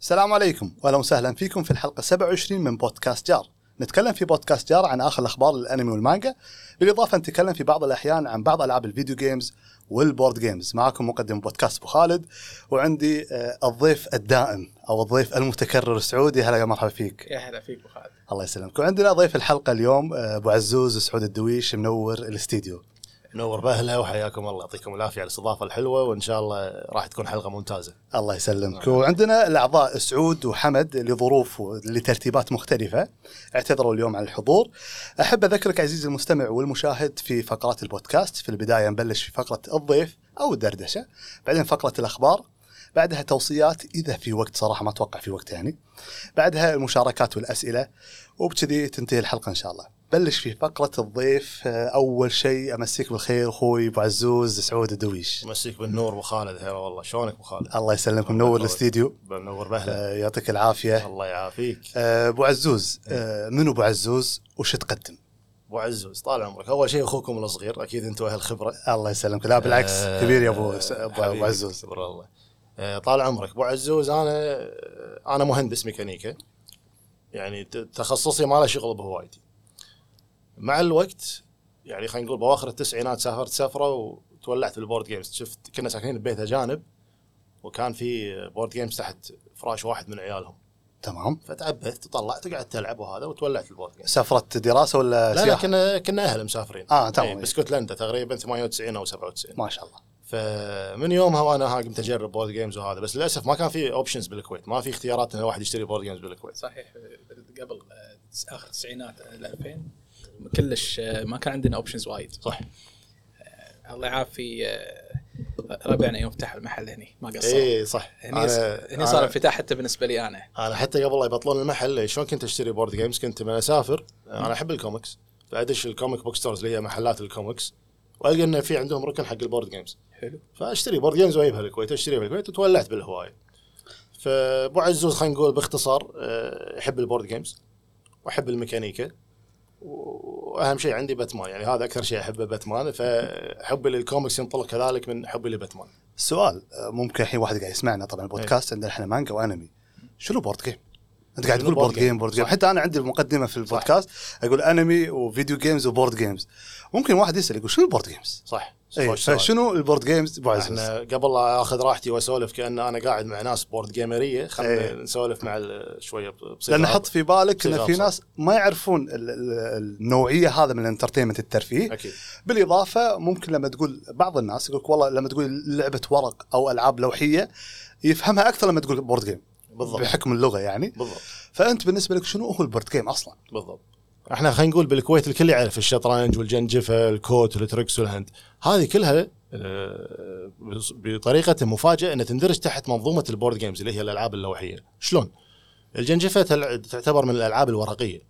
السلام عليكم واهلا وسهلا فيكم في الحلقة 27 من بودكاست جار. نتكلم في بودكاست جار عن آخر الأخبار للأنمي والمانجا، بالإضافة نتكلم في بعض الأحيان عن بعض ألعاب ال video games وال board games، معكم مقدم بودكاست أبو خالد وعندي آه، الضيف الدائم أو الضيف المتكرر السعودي هلا يا مرحبا فيك. يا هلا فيك أبو خالد الله يسلمك، وعندنا ضيف الحلقة اليوم آه، أبو عزوز سعود الدويش منور الإستديو. نور باهله وحياكم الله يعطيكم العافية على الاستضافة الحلوة وإن شاء الله راح تكون حلقة ممتازة. الله يسلمك. وعندنا الأعضاء سعود وحمد لظروف ولترتيبات مختلفة. اعتذروا اليوم عن الحضور. أحب أذكرك عزيزي المستمع والمشاهد في فقرات البودكاست. في البداية نبلش في فقرة الضيف أو الدردشة بعدين فقرة الأخبار بعدها توصيات إذا في وقت صراحة ما أتوقع في وقت يعني بعدها المشاركات والأسئلة وبكذي تنتهي الحلقة إن شاء الله. بلش في فقرة الضيف آه، أول شيء أمسيك بالخير أخوي أبو عزوز سعود الدويش مسيك بالنور أبو خالد هلا والله. شلونك أبو خالد؟ الله يسلمك. منور الاستديو. منور باهله آه، يعطيك العافية. الله يعافيك. آه، أبو عزوز منو أبو عزوز؟ وش تقدم؟ أبو عزوز طال عمرك. أول شيء أخوكم الصغير أكيد أنتم أهل خبرة. الله يسلمك. لا بالعكس آه، كبير يا أبو أبو أبو حبيبي، عزوز. الله. آه، طال عمرك. أبو عزوز أنا أنا مهندس ميكانيكا. يعني تخصصي ما له شغل بهوايتي. مع الوقت يعني خلينا نقول بواخر التسعينات سافرت سفرة وتولعت بال board games شفت كنا ساكنين ببيت أجانب وكان في board games تحت فراش واحد من عيالهم. تمام. فتعبت وطلعت وقعدت تلعب وهذا وتولعت بال board games سفرة دراسة ولا لا لا؟ كنا كنا أهل مسافرين. آه، تمام. إيه، باسكتلندا تقريبا 98 أو 97 ما شاء الله. فمن يومها وأنا ها قمت أجرب board games وهذا بس للأسف ما كان في options بالكويت ما في اختيارات إن الواحد يشتري board games بالكويت. صحيح قبل آه، آخر التسعينات ال 2000 كلش آه، ما كان عندنا options وايد. صح. الله يعافي آه، ربعنا يوم فتح المحل هني. ما قصر. اي صح. هني هني صار انفتاح حتى بالنسبة لي أنا. أنا حتى قبل لا يبطلون المحل شلون كنت أشتري board games كنت من أسافر. أنا أحب الكوميكس فأدش ال comic book stores اللي هي محلات الكوميكس وألقى انه في عندهم ركن حق ال board games حلو. فأشتري board games واجيبها الكويت اشتريها بالكويت وتولعت بالهوايه فأبو عزوز خلينا نقول باختصار آه، يحب ال board games وأحب الميكانيكا. وأهم شيء عندي باتمان يعني هذا أكثر شيء أحبه باتمان فحبي للكوميكس ينطلق كذلك من حبي لباتمان سؤال آه، ممكن الحين واحد قاعد يسمعنا طبعا البودكاست عندنا إحنا مانجا وأنمي شنو board game؟ أنت قاعد تقول board game؟ board game. حتى أنا عندي المقدمة في البودكاست أقول أنمي و video games و board games ممكن واحد يسأل يقول شنو ال board games؟ صح اي. فشنو ال board games أبو عزوز؟ إحنا قبل لا أخذ راحتي وأسولف كأن أنا قاعد مع ناس board gamer ية خلينا إيه. نسولف مع شوية بصيغة لأن حط في بالك إن في. ناس ما يعرفون ال- ال- النوعية هذا من ال entertainment الترفيه أكيد بالإضافة ممكن لما تقول بعض الناس يقول والله لما تقول لعبة ورق أو ألعاب لوحية يفهمها أكثر لما تقول board game بالضبط بحكم اللغة يعني بالضبط فأنت بالنسبة لك شنو هو ال board game أصلا؟ بالضبط إحنا خلينا نقول بالكويت الكل يعرف الشطرنج والجنجفه الكوت والتركس والهند. هذه كلها آه، بطريقة مفاجاه إنها تندرج تحت منظومة ال board games اللي هي الألعاب اللوحية. شلون؟ الجنجفه تعتبر من الألعاب الورقية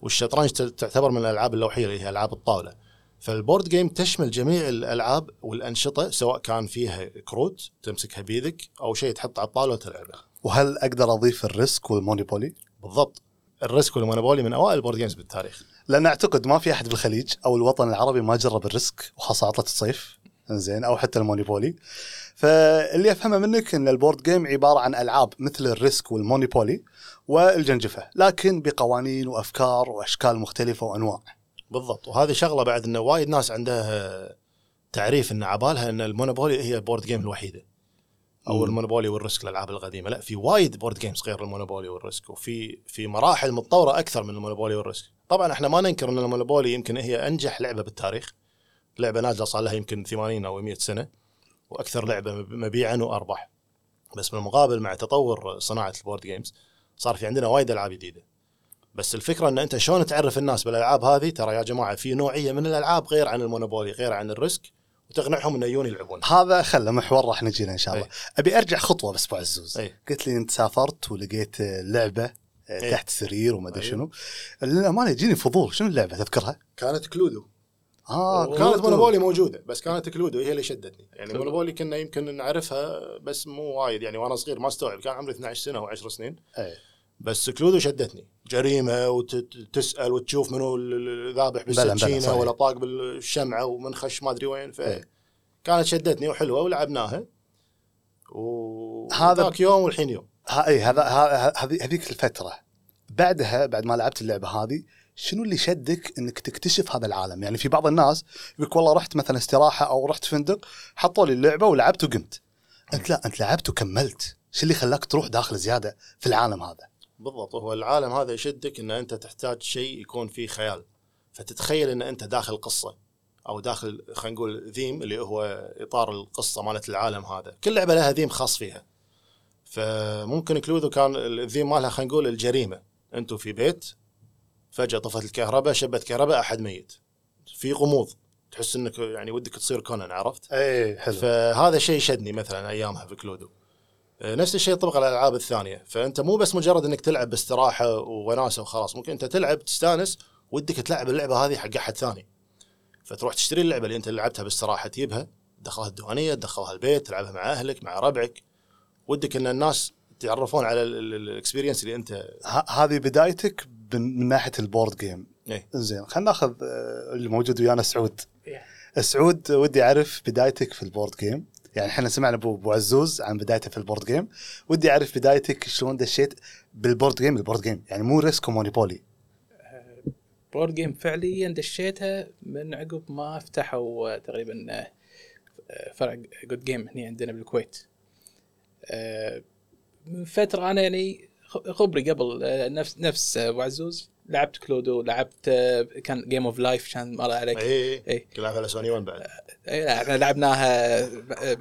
والشطرنج تعتبر من الألعاب اللوحية اللي هي ألعاب الطاولة. فال board game تشمل جميع الألعاب والأنشطة سواء كان فيها كروت تمسكها بيدك أو شيء تحط على الطاولة وتلعبه. وهل أقدر أضيف ال Risk وال Monopoly؟ بالضبط. ال Risk وال Monopoly من أوائل ال board games بالتاريخ. لأن أعتقد ما في أحد بالخليج أو الوطن العربي ما جرب ال Risk وخاصه عطله الصيف. زين أو حتى ال Monopoly فاللي أفهمه منك إن ال board game عبارة عن ألعاب مثل ال Risk وال Monopoly والجنجفة لكن بقوانين وأفكار وأشكال مختلفة وأنواع. بالضبط. وهذه شغلة بعد انه وايد ناس عندها تعريف إن عبالها إن ال Monopoly هي ال board game الوحيدة. أو. ال Monopoly وال Risk الالعاب القديمة. لا في وايد board games غير ال Monopoly وال Risk وفي في مراحل متطورة أكثر من ال Monopoly وال Risk. طبعا إحنا ما ننكر إن ال Monopoly يمكن هي أنجح لعبة بالتاريخ. لعبة نازلة صار لها يمكن 80 أو 100 سنة وأكثر لعبة مب- مبيعا وارباح بس بالمقابل مع تطور صناعة ال board games صار في عندنا وايد ألعاب جديدة. بس الفكرة إن أنت شلون تعرف الناس بالألعاب هذه؟ ترى يا جماعة في نوعية من الألعاب غير عن ال Monopoly غير عن ال Risk. وتقنعهم إنه يجون يلعبون هذا خله محور راح نجي له إن شاء الله أي. أبي أرجع خطوة بس أبو عزوز أي. قلت لي انت سافرت ولقيت لعبة أي. تحت سرير وما أدري أيوه. شنو للأمانة يجيني فضول شنو اللعبة تذكرها؟ كانت Cluedo آه كانت. Monopoly موجودة بس كانت Cluedo هي اللي شدتني يعني Monopoly كنا يمكن نعرفها بس مو وايد يعني وأنا صغير ما استوعب كان عمري 12 سنة أو 10 سنين أي. بس Cluedo شدتني جريمة وتسال وتشوف منو ذابح بالسكينه. ولا طاق بالشمعة ومن خش ما أدري وين إيه. فكانت شدتني وحلوة ولعبناها و هذا- ذاك يوم والحين يوم ها اي هذا هذيك الفترة بعدها بعد ما لعبت اللعبة هذه شنو اللي شدك إنك تكتشف هذا العالم؟ يعني في بعض الناس يقول والله رحت مثلا استراحة أو رحت فندق حطوا لي اللعبة ولعبت وقمت. أنت لا أنت لعبت وكملت، شو اللي خلاك تروح داخل زيادة في العالم هذا؟ بالضبط. هو العالم هذا يشدك إن أنت تحتاج شيء يكون فيه خيال. فتتخيل إن أنت داخل قصة أو داخل خلينا نقول ذيم اللي هو إطار القصة مالت العالم هذا. كل لعبة لها ذيم خاص فيها. فممكن كلوذو كان الذيم مالها خلينا نقول الجريمة. أنتم في بيت فجأة طفت الكهرباء شبت كهرباء أحد ميت. في غموض. تحس إنك يعني ودك تصير كونان عرفت؟ اي حلو. فهذا شيء شدني مثلا أيامها في كلودو. نفس الشيء يطبق على الألعاب الثانية فأنت مو بس مجرد إنك تلعب باستراحة ووناسه وخلاص ممكن أنت تلعب تستانس ودك تلعب اللعبة هذه حق أحد ثاني فتروح تشتري اللعبة اللي أنت لعبتها باستراحة تجيبها تدخلها الديوانية تدخلها البيت تلعبها مع أهلك مع ربعك ودك إن الناس يتعرفون على ال experience اللي أنت ه- هذه بدايتك من ناحية ال board game. إيه زين خلينا ناخذ آه، اللي موجود ويانا سعود. إيه. سعود ودي أعرف بدايتك في ال board game يعني إحنا سمعنا ابو أبو عزوز عن بدايته في ال board game. ودي أعرف بدايتك شلون دشيت بال board game. ال board game يعني مو Risk و Monopoly board game فعليا دشيتها من عقب ما فتحوا تقريبا آه، فرع Good Game هنا عندنا بالكويت. آه، من فترة أنا يعني خبري قبل آه، نفس نفس أبو عزوز. لعبت Cluedo لعبت آه، كان Game of Life كان مر عليك. إيه إيه. كلها على سوني 1 بعد؟ إيه، لا، إحنا لعبناها آه،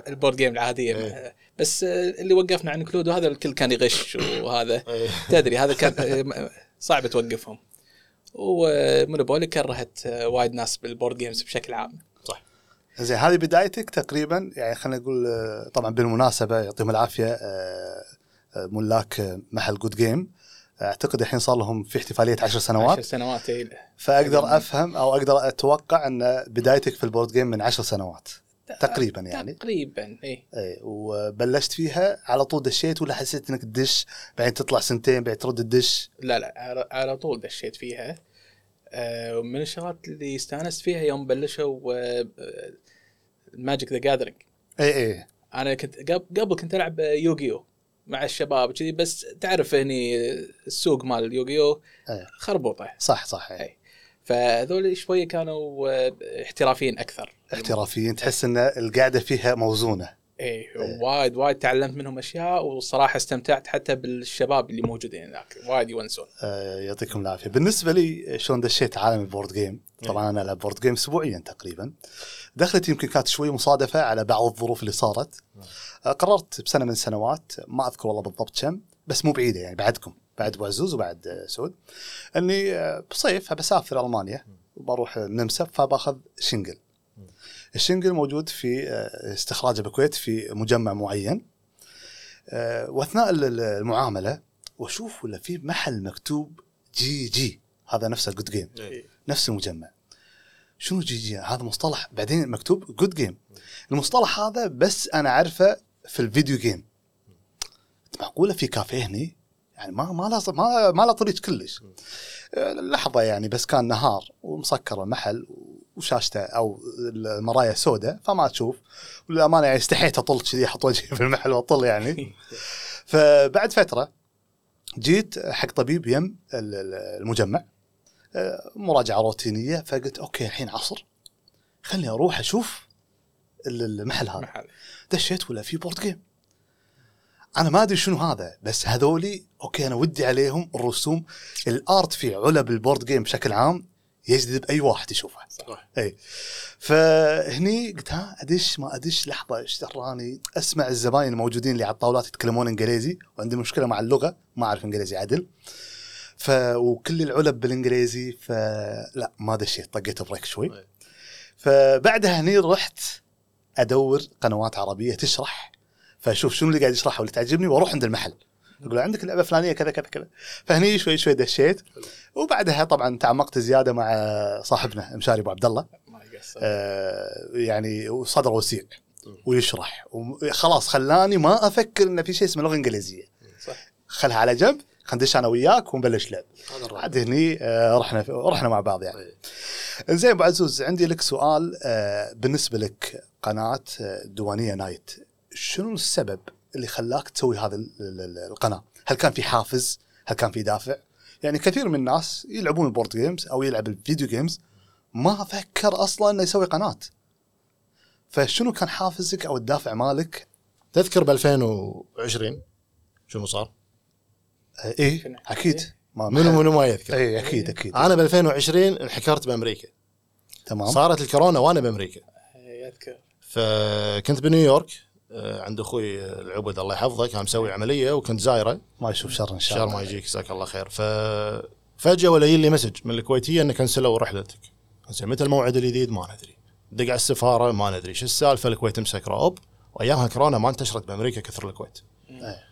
ال board game العادية. إيه. بس آه، اللي وقفنا عن Cluedo هذا الكل كان يغش وهذا. إيه. تدري هذا كان آه، صعب توقفهم. و Monopoly كرهت آه، وايد ناس بال board games بشكل عام. صح. زين هذه بدايتك تقريبا؟ يعني خلينا نقول آه، طبعا بالمناسبة يعطيهم العافية آه، آه، ملاك آه، محل Good Game أعتقد الحين صار لهم في احتفالية 10 عشر سنوات. سنوات إيه. فأقدر أفهم أو أقدر أتوقع أن بدايتك في ال board game من 10 سنوات. تقريبا يعني. تقريبا اي اي وبلشت فيها على طول دشيت ولا حسيت إنك تدش؟ بعدين تطلع سنتين بعدين ترد تدش؟ لا لا على- طول دشيت فيها. آه، ومن الشغلات اللي استانست فيها يوم بلشوا Magic The Gathering اي اي أنا كنت قبل كنت ألعب Yu-Gi-Oh. مع الشباب كذي بس تعرف هني السوق مال يوغيو إيه. خربوطة صح صح اي إي. فهذول شوية كانوا آه، احترافيين أكثر احترافيين تحس إن القعدة فيها موزونة اي وايد وايد تعلمت منهم أشياء وصراحة استمتعت حتى بالشباب اللي موجودين هناك. وايد يونسون. آه، يعطيكم العافية. بالنسبة لي شلون دشيت عالم ال board game طبعا أنا ألعب board game اسبوعيا تقريبا. دخلت يمكن كانت شوي مصادفة على بعض الظروف اللي صارت. آه، قررت بسنة من السنوات ما أذكر والله بالضبط كم بس مو بعيدة يعني بعدكم بعد أبو عزوز وبعد آه، سعود إني آه، بصيف بسافر ألمانيا وبروح النمسا فباخذ شنجن. الشنجن موجود في آه، استخراجه بالكويت في مجمع معين. آه، وأثناء ال- ال- المعاملة وأشوف ولا في محل مكتوب GG هذا نفسه good game. نفس المجمع. شنو GG هذا مصطلح بعدين مكتوب good game المصطلح هذا بس أنا أعرفه في ال video game معقولة في كافيه هني؟ يعني ما ما له ما ما له طريق كلش. آه، لحظة يعني بس كان نهار ومسكر المحل وشاشته أو المرايا سوداء فما تشوف. وللامانه يعني استحيت أطل كذي أحط وجهي في المحل وأطل يعني. فبعد فترة جيت حق طبيب يم ال- ال- المجمع آه، مراجعة روتينية. فقلت okay الحين عصر. خليني أروح أشوف ال- المحل هذا. دشيت ولا في board game أنا ما أدري شنو هذا بس هذولي okay أنا ودي عليهم الرسوم. ال art في علب ال board game بشكل عام يجذب أي واحد يشوفه. صح أي. فهني قلت ها أدش ما أدش لحظة إيش دراني أسمع الزباين الموجودين اللي على الطاولات يتكلمون إنجليزي وعندي مشكلة مع اللغة ما أعرف إنجليزي عدل. ف وكل العلب بالإنجليزي فلا ما دشيت طقيت break شوي. أي. فبعدها هني رحت أدور قنوات عربية تشرح. فأشوف شنو اللي قاعد يشرحه واللي تعجبني وأروح عند المحل. يقول عندك اللعبه الفلانيه كذا كذا كذا. فهني شوي شوي دشيت. وبعدها طبعا تعمقت زيادة مع صاحبنا مشاري أبو عبد الله. آه، يعني وصدر وسيع ويشرح. خلاص خلاني ما أفكر ان في شيء اسمه لغة إنجليزية. صح. خلها على جنب خلينا ندش أنا وياك ونبلش لعب. عاد هني آه، رحنا رحنا مع بعض يعني. إيه. زين أبو عزوز عندي لك سؤال آه، بالنسبة لك قناة آه، دوانية نايت. شنو السبب؟ اللي خلاك تسوي هذا ال- ال- ال- القناة؟ هل كان في حافز؟ هل كان في دافع؟ يعني كثير من الناس يلعبون ال board games أو يلعب ال video games ما فكر أصلا إنه يسوي قناة. فشنو كان حافزك أو الدافع مالك؟ تذكر ب 2020 شنو صار؟ إيه أكيد ما منو منو ما يذكر اي أكيد أكيد أنا ب 2020 انحكرت بأمريكا تمام صارت الكورونا وأنا بأمريكا يذكر فكنت بنيويورك عند أخوي آه، العبد الله يحفظه كان مسوي عملية وكنت زايره. ما يشوف شر إن شاء الله ما يجيك جزاك الله خير. ف فجأة ولا لي message من الكويتية إنه كنسلوا رحلتك. زين متى الموعد الجديد؟ ما ندري. دق على السفارة؟ ما ندري. شو السالفة؟ الكويت مسكره اوب وأيامها كورونا ما انتشرت بأمريكا كثر الكويت. إيه.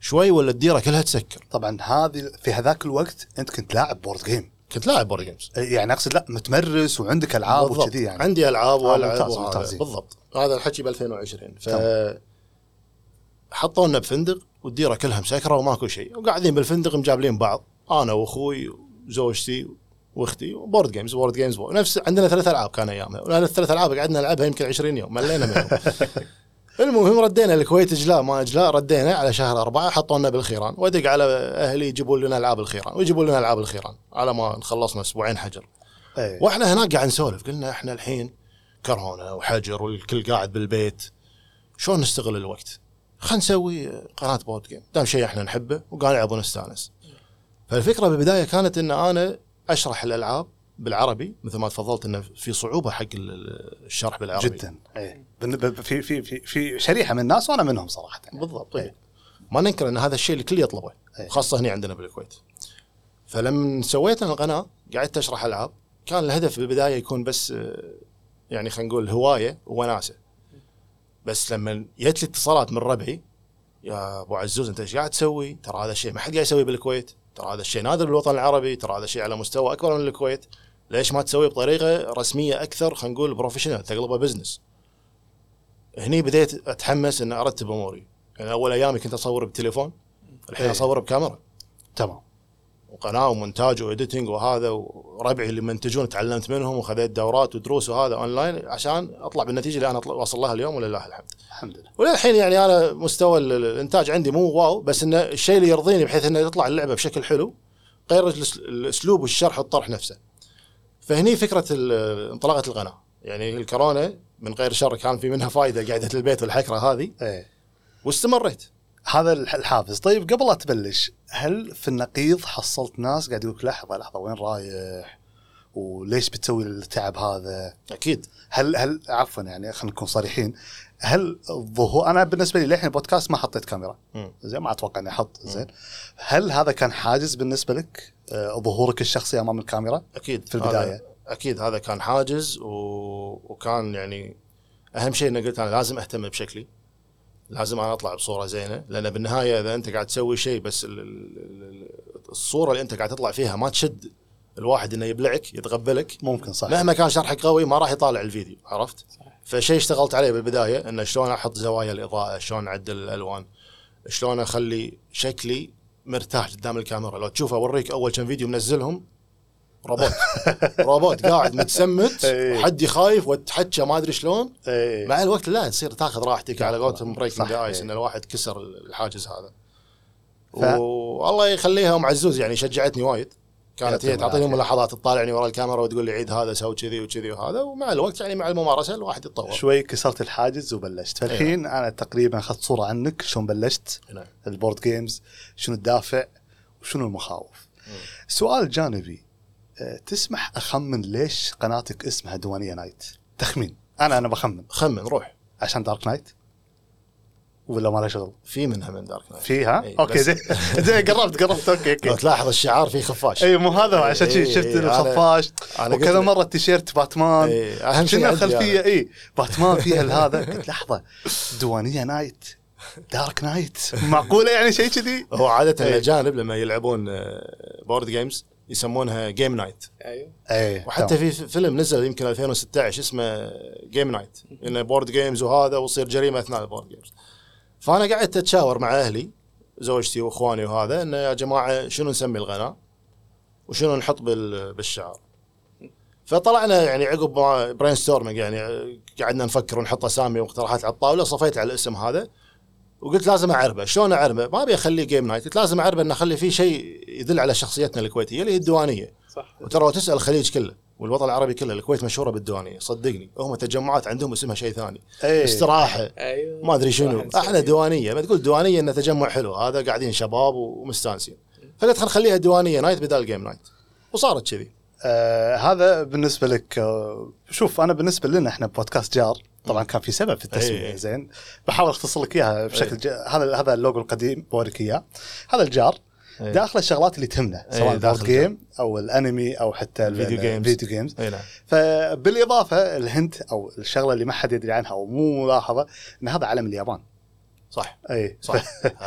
شوي ولا الديره كلها تسكر. طبعا هذه في هذاك الوقت أنت كنت لاعب board game كنت لاعب board games يعني أقصد لا متمرس وعندك ألعاب. وكذي يعني. عندي ألعاب آه، وألعب ممتاز،. بالضبط. هذا الحكي ب 2020 ف حطونا بفندق والديرة كلها مسكرة وماكو شيء. وقاعدين بالفندق مجابلين بعض. أنا وأخوي وزوجتي وأختي و board games board games board. نفس عندنا ثلاث ألعاب كان أيامها. الثلاث ألعاب قعدنا نلعبها يمكن 20 يوم ملينا منهم. المهم ردينا الكويت إجلاء ما إجلاء ردينا على شهر أربعة حطونا بالخيران وأدق على أهلي يجيبون لنا ألعاب الخيران ويجيبون لنا ألعاب الخيران على ما خلصنا أسبوعين حجر إيه. وإحنا هناك قاعد نسولف قلنا إحنا الحين كورونا وحجر والكل قاعد بالبيت شلون نستغل الوقت؟ خلينا نسوي قناة board game دام شيء إحنا نحبه وقاعد نلعب ونستانس. فالفكرة بالبداية كانت إن أنا أشرح الألعاب بالعربي مثل ما تفضلت إنه في صعوبة حق ال- الشرح بالعربي جدا إيه في في في في شريحة من الناس وأنا منهم صراحة يعني. بالضبط طيب. ما ننكر إن هذا الشيء الكل يطلبه إيه. خاصة هنا عندنا بالكويت فلما سويت أنا القناة قعدت أشرح ألعاب كان الهدف بالبداية يكون بس آه، يعني خلينا نقول هواية ووناسه بس لما جت لي اتصالات من ربعي يا أبو عزوز أنت إيش قاعد تسوي؟ ترى هذا الشيء ما حد قاعد يسويه بالكويت، ترى هذا الشيء نادر بالوطن العربي، ترى هذا الشيء على مستوى أكبر من الكويت، ليش ما تسويه بطريقة رسمية أكثر خلينا نقول professional تقلبه business. هني بديت أتحمس ان أرتب أموري، يعني أول أيامي كنت أصور بالتليفون الحين إيه. أصور بكاميرا تمام وقناة ومونتاج و editing وهذا وربعي اللي يمنتجون تعلمت منهم وخذيت دورات ودروس وهذا أونلاين عشان أطلع بالنتيجة اللي أنا واصل لها اليوم ولله الحمد. الحمد لله وللحين يعني أنا مستوى ال- ال- الإنتاج عندي مو wow بس إنه الشيء اللي يرضيني بحيث إنه تطلع اللعبة بشكل حلو غير الأسلوب والشرح والطرح نفسه. فهني فكرة انطلاقة القناة يعني الكورونا من غير شر كان في منها فائده قعده البيت والحكرة هذه إيه واستمريت. هذا الح- الحافز طيب قبل لا تبلش هل في النقيض حصلت ناس قاعد يقول لك لحظة لحظة وين رايح؟ وليش بتسوي التعب هذا؟ أكيد. هل هل عفوا يعني خلينا نكون صريحين. هل الظهور أنا بالنسبة لي للحين البودكاست ما حطيت كاميرا. زين ما أتوقع إني أحط زين. هل هذا كان حاجز بالنسبة لك آه، ظهورك الشخصي أمام الكاميرا؟ أكيد. في البداية. هذا أكيد هذا كان حاجز و... وكان يعني أهم شيء إني قلت أنا لازم أهتم بشكلي. لازم أنا أطلع بصورة زينة لأن بالنهاية إذا أنت قاعد تسوي شيء بس ال... ال... ال- الصورة اللي أنت قاعد تطلع فيها ما تشد الواحد إنه يبلعك يتقبلك. ممكن صح. مهما كان شرحك قوي ما راح يطالع الفيديو عرفت؟ فشيء اشتغلت عليه بالبداية إنه شلون أحط زوايا الإضاءة، شلون اعدل الألوان، شلون أخلي شكلي مرتاح قدام الكاميرا، لو تشوف أوريك أول كم فيديو منزلهم روبوت. روبوت قاعد متسمت. وحدي خايف وتحكى ما أدري شلون. مع الوقت لا تصير تاخذ راحتك على قولتهم breaking ice. إن الواحد كسر الحاجز هذا. ف- والله يخليها ام عزوز يعني شجعتني وايد. كانت هي تعطيني. ملاحظات تطالعني ورا الكاميرا وتقول لي عيد هذا سوي كذي وكذي وهذا. ومع الوقت يعني مع الممارسة الواحد يتطور. شوي كسرت الحاجز وبلشت. فالحين أنا تقريبا أخذت صورة عنك شلون بلشت نعم. ال board games شنو الدافع وشنو المخاوف. سؤال جانبي. تسمح أخمن ليش قناتك اسمها ديوانية night؟ تخمين. أنا أنا بخمن. خمن روح. عشان Dark Knight؟ ولا ما له شغل؟ في منها من Dark Knight. فيها إيه، okay زين. زين قربت قربت. okay لو okay تلاحظ الشعار فيه خفاش. إي مو هذا عشان إيه، شفت أنا- الخفاش. وكذا. مرة التيشيرت باتمان. إيه، أهم شيء الخلفيه. إي. باتمان فيها هذا قلت لحظة ديوانية night. Dark Knight. معقولة يعني شيء كذي؟ هو عادة. الأجانب لما يلعبون آه، board games يسمونها game night أيوه. إيه وحتى في فيلم نزل يمكن 2016 اسمه Game Night إنه board games وهذا ويصير جريمة أثناء ال board games فأنا قعدت أتشاور مع أهلي زوجتي وإخواني وهذا إنه يا جماعة شنو نسمي القناه وشنو نحط بال- بالشعار فطلعنا يعني عقب brainstorming يعني قعدنا نفكر ونحط أسامي ومقترحات على الطاولة صفيت على الاسم هذا. وقلت لازم أعربه، شلون أعربه؟ ما أبي أخليه game night، قلت لازم أعربه إنه أخلي فيه شيء يدل على شخصيتنا الكويتية اللي هي الديوانية، صح. وترى لو تسأل الخليج كله والوطن العربي كله الكويت مشهورة بالديوانية، صدقني هم تجمعات عندهم اسمها شيء ثاني، إيه. استراحة. أيوه. ما أدري شنو. إحنا ديوانية. ما تقول ديوانية إنه تجمع حلو. هذا قاعدين شباب ومستانسين. فقلت خل نخليها ديوانية night بدال game night وصارت كذي. آه هذا بالنسبة لك آه شوف أنا بالنسبة لنا إحنا بودكاست جار. طبعا كان في سبب في التسميه إيه. زين. بحاول أختصر لك إياها بشكل ج... هذا هذا اللوجو القديم بوريك إياه. هذا الجار إيه. داخل الشغلات اللي تهمنا إيه، سواء داخل ال board game أو الأنمي أو حتى ال- ال video games. ال video games اي نعم. فبالإضافة ال hint أو الشغلة اللي ما حد يدري عنها أو مو ملاحظة إن هذا علم اليابان. صح. أي. صح.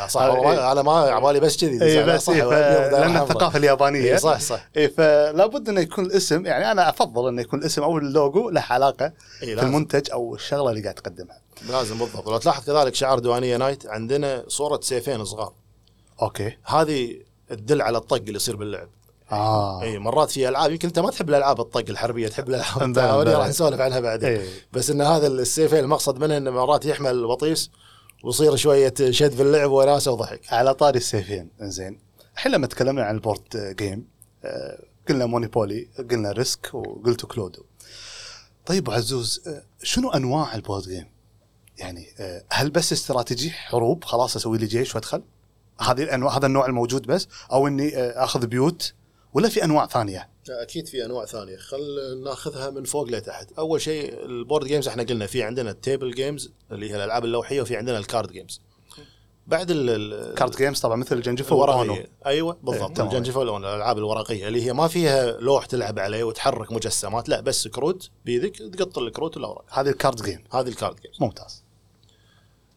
صح. والله ما- أنا ما عبالي بس كذي. أي بس صح إيه لأن. الثقافة اليابانية. إي، صح صح. اي فلا بد انه يكون الاسم يعني أنا أفضل انه يكون الاسم أو اللوجو له علاقة اي في المنتج أو الشغلة اللي قاعد تقدمها. لازم بالضبط. ولو تلاحظ كذلك شعار ديوانية night عندنا صورة سيفين صغار. okay. هذه تدل على الطق اللي يصير باللعب. آه. اي مرات في ألعاب يمكن أنت ما تحب الألعاب الطق الحربية تحب الألعاب التعاونيه. راح نسولف عنها بعدين. إيه. بس إن هذا السيفين المقصد منه إنه مرات يحمل بطيس ويصير شوية شد في اللعب وناسه وضحك على طاري السيفين زين الحين لما تكلمنا عن ال board game آه، قلنا Monopoly قلنا Risk وقلت Cluedo طيب عزوز آه، شنو أنواع ال board game؟ يعني آه، هل بس استراتيجي حروب خلاص أسوي لي جيش وأدخل؟ هذه الأنواع هذا النوع الموجود بس أو إني آخذ بيوت ولا في أنواع ثانية؟ أكيد في أنواع ثانية. خل ناخذها من فوق لتحت. أول شيء ال board games إحنا قلنا في عندنا ال table games اللي هي الألعاب اللوحية وفي عندنا ال card games بعد ال- ال card games طبعا مثل الجنجفه والاونو أيوه إيه، بالضبط. الجنجفه والاونو الألعاب الورقية اللي هي ما فيها لوح تلعب عليه وتحرك مجسمات لا بس كروت بيدك تقط الكروت والاوراق هذه ال card game هذه الكارد جيمز ممتاز.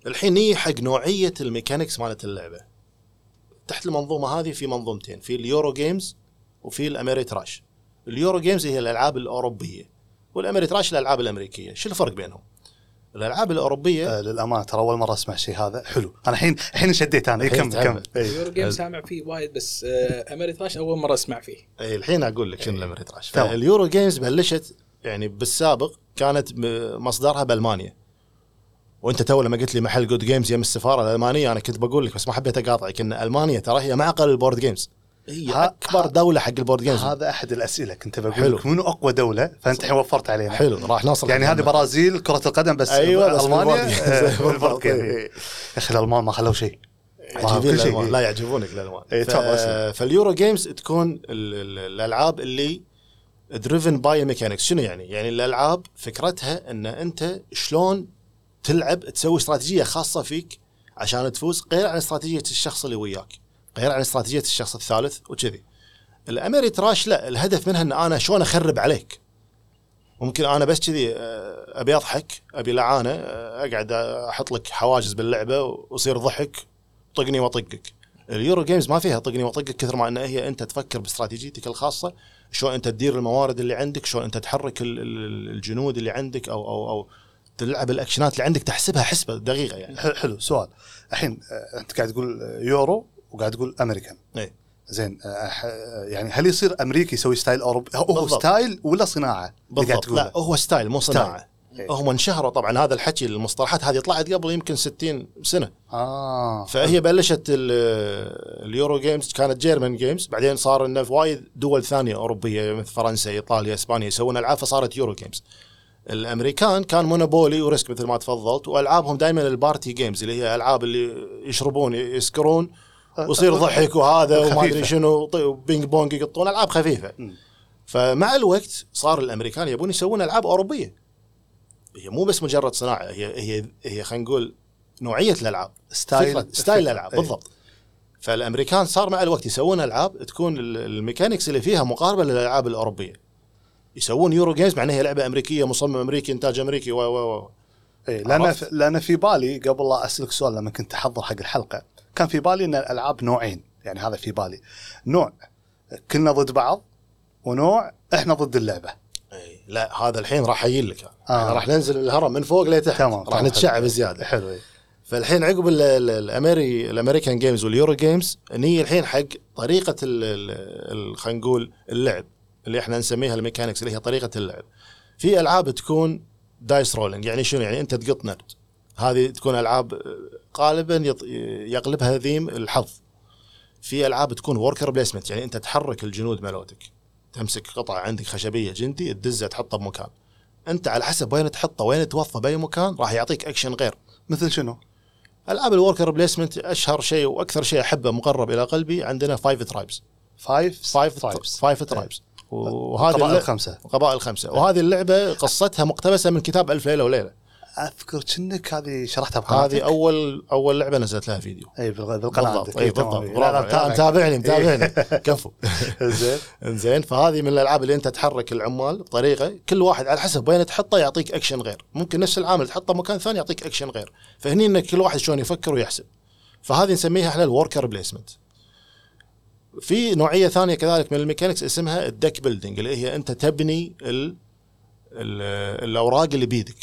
الحين نيجي حق نوعية ال mechanics مالت اللعبة. تحت المنظومة هذه في منظومتين في ال Euro games وفي ال Ameritrash ال Euro games هي الألعاب الأوروبية وال Ameritrash الألعاب الأمريكية. شو الفرق بينهم؟ الألعاب الأوروبية آه للأمانة ترى أول مرة أسمع شيء هذا. حلو. أنا الحين الحين شديت أنا. إيه، كمل كمل. تحمل. إيه. Euro game سامع فيه وايد بس آه، Ameritrash أول مرة أسمع فيه. اي الحين أقول لك شنو ال Ameritrash تمام. فاليورو جيمز بلشت يعني بالسابق كانت م- مصدرها بألمانيا. وأنت تو لما قلت لي محل Good Games يم السفارة الألمانية أنا كنت بقول لك بس ما حبيت أقاطعك إن ألمانيا ترى هي معقل ال board games هي ها- أكبر دولة حق ال board games هذا أحد الأسئلة كنت بقول. لك منو أقوى دولة فأنت الحين وفرت علينا حلو راح نوصل يعني هذه برازيل كرة القدم بس أيوه بس ألمانيا. آه،. يا أخي الألمان ما خلوا شيء عجيبين. الألوان. لا يعجبونك الالوان إيه، ف-. فال Euro games تكون ال- ال- الألعاب اللي driven by mechanics شنو يعني؟ يعني الألعاب فكرتها إن أنت شلون تلعب تسوي استراتيجية خاصة فيك عشان تفوز غير عن استراتيجية الشخص اللي وياك غير عن استراتيجية الشخص الثالث وكذي. ال Ameritrash لا الهدف منها إن أنا شلون أخرب عليك؟ ممكن أنا بس كذي آه، أبي أضحك أبي لعانة آه، أقعد أحط لك حواجز باللعبة ويصير ضحك طقني واطقك ال Euro games ما فيها طقني واطقك كثر ما انها هي أنت تفكر باستراتيجيتك الخاصة شلون أنت تدير الموارد اللي عندك شلون أنت تحرك ال- ال- الجنود اللي عندك أو أو أو تلعب ال actions ات اللي عندك تحسبها حسبة دقيقة يعني. حلو- سؤال. الحين آه، أنت قاعد تقول يورو وقاعد تقول أمريكان إيه. زين آه، ح- آه، يعني هل يصير أمريكي يسوي style اوروبي هو بالضبط. style ولا صناعة بالضبط؟ لا هو style مو صناعة إيه. هم انشهروا طبعا هذا الحكي المصطلحات هذه طلعت قبل يمكن 60 سنة آه فهي بلشت ال- ال Euro games كانت German games بعدين صار انه في وايد دول ثانية أوروبية مثل فرنسا إيطاليا إسبانيا يسوون ألعاب فصارت Euro games الأمريكان كان Monopoly و Risk مثل ما تفضلت وألعابهم دائما ال party games اللي هي ألعاب اللي يشربون يسكرون ويصير ضحك وهذا وما أدري. شنو وبينج بونج يقطون ألعاب خفيفة. فمع الوقت صار الأمريكان يبون يسوون ألعاب أوروبية هي مو بس مجرد صناعة هي هي هي خلينا نقول نوعية الألعاب style style الألعاب إيه. بالضبط فالأمريكان صار مع الوقت يسوون ألعاب تكون ال- ال mechanics اللي فيها مقاربة للألعاب الأوروبية يسوون Euro games مع إنها هي لعبة أمريكية مصمم أمريكي إنتاج أمريكي و و و اي لأن؟ لأن في بالي قبل لا أسألك سؤال لما كنت أحضر حق الحلقة كان في بالي إن الألعاب نوعين. يعني هذا في بالي. نوع كنا ضد بعض ونوع إحنا ضد اللعبة. إي، لا هذا الحين راح أجي لك. آه. آه. راح ننزل الهرم من فوق لتحت. تمام، راح نتشعب زيادة. حلو. فالحين عقب ال- ال- الامري ال American games وال Euro games نيجي الحين حق طريقة خلينا نقول اللعب اللي إحنا نسميها ال mechanics اللي هي طريقة اللعب. في ألعاب تكون dice rolling يعني شنو؟ يعني أنت تقط نرد. هذه تكون ألعاب غالبا يغلبها ذيم الحظ. في ألعاب تكون worker placement يعني أنت تحرك الجنود مالوتك. تمسك قطعه عندك خشبية جندي تدزه تحطه بمكان. أنت على حسب وين تحطه وين توظفه بأي مكان راح يعطيك اكشن غير. مثل شنو؟ ألعاب ال worker placement أشهر شيء وأكثر شيء أحبه مقرب إلى قلبي عندنا فايف ترايبس فايف فايف Tribes. فايف ترايبس وهذه قبائل اللع- خمسه قبائل خمسه وهذه اللعبة قصتها مقتبسة من كتاب ألف ليلة وليلة. أذكر كأنك هذه شرحتها بقناتك. هذه اول أول لعبة نزلت لها فيديو. أي بالقناه بالضبط. أي. بالضبط. متابعني متابعني كفو. زين إنزين. فهذه من الألعاب اللي أنت تحرك العمال بطريقة كل واحد على حسب وين تحطه يعطيك اكشن غير. ممكن نفس العامل تحطه مكان ثاني يعطيك اكشن غير. فهني إن كل واحد شلون يفكر ويحسب. فهذه نسميها إحنا ال worker placement في نوعية ثانية كذلك من ال mechanics اسمها ال deck building اللي هي أنت تبني ال ال الأوراق اللي بيدك.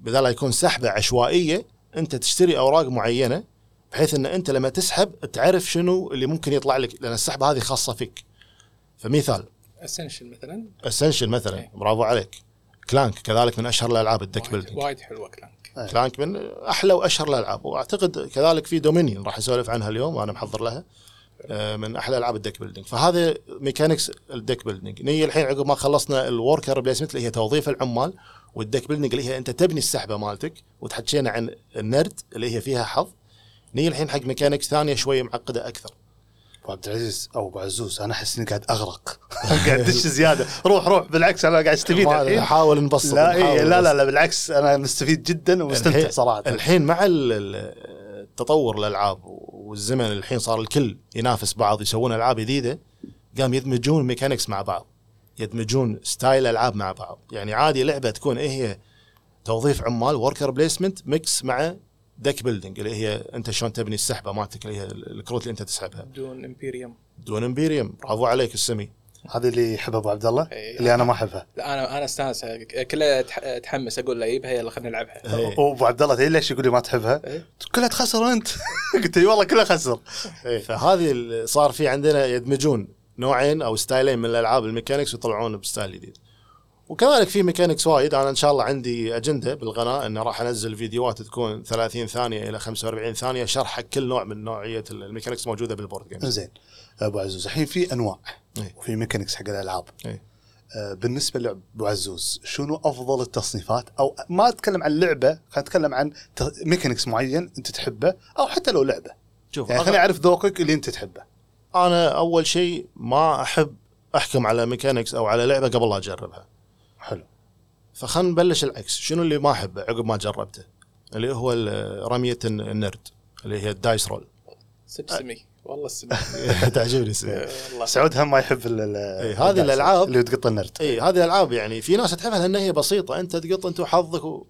بدل يكون سحبة عشوائية أنت تشتري أوراق معينة بحيث إن أنت لما تسحب تعرف شنو اللي ممكن يطلع لك لأن السحبة هذه خاصة فيك. فمثال. Ascension مثلا؟ Ascension مثلا. إيه. برافو عليك. Clank كذلك من أشهر الألعاب ال deck وايد, building وايد حلوة Clank Clank من أحلى وأشهر الألعاب. وأعتقد كذلك في Dominion راح أسولف عنها اليوم وأنا محضر لها. آه، من أحلى ألعاب ال deck building فهذا mechanics ال deck building نيجي الحين عقب ما خلصنا ال worker placement اللي هي توظيف العمال وال deck building اللي هي أنت تبني السحبة مالتك وتحكينا عن النرد اللي هي فيها حظ. نيجي الحين حق mechanics ثانية شوية معقدة أكثر. ابو عبد العزيز أو أبو عزوز أنا أحس إني قاعد أغرق. قاعد أدش زيادة. روح روح بالعكس أنا قاعد أستفيد نحاول نبسط لا إيه لا لا. لا بالعكس أنا مستفيد جدا ومستمتع صراحة. الحين مع ال- ال- التطور الالعاب والزمن الحين صار الكل ينافس بعض يسوون ألعاب جديدة قام يدمجون mechanics مع بعض. يدمجون style ألعاب مع بعض. يعني عادي لعبة تكون إيه هي توظيف عمال worker placement mix مع deck building اللي هي أنت شلون تبني السحبة مالتك اللي هي الكروت اللي أنت تسحبها. دون امبيريوم دون امبيريوم برافو عليك السمي. هذا اللي يحبه أبو عبد الله؟ إيه. اللي أنا ما أحبها. لا أنا أنا أستانس. كلها اتحمس أقول له جيبها يلا خلينا نلعبها. إيه. وابو عبد الله تدري ليش يقول لي ما تحبها؟ إيه. كلها تخسر أنت. قلت اي والله كلها خسر. إيه، فهذه ال- صار في عندنا يدمجون نوعين أو ستايلين من الألعاب ال mechanics ويطلعون ب style جديد. وكذلك في mechanics وايد أنا إن شاء الله عندي أجندة بالقناة إن راح أنزل فيديوهات تكون 30 ثانية إلى 45 ثانية شرح حق كل نوع من نوعية ال mechanics موجودة بال board games. زين أبو عزوز الحين في أنواع إيه. وفي mechanics حق الألعاب. آه، بالنسبة لابو عزوز شنو أفضل التصنيفات أو ما أتكلم عن لعبة خلينا نتكلم عن mechanics معين أنت تحبه أو حتى لو لعبة شوف يعني خليني أعرف ذوقك اللي أنت تحبه أنا أول شيء ما أحب أحكم على mechanics أو على لعبة قبل لا أجربها. حلو. فخلنا نبلش العكس. شنو اللي ما أحبه عقب ما جربته؟ اللي هو رمية النرد اللي هي ال dice roll. سب سمي والله السمي. تعجبني والله. سعود هم ما يحب ال- ال- إيه، هذه ال dice الألعاب- اللي تقط النرد. اي هذه الألعاب يعني في ناس تحبها لأن هي بسيطة. أنت تقط أنت وحظك و...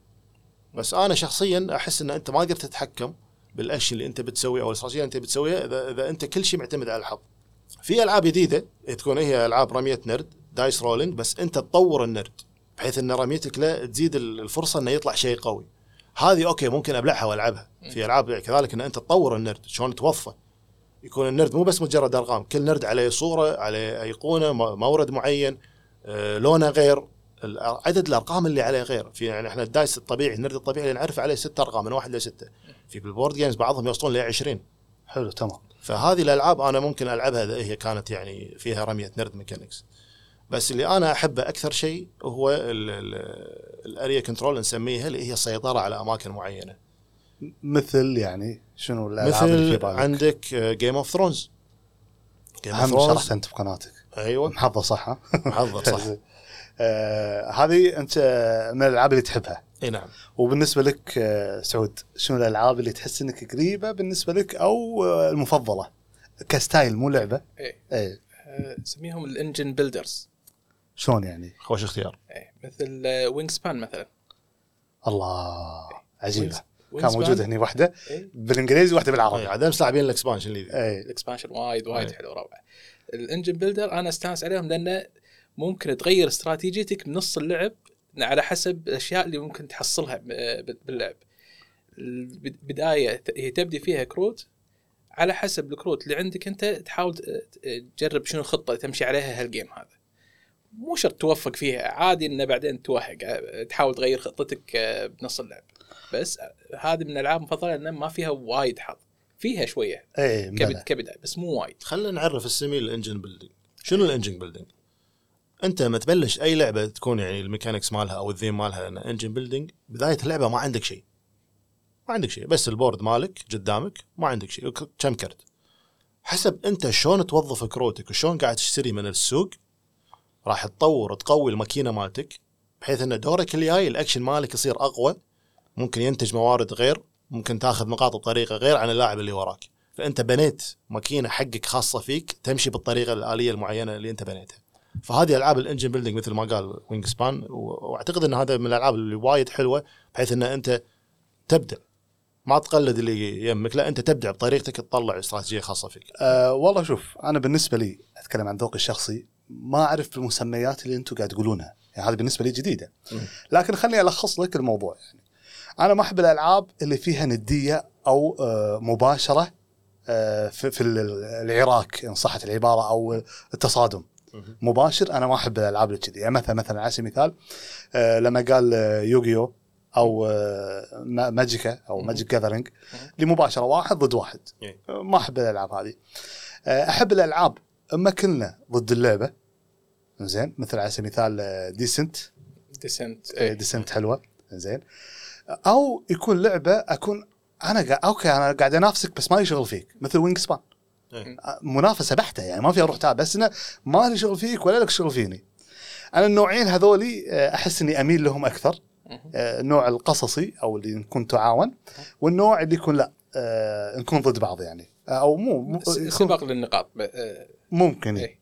بس أنا شخصيا أحس إن أنت ما قدرت تتحكم. بالاشياء اللي أنت بتسويها أو الاستراتيجيه اللي أنت بتسويها إذا, إذا أنت كل شيء معتمد على الحظ. في ألعاب جديدة تكون هي ألعاب رمية نرد dice rolling بس أنت تطور النرد بحيث إن رميتك له تزيد ال- الفرصة إنه يطلع شيء قوي. هذه okay ممكن أبلعها وألعبها. في ألعاب كذلك إن أنت تطور النرد شلون توظفه. يكون النرد مو بس مجرد أرقام، كل نرد عليه صورة، عليه أيقونة، مورد معين، آه، لونه غير عدد الأرقام اللي عليه غير في يعني إحنا ال dice الطبيعي النرد الطبيعي اللي نعرفه عليه ست أرقام من واحد لستة في بال board games بعضهم يوصلون ل 20 حلو تمام. فهذه الألعاب أنا ممكن ألعبها إذا هي كانت يعني فيها رمية نرد mechanics بس اللي أنا احبه أكثر شيء هو ال area control نسميها اللي هي السيطرة على أماكن معينة. مثل يعني شنو الألعاب اللي في مثل بالك؟ عندك Game of Thrones game هم شرحت أنت بقناتك. أيوه. محضر صح؟ محضر صح. آه هذه أنت من الألعاب اللي تحبها. اي نعم. وبالنسبة لك آه سعود شنو الألعاب اللي تحس إنك قريبة بالنسبة لك أو آه المفضلة؟ ك style مو لعبة؟ إيه. إيه. آه، نسميهم ال engine builders. شلون يعني؟ خوش اختيار. إيه مثل Wingspan مثلا. الله عجيبة. Wingspan. كان موجود هني واحدة إيه. بالإنجليزي واحدة اي بالعربي عاد امس لاعبين ال expansion اللي إيه. ال expansion وايد وايد إيه. حلو روعة. ال engine builder أنا أستانس عليهم لأنه ممكن تغير استراتيجيتك بنص اللعب على حسب الأشياء اللي ممكن تحصلها ب- باللعب. البداية هي تبدي فيها كروت على حسب الكروت اللي عندك أنت تحاول تجرب شنو الخطة اللي تمشي عليها هال game هذا. مو شرط توفق فيها عادي إنه بعدين توهق تحاول تغير خطتك بنص اللعب. بس هذه من الالعاب المفضله لأن ما فيها وايد حظ. فيها شوية إيه كبد بس مو وايد. خلينا نعرف السمي ال engine building شنو ال engine building انت لما تبلش اي لعبة تكون يعني ال mechanics مالها أو الذيم مالها engine building بدايه اللعبة ما عندك شيء. ما عندك شيء. بس ال board مالك قدامك ما عندك شيء. كم كرت. حسب انت شلون توظف كروتك وشلون قاعد تشتري من السوق راح تطور وتقوي الماكينة مالتك بحيث إن دورك الجاي الأكشن مالك يصير أقوى. ممكن ينتج موارد غير ممكن تاخذ نقاط بطريقه غير عن اللاعب اللي وراك. فأنت بنيت ماكينة حقك خاصة فيك تمشي بالطريقة الآلية المعينة اللي أنت بنيتها. فهذه ألعاب ال engine building مثل ما قال Wingspan وأعتقد إن هذا من الألعاب اللي وايد حلوة بحيث إن أنت تبدع ما تقلد اللي يمك لا أنت تبدع بطريقتك تطلع استراتيجية خاصة فيك. أه والله شوف أنا بالنسبة لي أتكلم عن ذوقي الشخصي ما أعرف المسميات اللي أنتم قاعد تقولونها. يعني هذه بالنسبة لي جديدة. لكن خليني ألخص لك الموضوع. يعني أنا ما أحب الألعاب اللي فيها ندية أو آه، مباشرة آه، في في ال- العراك ان صحت العبارة أو التصادم. مباشر أنا ما أحب الألعاب اللي كذي. يعني مثلا مثلا على سبيل المثال آه، لما قال آه، Yu-Gi-Oh أو آه، ما- ماجيكا أو. Magic Gathering مهم. اللي مباشره واحد ضد واحد. إيه. آه، ما أحب الألعاب هذه. أحب الألعاب أما كلنا ضد اللعبة. زين مثل على سبيل المثال ديسنت ديسنت ديسنت حلوة. زين. أو يكون لعبة أكون أنا قاعد أوكي أنا قاعد أنافسك بس ما لي شغل فيك مثل Wingspan. منافسة بحتة يعني ما في أروح تعال بس إنه ما لي شغل فيك ولا لك شغل فيني. أنا النوعين هذولي آه، أحس إني أميل لهم أكثر آه، النوع القصصي أو اللي نكون تعاون والنوع اللي يكون لا آه، نكون ضد بعض يعني. أو مو سباق للنقاط ممكن إيه. إيه.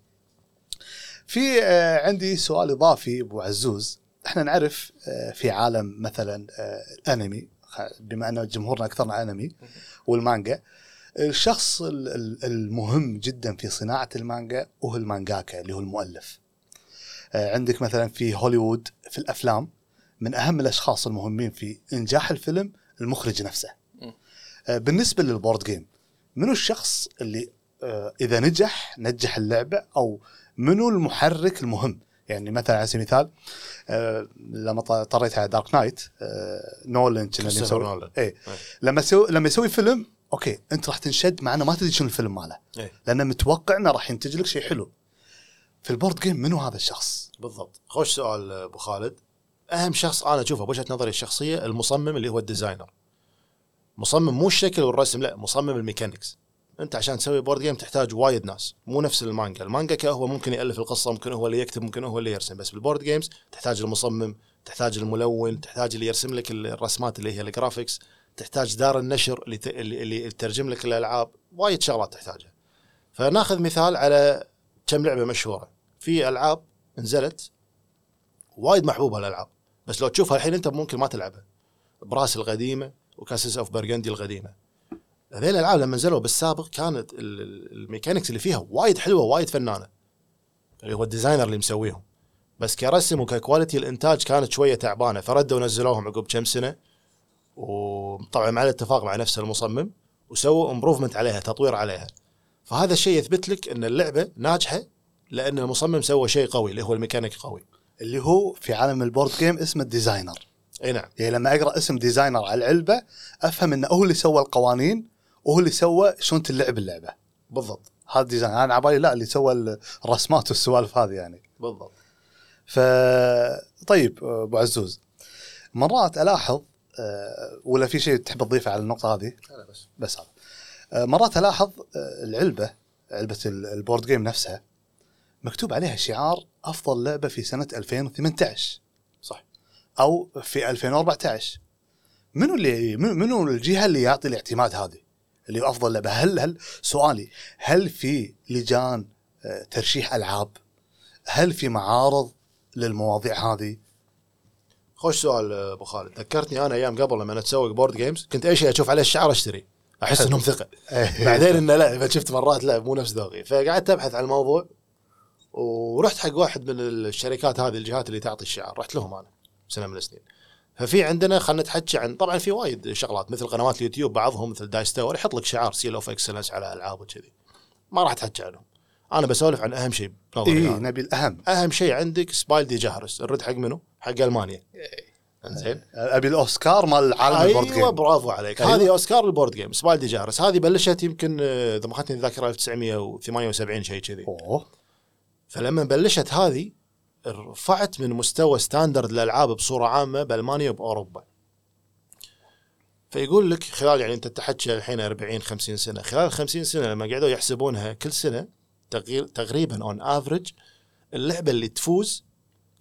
في عندي سؤال إضافي أبو عزوز. إحنا نعرف في عالم مثلا الأنمي بما إن جمهورنا أكثرنا أنمي والمانجا الشخص ال- ال- المهم جدا في صناعة المانجا هو المانجاكا اللي هو المؤلف آه، عندك مثلا في هوليوود في الأفلام من أهم الأشخاص المهمين في إنجاح الفيلم المخرج نفسه. آه، بالنسبة لل board game منو الشخص اللي آه، إذا نجح نجح اللعبة أو منو المحرك المهم يعني مثلا على سبيل المثال آه، لما طريت على Dark Knight آه، نولن كنا اللي مسوي. اي. لما يسوي لما يسوي فيلم أوكي انت راح تنشد مع انه ما تدري شنو الفيلم ماله. إيه. لأنه متوقع انه راح ينتج لك شيء حلو. في ال board game منو هذا الشخص؟ بالضبط. خوش سؤال أبو خالد. أهم شخص أنا اشوفه بوجهة نظري الشخصية المصمم اللي هو ال designer. مصمم مو الشكل والرسم لا مصمم ال mechanics. أنت عشان تسوي board game تحتاج وايد ناس. مو نفس المانجا. المانجا هو ممكن يألف القصة ممكن هو اللي يكتب ممكن هو اللي يرسم. بس بال board games تحتاج المصمم تحتاج الملون تحتاج اللي يرسم لك الرسمات اللي هي ال graphics تحتاج دار النشر اللي اللي, يترجم لك الألعاب وايد شغلات تحتاجها. فناخذ مثال على كم لعبة مشهورة. في ألعاب نزلت وايد محبوبة الألعاب بس لو تشوفها الحين أنت ممكن ما تلعبها. Brass القديمة و Castles of Burgundy القديمة. هذيل الألعاب لما نزلوا بالسابق كانت ال- ال- ال mechanics اللي فيها وايد حلوة وايد فنانة. اللي هو ال designer اللي مسويهم. بس كرسم وك quality الإنتاج كانت شوية تعبانة فردوا نزلوهم عقب كم سنة. وطبعا مع الاتفاق مع نفس المصمم وسووا improvement عليها تطوير عليها. فهذا الشيء يثبت لك إن اللعبة ناجحة لأن المصمم سوى شيء قوي اللي هو الميكانيك قوي. اللي هو في عالم ال board game اسمه ال designer إي نعم. يعني لما أقرأ اسم designer على العلبة أفهم انه هو اللي سوى القوانين وهو اللي سوى شلون تلعب اللعبة. بالضبط. هذا design أنا على بالي لا اللي سوى الرسمات والسوالف هذه يعني. بالضبط. ف طيب أبو عزوز. مرات ألاحظ ولا في شيء تحب تضيفه على النقطة هذه؟ لا بس. بس هذا. آه، مرات ألاحظ آه، العلبة علبة ال- البورد جيم نفسها مكتوب عليها شعار أفضل لعبة في سنة 2018 صح. أو في 2014 منو اللي منو- الجهة اللي يعطي الاعتماد هذه؟ اللي أفضل لعبة. هل هل سؤالي هل في لجان آه، ترشيح ألعاب؟ هل في معارض للمواضيع هذه؟ خوش سؤال أبو خالد. ذكرتني أنا أيام قبل لما أتسوق board games كنت أي شيء أشوف عليه الشعار أشتري. أحس إنهم ثقة. بعدين إنه لا شفت مرات لا مو نفس ذوقي. فقعدت أبحث عن الموضوع ورحت حق واحد من الشركات هذه الجهات اللي تعطي الشعار. رحت لهم أنا سنة من السنين. ففي عندنا خلينا نتحكي عن طبعا في وايد شغلات مثل قنوات اليوتيوب بعضهم مثل Dice Tower يحط لك شعار Seal of Excellence على ألعاب وكذي. ما راح أتحكي عنهم. أنا بسولف عن أهم شيء اي. نبي الأهم. أهم شيء عندك Spiel des Jahres الرد حق منو؟ حق ألمانيا. إنزين. أبي الأوسكار مال عالم ال board أيوه game برافو عليك. أيوة. هذه أوسكار ال board game Spiel des Jahres هذه بلشت يمكن إذا ما خدتني الذاكرة 1978 شيء كذي. أوه. فلما بلشت هذه رفعت من مستوى standard الالعاب بصورة عامة بألمانيا وبأوروبا. فيقول لك خلال يعني أنت تحكي الحين 40 50 سنة، خلال 50 سنة لما قعدوا يحسبونها كل سنة تقريبا on average اللعبة اللي تفوز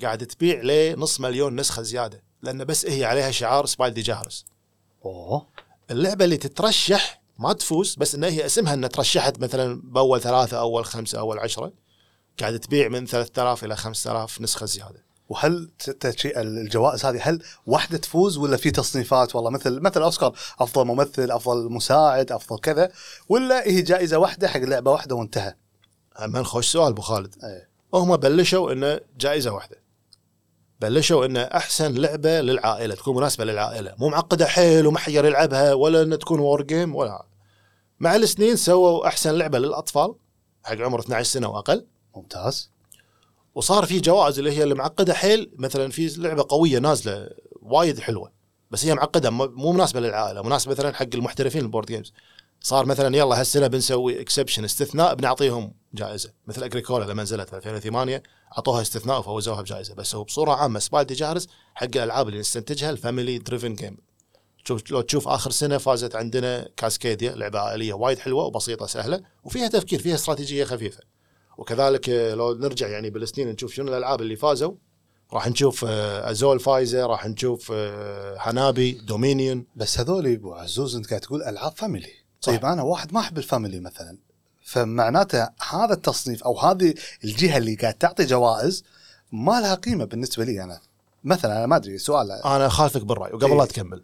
قاعدة تبيع لنص مليون نسخة زيادة، لأن بس هي عليها شعار Spiel des Jahres. أوه اللعبة اللي تترشح ما تفوز بس إن هي اسمها إنها ترشحت مثلا بأول ثلاثة أول خمسة أول عشرة قاعدة تبيع من 3000 إلى 5000 نسخة زيادة. وهل الجوائز هذه هل واحدة تفوز ولا في تصنيفات والله مثل مثل أوسكار أفضل ممثل أفضل مساعد أفضل كذا ولا هي جائزة واحدة حق لعبة واحدة وانتهى هم خوش سؤال ابو خالد. إيه. هم بلشوا إنه جائزة واحدة. بلشوا إنه أحسن لعبة للعائلة تكون مناسبة للعائلة، مو معقدة حيل وما حد يلعبها ولا انها تكون وور جيم ولا مع السنين سووا أحسن لعبة للأطفال حق عمر 12 سنة وأقل. ممتاز. وصار في جوائز اللي هي المعقدة حيل مثلا في لعبة قوية نازلة وايد حلوة بس هي معقدة مو مناسبة للعائلة مناسبة مثلا حق المحترفين ال board games صار مثلا يلا هالسنة بنسوي exception استثناء بنعطيهم جائزة. مثل Agricola لما نزلت في 2008 أعطوها استثناء وفوزوها بجائزة. بس هو بصورة عامة Spiel des Jahres حق الألعاب اللي نستنتجها ال family driven game تشوف لو تشوف آخر سنة فازت عندنا Cascadia لعبة عائلية وايد حلوة وبسيطة سهلة وفيها تفكير فيها استراتيجية خفيفة. وكذلك آه، لو نرجع يعني بالسنين نشوف شنو الألعاب اللي فازوا راح نشوف آه، Azul فايزه راح نشوف آه، Hanabi Dominion بس هذول ابو عزوز أنت قاعد تقول ألعاب family. صح. طيب أنا واحد ما أحب ال family مثلا فمعناته هذا التصنيف أو هذه الجهة اللي قاعد تعطي جوائز ما لها قيمة بالنسبة لي أنا مثلا أنا ما أدري سؤال أنا أخالفك بالرأي وقبل إيه. لا تكمل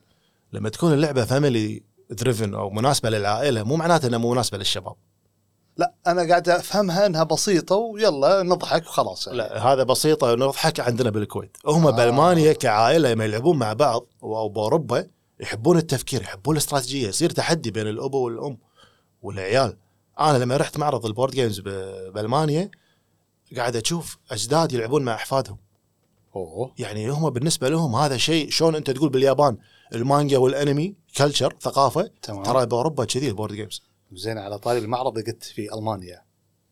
لما تكون اللعبة family driven أو مناسبة للعائلة مو معناته إنها مو مناسبة للشباب لا أنا قاعد أفهمها إنها بسيطة ويلا نضحك وخلاص يعني. لا هذا بسيطة نضحك عندنا بالكويت هم. آه. بألمانيا كعائلة لما يلعبون مع بعض أو بأوروبا يحبون التفكير يحبون الاستراتيجية. يصير تحدي بين الأبو والأم والعيال. أنا لما رحت معرض ال board games بألمانيا قاعد أشوف أجداد يلعبون مع أحفادهم. أوه. يعني هم بالنسبة لهم هذا شيء شلون أنت تقول باليابان المانجا والأنمي culture ثقافة تمام. ترى بأوروبا كذي ال board games. زين على طاري المعرض اللي قلت في ألمانيا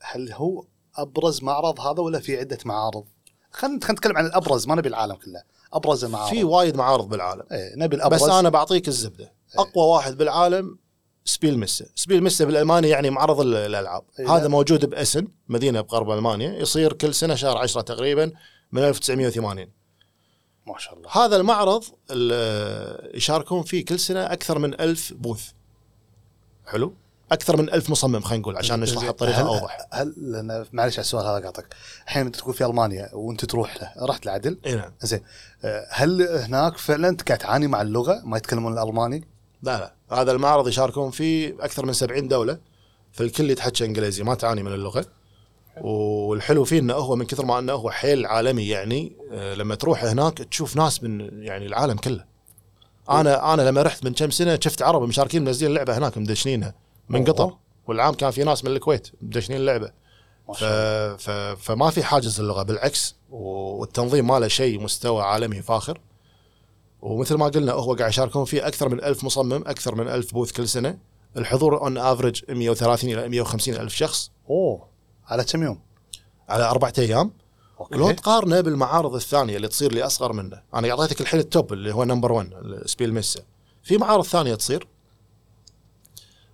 هل هو أبرز معرض هذا ولا في عدة معارض؟ خلينا نتكلم عن الأبرز ما نبي العالم كله. أبرز المعارض. في وايد معارض بالعالم. إيه نبي الأبرز. بس أنا بعطيك الزبدة. أقوى واحد بالعالم Spiel Messe Spiel Messe بالألماني يعني معرض ال- الالعاب إيه، هذا لا. موجود بإيسن مدينة بغرب ألمانيا. يصير كل سنة شهر 10 تقريبا من 1980 ما شاء الله. هذا المعرض ال- يشاركون فيه كل سنة أكثر من ألف بوث. حلو؟ أكثر من ألف مصمم خلينا نقول عشان نشرحها. بطريقه هل أوضح. هل لأن معلش على السؤال هذا قاطعك الحين أنت تكون في ألمانيا وأنت تروح له رحت لعدل؟ إي نعم. زين. آه، هل هناك فعلا أنت قاعد تعاني مع اللغة؟ ما يتكلمون الألماني؟ لا لا. هذا المعرض يشاركون فيه أكثر من 70 دولة فالكل يتحكى إنجليزي ما تعاني من اللغة. والحلو فيه إنه هو من كثر ما إنه هو حيل عالمي يعني آه، لما تروح هناك تشوف ناس من يعني العالم كله. أنا أنا لما رحت من كم سنة شفت عرب مشاركين منزلين اللعبه هناك مدشنينها. من. قطر والعام كان في ناس من الكويت مدشنين اللعبة. ف... ف... فما في حاجز اللغة بالعكس والتنظيم ماله شيء مستوى عالمي فاخر. ومثل ما قلنا هو قاعد يشاركون فيه أكثر من ألف مصمم أكثر من ألف بوث كل سنة. الحضور on average 130 إلى 150 ألف شخص. أوه. على كم يوم؟ على أربعة أيام. لو okay تقارنه بالمعارض الثانية اللي تصير لي اصغر منه. أنا اعطيتك الحين ال top اللي هو number 1 Spiel Messe في معارض ثانية تصير.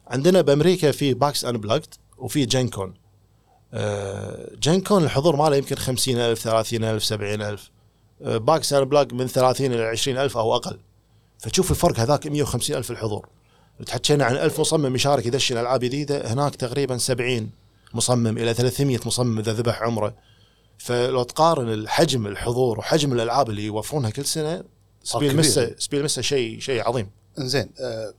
عندنا بأمريكا في PAX Unplugged وفي Gen Con آه، Gen Con الحضور ماله يمكن 50000 30000 70000 آه، PAX Unplugged من 30 إلى 20000 أو أقل. فتشوف الفرق هذاك 150000 الحضور. تحكينا عن 1000 مصمم يشارك يدشن ألعاب جديدة هناك تقريبا 70 مصمم إلى 300 مصمم إذا ذبح عمره. فلو تقارن الحجم الحضور وحجم الألعاب اللي يوفرونها كل سنة سبيل. مسا سبيل مسا شيء شيء عظيم. زين آه،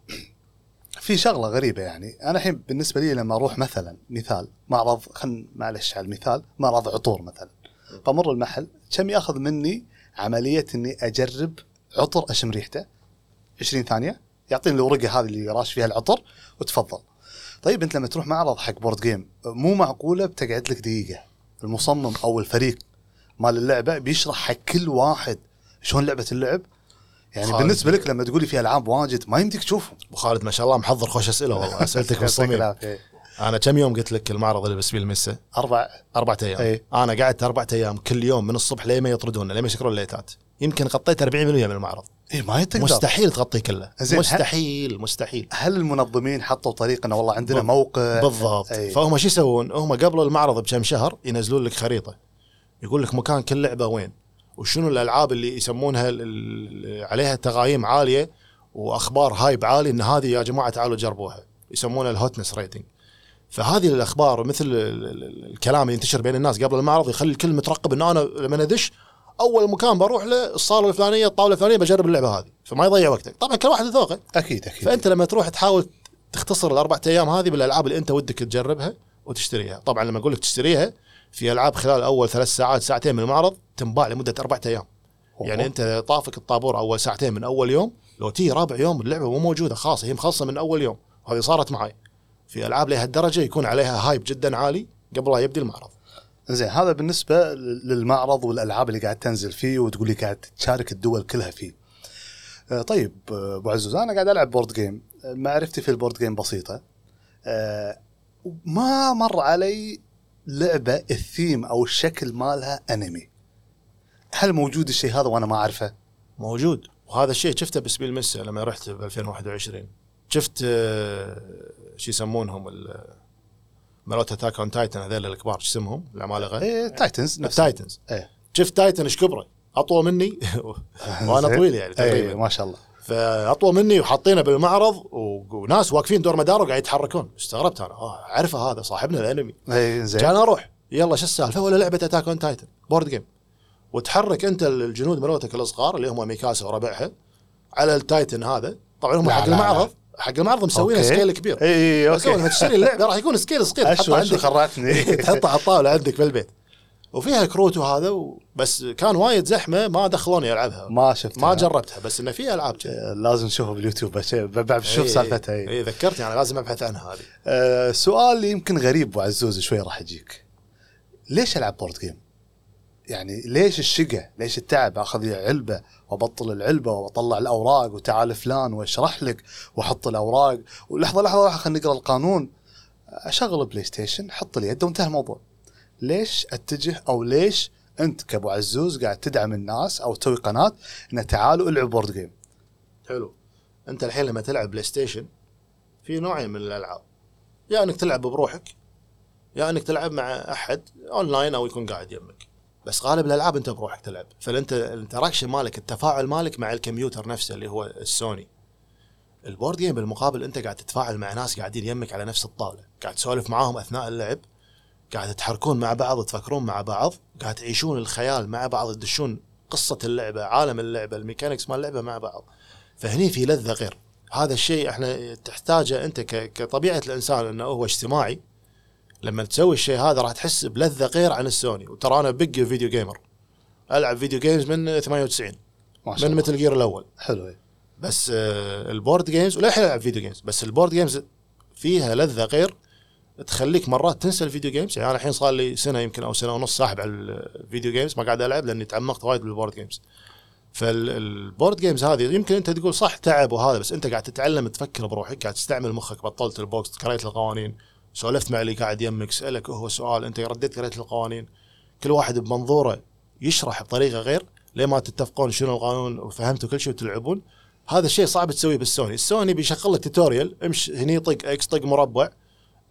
في شغلة غريبة يعني. أنا الحين بالنسبة لي لما أروح مثلا مثال معرض خل معلش على المثال معرض عطور مثلا. بمر المحل كم يأخذ مني عملية إني أجرب عطر أشم ريحته؟ 20 ثانية. يعطيني الورقة هذه اللي راش فيها العطر وتفضل. طيب أنت لما تروح معرض حق بورد جيم مو معقولة بتقعد لك دقيقة؟ المصمم أو الفريق مال اللعبة بيشرح حق كل واحد شلون لعبة اللعب يعني خالد. بالنسبة لك لما تقولي في العاب واجد ما يمديك تشوفهم. ابو خالد ما شاء الله محضر خوش أسئلة والله أسئلتك بالصميم. أنا كم يوم قلت لك المعرض اللي بس المسه أربع. أربع أيام. أي. أنا قعدت أربع أيام كل يوم من الصبح لين ما يطردونا لين ما يسكرون الليتات. يمكن غطيت 40% من المعرض. اي ما تقدر. مستحيل تغطيه كله. مستحيل مستحيل. هل المنظمين حطوا طريقه انه والله عندنا موقع. بالضبط. أي. فهم شو يسوون؟ هم قبل المعرض بكم شهر ينزلون لك خريطة. يقول لك مكان كل لعبة وين. وشنو الألعاب اللي يسمونها عليها تقايم عالية وأخبار هايب عالي إن هذه يا جماعة تعالوا جربوها. يسمونها ال hotness rating. فهذه الأخبار مثل ال- ال- الكلام اللي ينتشر بين الناس قبل المعرض يخلي الكل مترقب إن أنا لما أدش أول مكان بروح له الصالة الفلانية الطاولة الفلانية بجرب اللعبة هذه. فما يضيع وقتك. طبعا كل واحد ذوقه. أكيد أكيد. فأنت لما تروح تحاول تختصر الاربع أيام هذه بالألعاب اللي أنت ودك تجربها وتشتريها. طبعا لما أقول لك تشتريها في ألعاب خلال أول ثلاث ساعات ساعتين من المعرض تنباع لمدة أربع أيام. يعني أنت طافك الطابور أول ساعتين من أول يوم لو تيي رابع يوم اللعبة مو موجودة خلاص هي مخلصه من أول يوم. هذه صارت معي. في ألعاب لهالدرجه يكون عليها hype جدا عالي قبل لا يبدي المعرض. زين هذا بالنسبة للمعرض والألعاب اللي قاعد تنزل فيه وتقول لي قاعد تشارك الدول كلها فيه. آه، طيب آه، أبو عزوز أنا قاعد ألعب board game معرفتي في ال board game بسيطة. آه، ما مر علي لعبة الثيم أو الشكل مالها أنمي. هل موجود الشيء هذا وأنا ما أعرفه؟ موجود وهذا الشيء شفته ب Spiel Messe لما رحت ب 2021 شفت آه، شو يسمونهم مالوت Attack on Titan هذول الكبار شو اسمهم العمالقه إيه Titans Titans إيه. شفت Titan إيش كبره أطول مني وأنا. طويل يعني إيه تقريبا ما شاء الله. فاطول مني وحاطينه بالمعرض وناس واقفين داير مدار وقاعد يتحركون. استغربت أنا. آه اعرفه هذا صاحبنا الأنمي. إيه زين. كان أروح يلا شو السالفة؟ ولا لعبة Attack on Titan board game وتحرك أنت الجنود ملوتك الصغار اللي هم ميكاسا وربعها على ال Titan هذا. طبعا هم حق. المعرض. حق المعرض مسوينه. scale كبير. إي بس okay. ما تشتري اللعبة راح يكون scale صغير تحطه عندك. خرعتني تحطه على الطاولة عندك في البيت. وفيها كروت وهذا و... بس كان وايد زحمة ما دخلوني ألعبها. ما شفت ما جربتها بس إنه في ألعاب كذي. لازم نشوفها باليوتيوب بس بعد شوف إي، سالفتها. اي اي إي، ذكرتني أنا لازم أبحث عنها هذه. آه سؤال يمكن غريب أبو عزوز شوي راح يجيك. ليش ألعب board game؟ يعني ليش الشقا؟ ليش التعب؟ أخذ علبة وأبطل العلبة وأطلع الأوراق وتعال فلان وأشرح لك وأحط الأوراق. ولحظه لحظة لحظة خلينا نقرأ القانون. أشغل PlayStation حط اليد وانتهى الموضوع. ليش اتجه أو ليش انت كابو عزوز قاعد تدعم الناس أو تسوي قناة إنه تعالوا العبوا board game؟ حلو. انت الحين لما تلعب PlayStation في نوعين من الألعاب. يا إنك تلعب بروحك يا إنك تلعب مع أحد اونلاين أو يكون قاعد يمك. بس غالب الألعاب أنت بروحك تلعب. فأنت ال interaction مالك التفاعل مالك مع الكمبيوتر نفسه اللي هو السوني. ال board game بالمقابل أنت قاعد تتفاعل مع ناس قاعدين يمك على نفس الطاولة. قاعد تسولف معاهم أثناء اللعب. قاعد تتحركون مع بعض وتفكرون مع بعض قاعد تعيشون الخيال مع بعض تدشون قصة اللعبة عالم اللعبة ال mechanics مال اللعبة مع بعض. فهني في لذة غير. هذا الشيء إحنا تحتاجه أنت كطبيعة الإنسان إنه هو اجتماعي. لما تسوي الشيء هذا راح تحس بلذة غير عن السوني. وترى أنا big video gamer ألعب video games من 98 ما شاء من Metal Gear الأول. حلو إيه. بس آه، ال board games وللحين ألعب video games بس ال board games فيها لذة غير. تخليك مرات تنسى ال video games يعني أنا الحين صار لي سنة يمكن أو سنة ونص ساحب على ال video games ما قاعد ألعب لأني تعمقت وايد بال board games فال board games هذه يمكن أنت تقول صح تعب وهذا بس أنت قاعد تتعلم تفكر بروحك قاعد تستعمل مخك بطلت ال box قريت القوانين سولفت مع اللي قاعد يمك سألك هو سؤال أنت رديت قريت القوانين. كل واحد بمنظوره يشرح بطريقة غير ليه ما تتفقون شنو القانون وفهمتوا كل شيء وتلعبون. هذا الشيء صعب تسويه بالسوني. السوني بيشغل لك tutorial امش هني طق X طق مربع.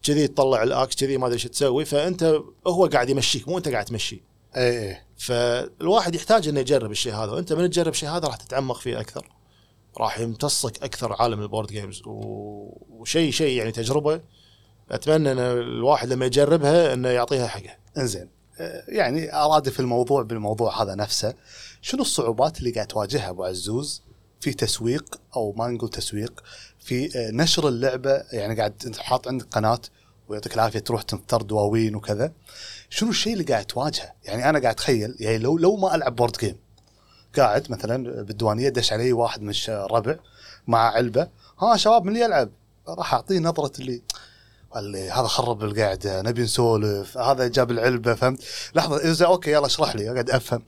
كذي تطلع ال X كذي ما أدري إيش تسوي فأنت هو قاعد يمشيك مو أنت قاعد تمشيه اي اي فالواحد يحتاج إنه يجرب الشيء هذا وأنت من تجرب الشيء هذا راح تتعمق فيه أكثر. راح يمتصك أكثر عالم ال board games وشيء شيء يعني تجربة أتمنى إن الواحد لما يجربها إنه يعطيها حقها إنزين. يعني أرادف الموضوع بالموضوع هذا نفسه. شنو الصعوبات اللي قاعد تواجهها أبو عزوز في تسويق أو ما نقول تسويق في آه، نشر اللعبة؟ يعني قاعد أنت حاط عندك قناة ويعطيك العافية تروح تنثر دواوين وكذا. شنو الشيء اللي قاعد تواجهه؟ يعني أنا قاعد أتخيل يعني لو لو ما ألعب board game قاعد مثلا بالديوانية دش علي واحد من الربع مع علبة ها شباب من يلعب؟ راح أعطيه نظرة اللي اللي هذا خرب القعدة نبي نسولف هذا جاب العلبة فهمت؟ لحظة إذا أوكي يلا اشرح لي أقعد أفهم.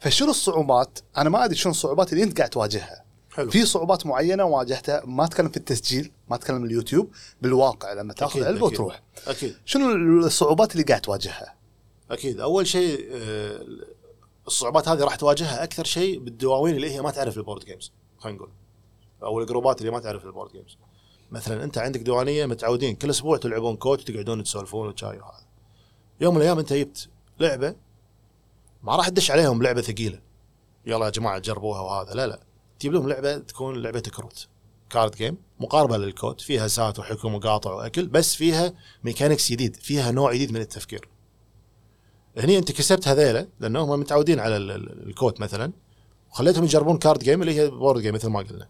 فشنو الصعوبات؟ أنا ما أدري شنو الصعوبات اللي أنت قاعد تواجهها. حلو. في صعوبات معينة واجهتها. ما اتكلم في التسجيل ما اتكلم اليوتيوب بالواقع. لما تاخذ علبة. وتروح. أكيد. شنو الصعوبات اللي قاعد تواجهها؟ أكيد. أول شيء آه، الصعوبات هذه راح تواجهها أكثر شيء بالدواوين اللي هي ما تعرف ال board games خلينا نقول. أو ال groups ات اللي ما تعرف ال board games مثلا أنت عندك ديوانيه متعودين كل أسبوع تلعبون كوت وتقعدون تسولفون وشاي وهذا. يوم من الأيام أنت جبت لعبة ما راح تدش عليهم لعبة ثقيلة. يلا يا جماعة جربوها وهذا. لا لا. تجيب لهم لعبة تكون لعبة كروت. card game مقاربة للكوت فيها سوت وحكم وقاطع وأكل بس فيها mechanics جديد فيها نوع جديد من التفكير. هني أنت كسبت هذيلا لانهم متعودين على ال- ال- الكوت مثلا وخليتهم يجربون card game اللي هي board game مثل ما قلنا.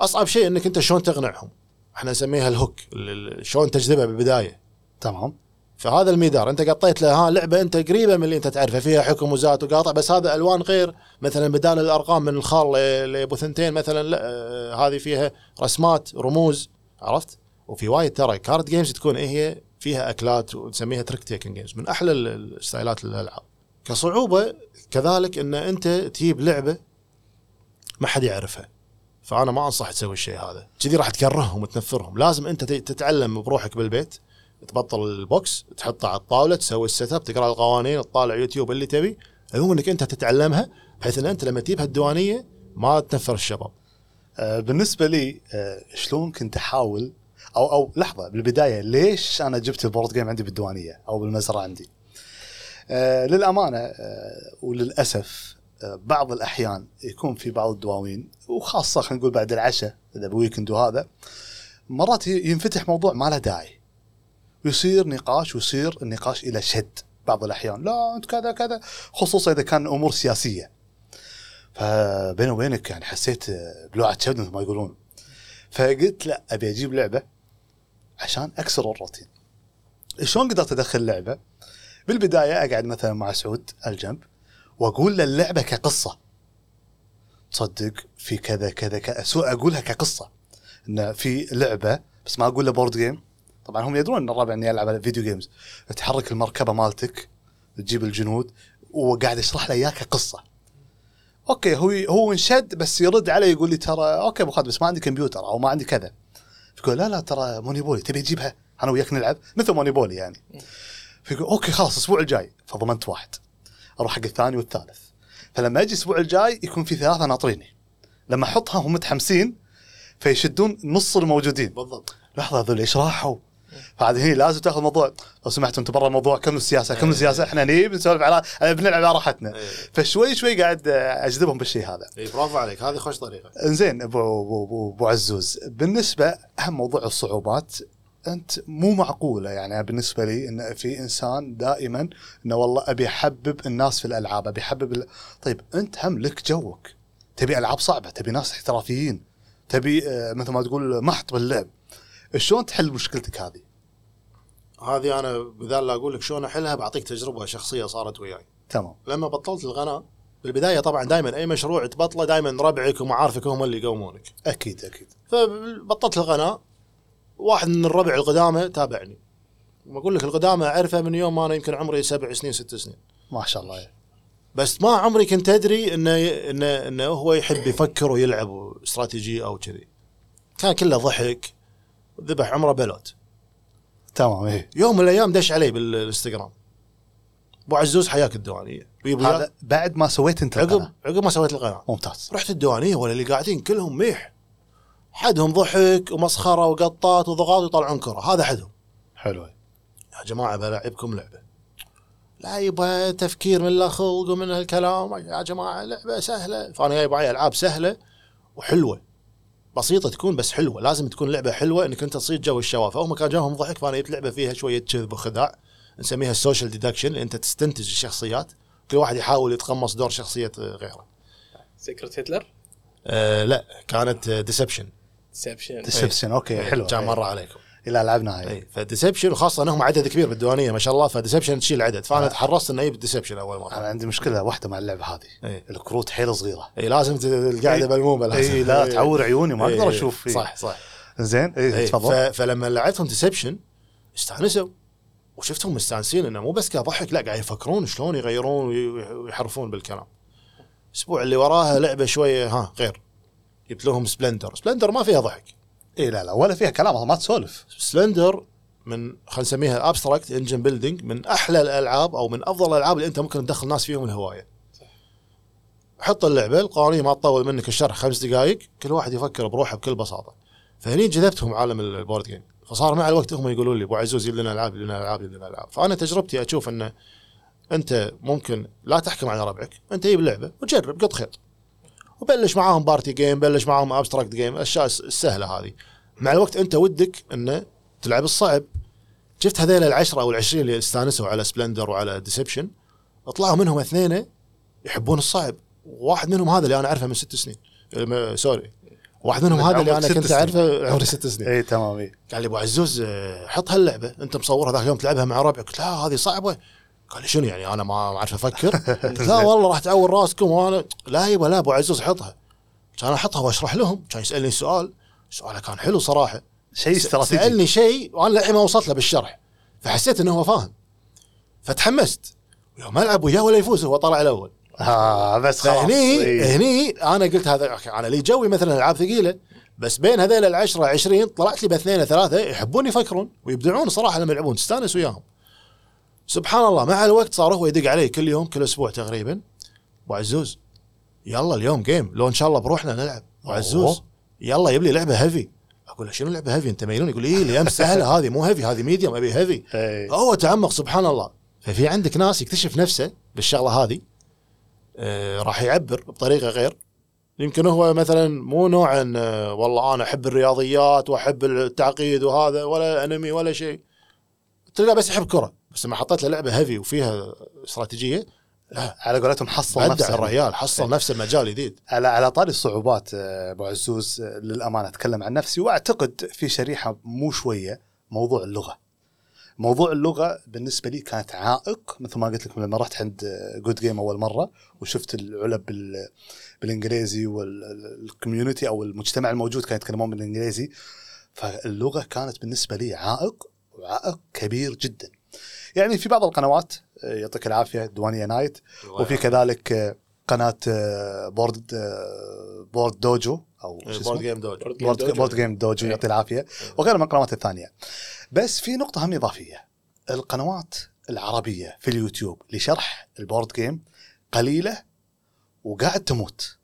أصعب شيء إنك أنت شلون تقنعهم؟ إحنا نسميها ال hook ال- ال- شلون تجذبها بالبداية. تمام. فهذا الميدار انت قطيت له ها لعبة انت قريبة من اللي انت تعرفها فيها حكم وسوت وقاطع بس هذا ألوان غير. مثلا بدال الأرقام من الخال لأبو ثنتين مثلا لا آه، هذه فيها رسمات رموز عرفت؟ وفي وايد ترى card games تكون إيه هي فيها أكلات ونسميها trick taking games من أحلى ال- ال styles ات الألعاب. كصعوبة كذلك إن أنت تجيب لعبة ما حد يعرفها. فأنا ما أنصح تسوي الشيء هذا. كذي راح تكرههم وتنفرهم. لازم أنت تتعلم بروحك بالبيت. تبطل ال box تحطه على الطاولة تسوي ال setup تقرأ القوانين تطالع يوتيوب اللي تبي. المهم إنك أنت تتعلمها بحيث إن أنت لما تجيب هالديوانيه ما تنفر الشباب. آه، بالنسبة لي آه، شلون كنت أحاول أو أو لحظة بالبداية ليش أنا جبت ال board game عندي بالديوانية أو بالمزرعة عندي؟ آه للأمانة وللأسف بعض الأحيان يكون في بعض الدواوين وخاصة خلينا نقول بعد العشاء إذا ب weekend وهذا مرات ينفتح موضوع ما له داعي. ويصير نقاش ويصير النقاش إلى شد بعض الأحيان. لا أنت كذا كذا خصوصا إذا كان امور سياسية. فبيني وبينك يعني حسيت بلوعة شد مثل ما يقولون. فقلت لا أبي أجيب لعبة عشان أكسر الروتين. شلون قدرت أدخل لعبة؟ بالبداية أقعد مثلا مع سعود الجنب وأقول له اللعبة كقصة. تصدق في كذا كذا كذا أقولها كقصة. إن في لعبة بس ما أقول له board game طبعا هم يدرون إن الربع اني العب على video games تحرك المركبة مالتك تجيب الجنود وقاعد اشرح له اياه كقصه أوكي هو هو انشد بس يرد علي يقول لي ترى أوكي أبو خالد بس ما عندي كمبيوتر أو ما عندي كذا. يقول لا لا ترى Monopoly تبي تجيبها؟ أنا وياك نلعب. مثل Monopoly يعني. فيقول أوكي خلاص الأسبوع الجاي. فضمنت واحد. أروح حق الثاني والثالث. فلما أجي الأسبوع الجاي يكون في ثلاثة ناطريني. لما أحطها هم متحمسين فيشدون نص الموجودين. بالضبط. لحظة هذول إيش راحوا؟ فعاد هني لازم تاخذ موضوع لو سمحتوا أنتم برا الموضوع كملوا السياسة كملوا السياسة؟ إحنا هني بنسولف على بنلعب على راحتنا. إيه. فشوي شوي قاعد أجذبهم بالشيء هذا. اي برافو عليك. هذه خوش طريقة. إنزين أبو أبو أبو, عزوز بالنسبة أهم موضوع الصعوبات أنت مو معقولة يعني بالنسبة لي إن في إنسان دائما إنه والله أبي احبب الناس في الألعاب أبي احبب ال... طيب أنت هم لك جوك. تبي ألعاب صعبة تبي ناس احترافيين تبي آه، مثل ما تقول محط باللعب. شلون تحل مشكلتك هذه؟ هذه أنا بدال لا أقول لك شلون أحلها بعطيك تجربة شخصية صارت وياي. تمام. لما بطلت القناه بالبداية طبعا دائما أي مشروع تبطله دائما ربعك ومعارفك هم اللي يقومونك. أكيد أكيد. فبطلت القناه واحد من الربع القدامى تابعني. ما أقول لك القدامى أعرفه من يوم ما أنا يمكن عمري سبع سنين ست سنين. ما شاء الله. يعني. بس ما عمري كنت أدري إنه إنه إنه هو يحب يفكر ويلعب استراتيجيه أو كذي. كان كله ضحك ذبح عمره بلوت تمام إيه. يوم من الأيام دش علي بالإنستغرام. أبو عزوز حياك الديوانية. هذا بعد ما سويت أنت عقب. عقب ما سويت القناة. ممتاز. رحت الديوانية ولا اللي قاعدين كلهم ميح. حدهم ضحك ومسخرة وقطات وضغط ويطلعون كرة. هذا حدهم. حلو. يا جماعة بلعبكم لعبة. لا يبغى تفكير من لا خلق ومن هالكلام يا جماعة لعبة سهلة. فأنا جايب معي ألعاب سهلة وحلوة. بسيطة تكون بس حلوة لازم تكون لعبة حلوة إنك أنت تصيد جو الشباب فهم كان جوهم ضحك فانا جبت لعبة فيها شوية كذب وخداع نسميها ال social deduction أنت تستنتج الشخصيات. كل واحد يحاول يتقمص دور شخصية غيره. Secret Hitler أه لا كانت Deception Deception Deception أوكي حلو كان. مرة عليكم. إلى لعبنا هاي. اي ف Deception وخاصة إنهم عدد كبير بالديوانية ما شاء الله. ف Deception تشيل عدد. فأنا تحرصت إني أجيب Deception أول مرة. أنا عندي مشكلة واحدة مع اللعبة هذه. إيه. الكروت حيل صغيرة. اي لازم القاعدة. ملمومه لازم. اي لا إي. تعور عيوني ما. أقدر أشوف فيه. صح صح. زين اي. تفضل. فلما لعبتهم Deception استانسوا. وشفتهم مستانسين إنه مو بس كضحك لا قاعد يفكرون شلون يغيرون وي- ويحرفون بالكلام. الأسبوع اللي وراها لعبة شوية ها غير. جبت لهم Splendor Splendor ما فيها ضحك. اي لا لا ولا فيها كلام ما تسولف. Splendor من خلينا نسميها abstract engine building من أحلى الألعاب أو من أفضل الألعاب اللي أنت ممكن تدخل ناس فيهم الهواية. حط اللعبة القوانين ما تطول منك الشرح خمس دقائق كل واحد يفكر بروحه بكل بساطة. فهني جذبتهم عالم ال board game فصار مع الوقت هم يقولون لي أبو عزوز يجيب لنا العاب يجيب لنا العاب يجيب لنا العاب فأنا تجربتي أشوف إنه أنت ممكن لا تحكم على ربعك أنت جيب لعبه وجرب قط خيط. وبلش معاهم party game بلش معاهم abstract game الاشياء السهله هذه. مع الوقت أنت ودك إنه تلعب الصعب. شفت هذيل العشرة أو العشرين اللي استانسوا على Splendor وعلى Deception طلعوا منهم اثنين يحبون الصعب. واحد منهم هذا اللي أنا أعرفه من ست سنين. sorry. واحد منهم من هذا اللي أنا كنت. أعرفه عمري ست سنين. إي تمام قال لي أبو عزوز حط هاللعبة. أنت مصورها ذاك اليوم تلعبها مع ربعك. قلت لا هذه صعبة. قال لي شنو يعني؟ أنا ما ما اعرف أفكر. لا والله راح تعور راسكم وأنا لا يبا لا أبو عزوز حطها. كان أحطها وأشرح لهم. كان يسألني سؤال. سؤاله كان حلو صراحة. شيء استراتيجي. سألني شيء وأنا للحين ما وصلت له بالشرح. فحسيت إنه هو فاهم. فتحمست. يوم العب وياه ولا يفوز هو طلع الأول. آه بس خلاص. فهني إيه. هني أنا قلت هذا أوكي، أنا لي جوي مثلا ألعاب ثقيلة بس بين هذيل العشرة عشرين طلعت لي باثنين ثلاثة يحبون يفكرون ويبدعون صراحة لما يلعبون تستانس وياهم. سبحان الله مع الوقت صار هو يدق علي كل يوم كل أسبوع تقريبا. أبو عزوز يلا اليوم جيم لو إن شاء الله بروحنا نلعب. أبو عزوز. يلا جيب لي لعبة heavy أقول له شنو لعبة heavy أنت مجنون يقول لي اليوم سهلة هذه مو heavy هذه medium أبي heavy إيه. هو تعمق سبحان الله. ففي عندك ناس يكتشف نفسه بالشغلة هذه. آه راح يعبر بطريقة غير. يمكن هو مثلا مو نوع إن، آه، والله أنا أحب الرياضيات وأحب التعقيد وهذا ولا أنمي ولا شيء. تلقى بس يحب كرة. بس لما حطيت له لعبة هيفي وفيها استراتيجية على قولتهم حصل نفسه الرجال حصل نفسه بمجال جديد على على طاري الصعوبات آه، أبو عزوز آه، للأمانة أتكلم عن نفسي وأعتقد في شريحة مو شوية موضوع اللغة. موضوع اللغة بالنسبة لي كانت عائق مثل ما قلت لكم لما رحت عند Good Game أول مرة وشفت العلب بال بالإنجليزي وال community أو المجتمع الموجود كانوا يتكلمون بالإنجليزي فاللغة كانت بالنسبة لي عائق وعائق كبير جدا. يعني في بعض القنوات آه، يعطيك العافية ديوانية نايت. وفي كذلك آه، قناة آه، board board dojo أو شو board اسمه؟ game dojo board board, dojo. board game dojo إيه. يعطي العافية. وغيرها من القنوات الثانية. بس في نقطة هم إضافية. القنوات العربية في اليوتيوب لشرح ال board game قليلة وقاعد تموت.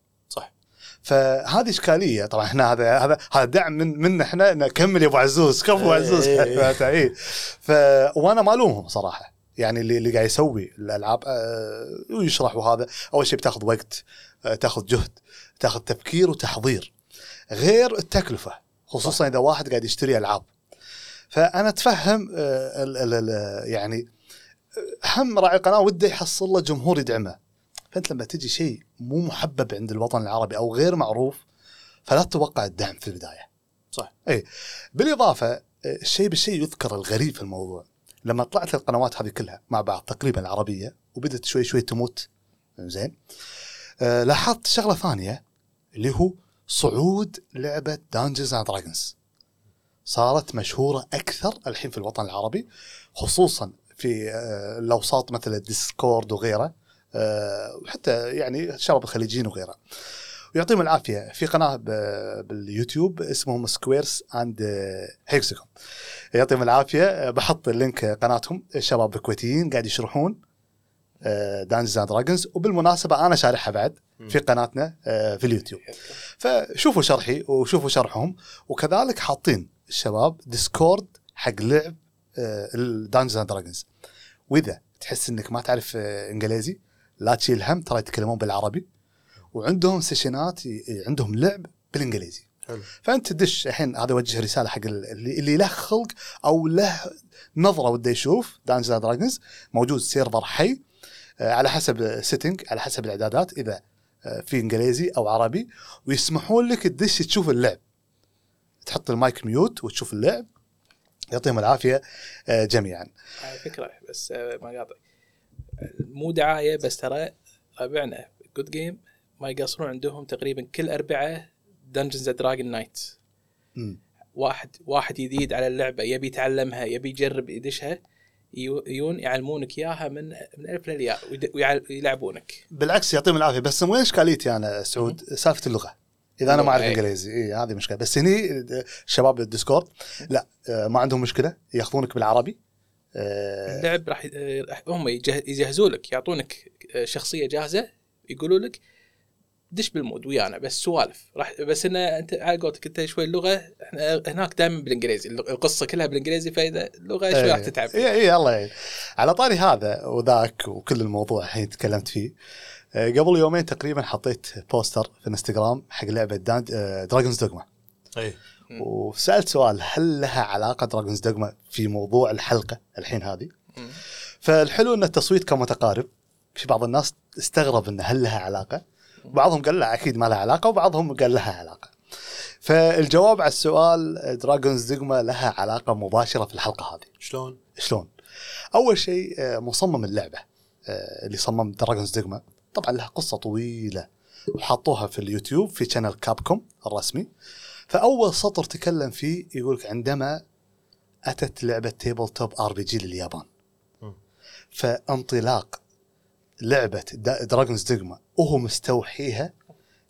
فهذه إشكالية. طبعا إحنا هذا هذا هذا دعم من من إحنا نكمل يا أبو عزوز. كفو أبو عزوز؟ علي؟ ف وأنا ما ألومهم صراحة. يعني اللي اللي قاعد يسوي الألعاب آه، ويشرح وهذا أول شيء بتاخذ وقت آه، تاخذ جهد تاخذ تفكير وتحضير. غير التكلفة خصوصا إذا واحد قاعد يشتري ألعاب. فأنا أتفهم آه، ال- ال- ال- يعني هم راعي القناة وده يحصل له جمهور يدعمه. فأنت لما تجي شيء مو محبب عند الوطن العربي أو غير معروف فلا تتوقع الدعم في البداية. صح. اي بالإضافة آه، الشيء بالشيء يذكر الغريب في الموضوع. لما طلعت القنوات هذه كلها مع بعض تقريبا العربية وبدت شوي شوي تموت زين آه لاحظت شغلة ثانية اللي هو صعود لعبة Dungeons and Dragons صارت مشهورة أكثر الحين في الوطن العربي خصوصا في آه، الأوساط مثل الديسكورد وغيره. وحتى يعني الشباب الخليجيين وغيره ويعطيهم العافية. في قناة باليوتيوب اسمهم Squares and Hexes كوم يعطيهم العافية. آه، بحط ال link قناتهم. الشباب الكويتيين قاعد يشرحون Dungeons and Dragons وبالمناسبة أنا شارحها بعد في قناتنا آه، في اليوتيوب. فشوفوا شرحي وشوفوا شرحهم. وكذلك حاطين الشباب ديسكورد حق لعب ال Dungeons and Dragons وإذا تحس إنك ما تعرف آه، إنجليزي لا تشيل هم ترى يتكلمون بالعربي. وعندهم session ات ي- عندهم لعب بالإنجليزي. حلو. فأنت تدش الحين هذا وجه رسالة حق ال- اللي, اللي له خلق أو له نظرة وده يشوف. Dungeons and Dragons موجود server حي. آه، على حسب setting على حسب الإعدادات إذا آه، في إنجليزي أو عربي. ويسمحون لك تدش تشوف اللعب. تحط المايك mute وتشوف اللعب. يعطيهم العافية آه، جميعا. على فكرة بس ما قاطع مو دعاية بس ترى ربعنا Good Game ما يقصرون عندهم تقريبا كل اربعاء Dungeons Dragon night. واحد واحد جديد على اللعبة يبي يتعلمها يبي يجرب يدشها. يون يعلمونك إياها من من ألف للياء ويلعبونك. بالعكس يعطيهم العافية. بس وين اشكاليتي أنا سعود؟ سالفة اللغة. إذا أنا ما أعرف إيه. إنجليزي اي هذه مشكلة. بس هني شباب الديسكورد لا آه، ما عندهم مشكلة. ياخذونك بالعربي. اللعب راح هم يجه- يجهزوا لك يعطونك آه، شخصية جاهزة يقولوا لك دش بال mood ويانا بس سوالف. راح بس انه أنت على قولتك أنت شوي اللغة إحنا هناك دائما بالإنجليزي. القصة كلها بالإنجليزي فإذا اللغة شوي راح تتعب؟ اي اي الله يعين على طاري هذا وذاك وكل الموضوع الحين تكلمت فيه آه، قبل يومين تقريبا حطيت poster في الإنستغرام حق لعبة Dragon's Dogma اي. وسألت سؤال هل لها علاقة Dragon's Dogma في موضوع الحلقة الحين هذه. فالحلو إن التصويت كان متقارب في بعض الناس استغرب إن هل لها علاقة. بعضهم قال لا أكيد ما لها علاقة وبعضهم قال لها علاقة. فالجواب على السؤال Dragon's Dogma لها علاقة مباشرة في الحلقة هذه. شلون؟ شلون؟ أول شيء آه، مصمم اللعبة آه، اللي صمم Dragon's Dogma طبعا لها قصة طويلة وحطوها في اليوتيوب في channel Capcom الرسمي. فأول سطر تكلم فيه يقول عندما أتت لعبة tabletop RPG لليابان. فانطلاق لعبة Dragon's Dogma وهو مستوحيها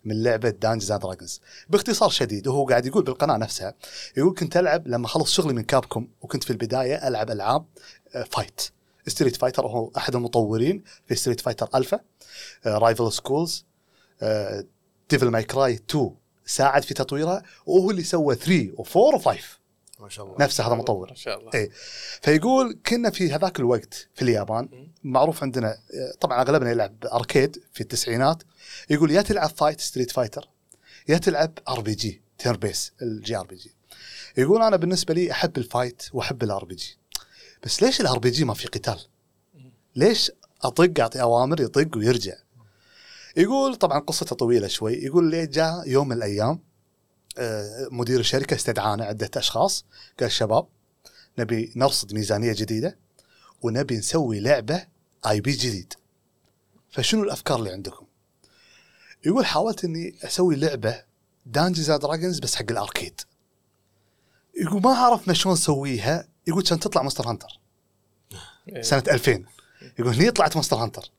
من لعبة Dungeons and Dragons. باختصار شديد وهو قاعد يقول بالقناة نفسها يقول كنت ألعب لما خلص شغلي من Capcom وكنت في البداية ألعب ألعاب آه، fight. Street Fighter هو أحد المطورين في Street Fighter Alpha Rival Schools Devil May Cry 2 ساعد في تطويرها وهو اللي سوى 3 و4 و5 ما شاء الله. نفسه هذا مطور. ما شاء الله. إيه. فيقول كنا في هذاك الوقت في اليابان معروف عندنا آه، طبعا أغلبنا يلعب arcade في التسعينات. يقول يا تلعب fight Street Fighter يا تلعب ار بي جي تير بيس الجي ار بي جي يقول أنا بالنسبة لي أحب ال fight وأحب ال RPG بس ليش ال RPG ما في قتال؟ ليش أطق أعطي أوامر يطق ويرجع؟ يقول طبعا قصته طويلة شوي. يقول ليه جاء يوم من الأيام آه، مدير الشركة استدعانا عدة أشخاص. قال شباب نبي نرصد ميزانية جديدة ونبي نسوي لعبة IP جديد. فشنو الأفكار اللي عندكم؟ يقول حاولت إني أسوي لعبة Dungeons Dragons بس حق ال arcade. يقول ما عرفنا شلون نسويها. يقول كان تطلع Monster Hunter. إيه. سنة 2000 يقول هني طلعت Monster Hunter.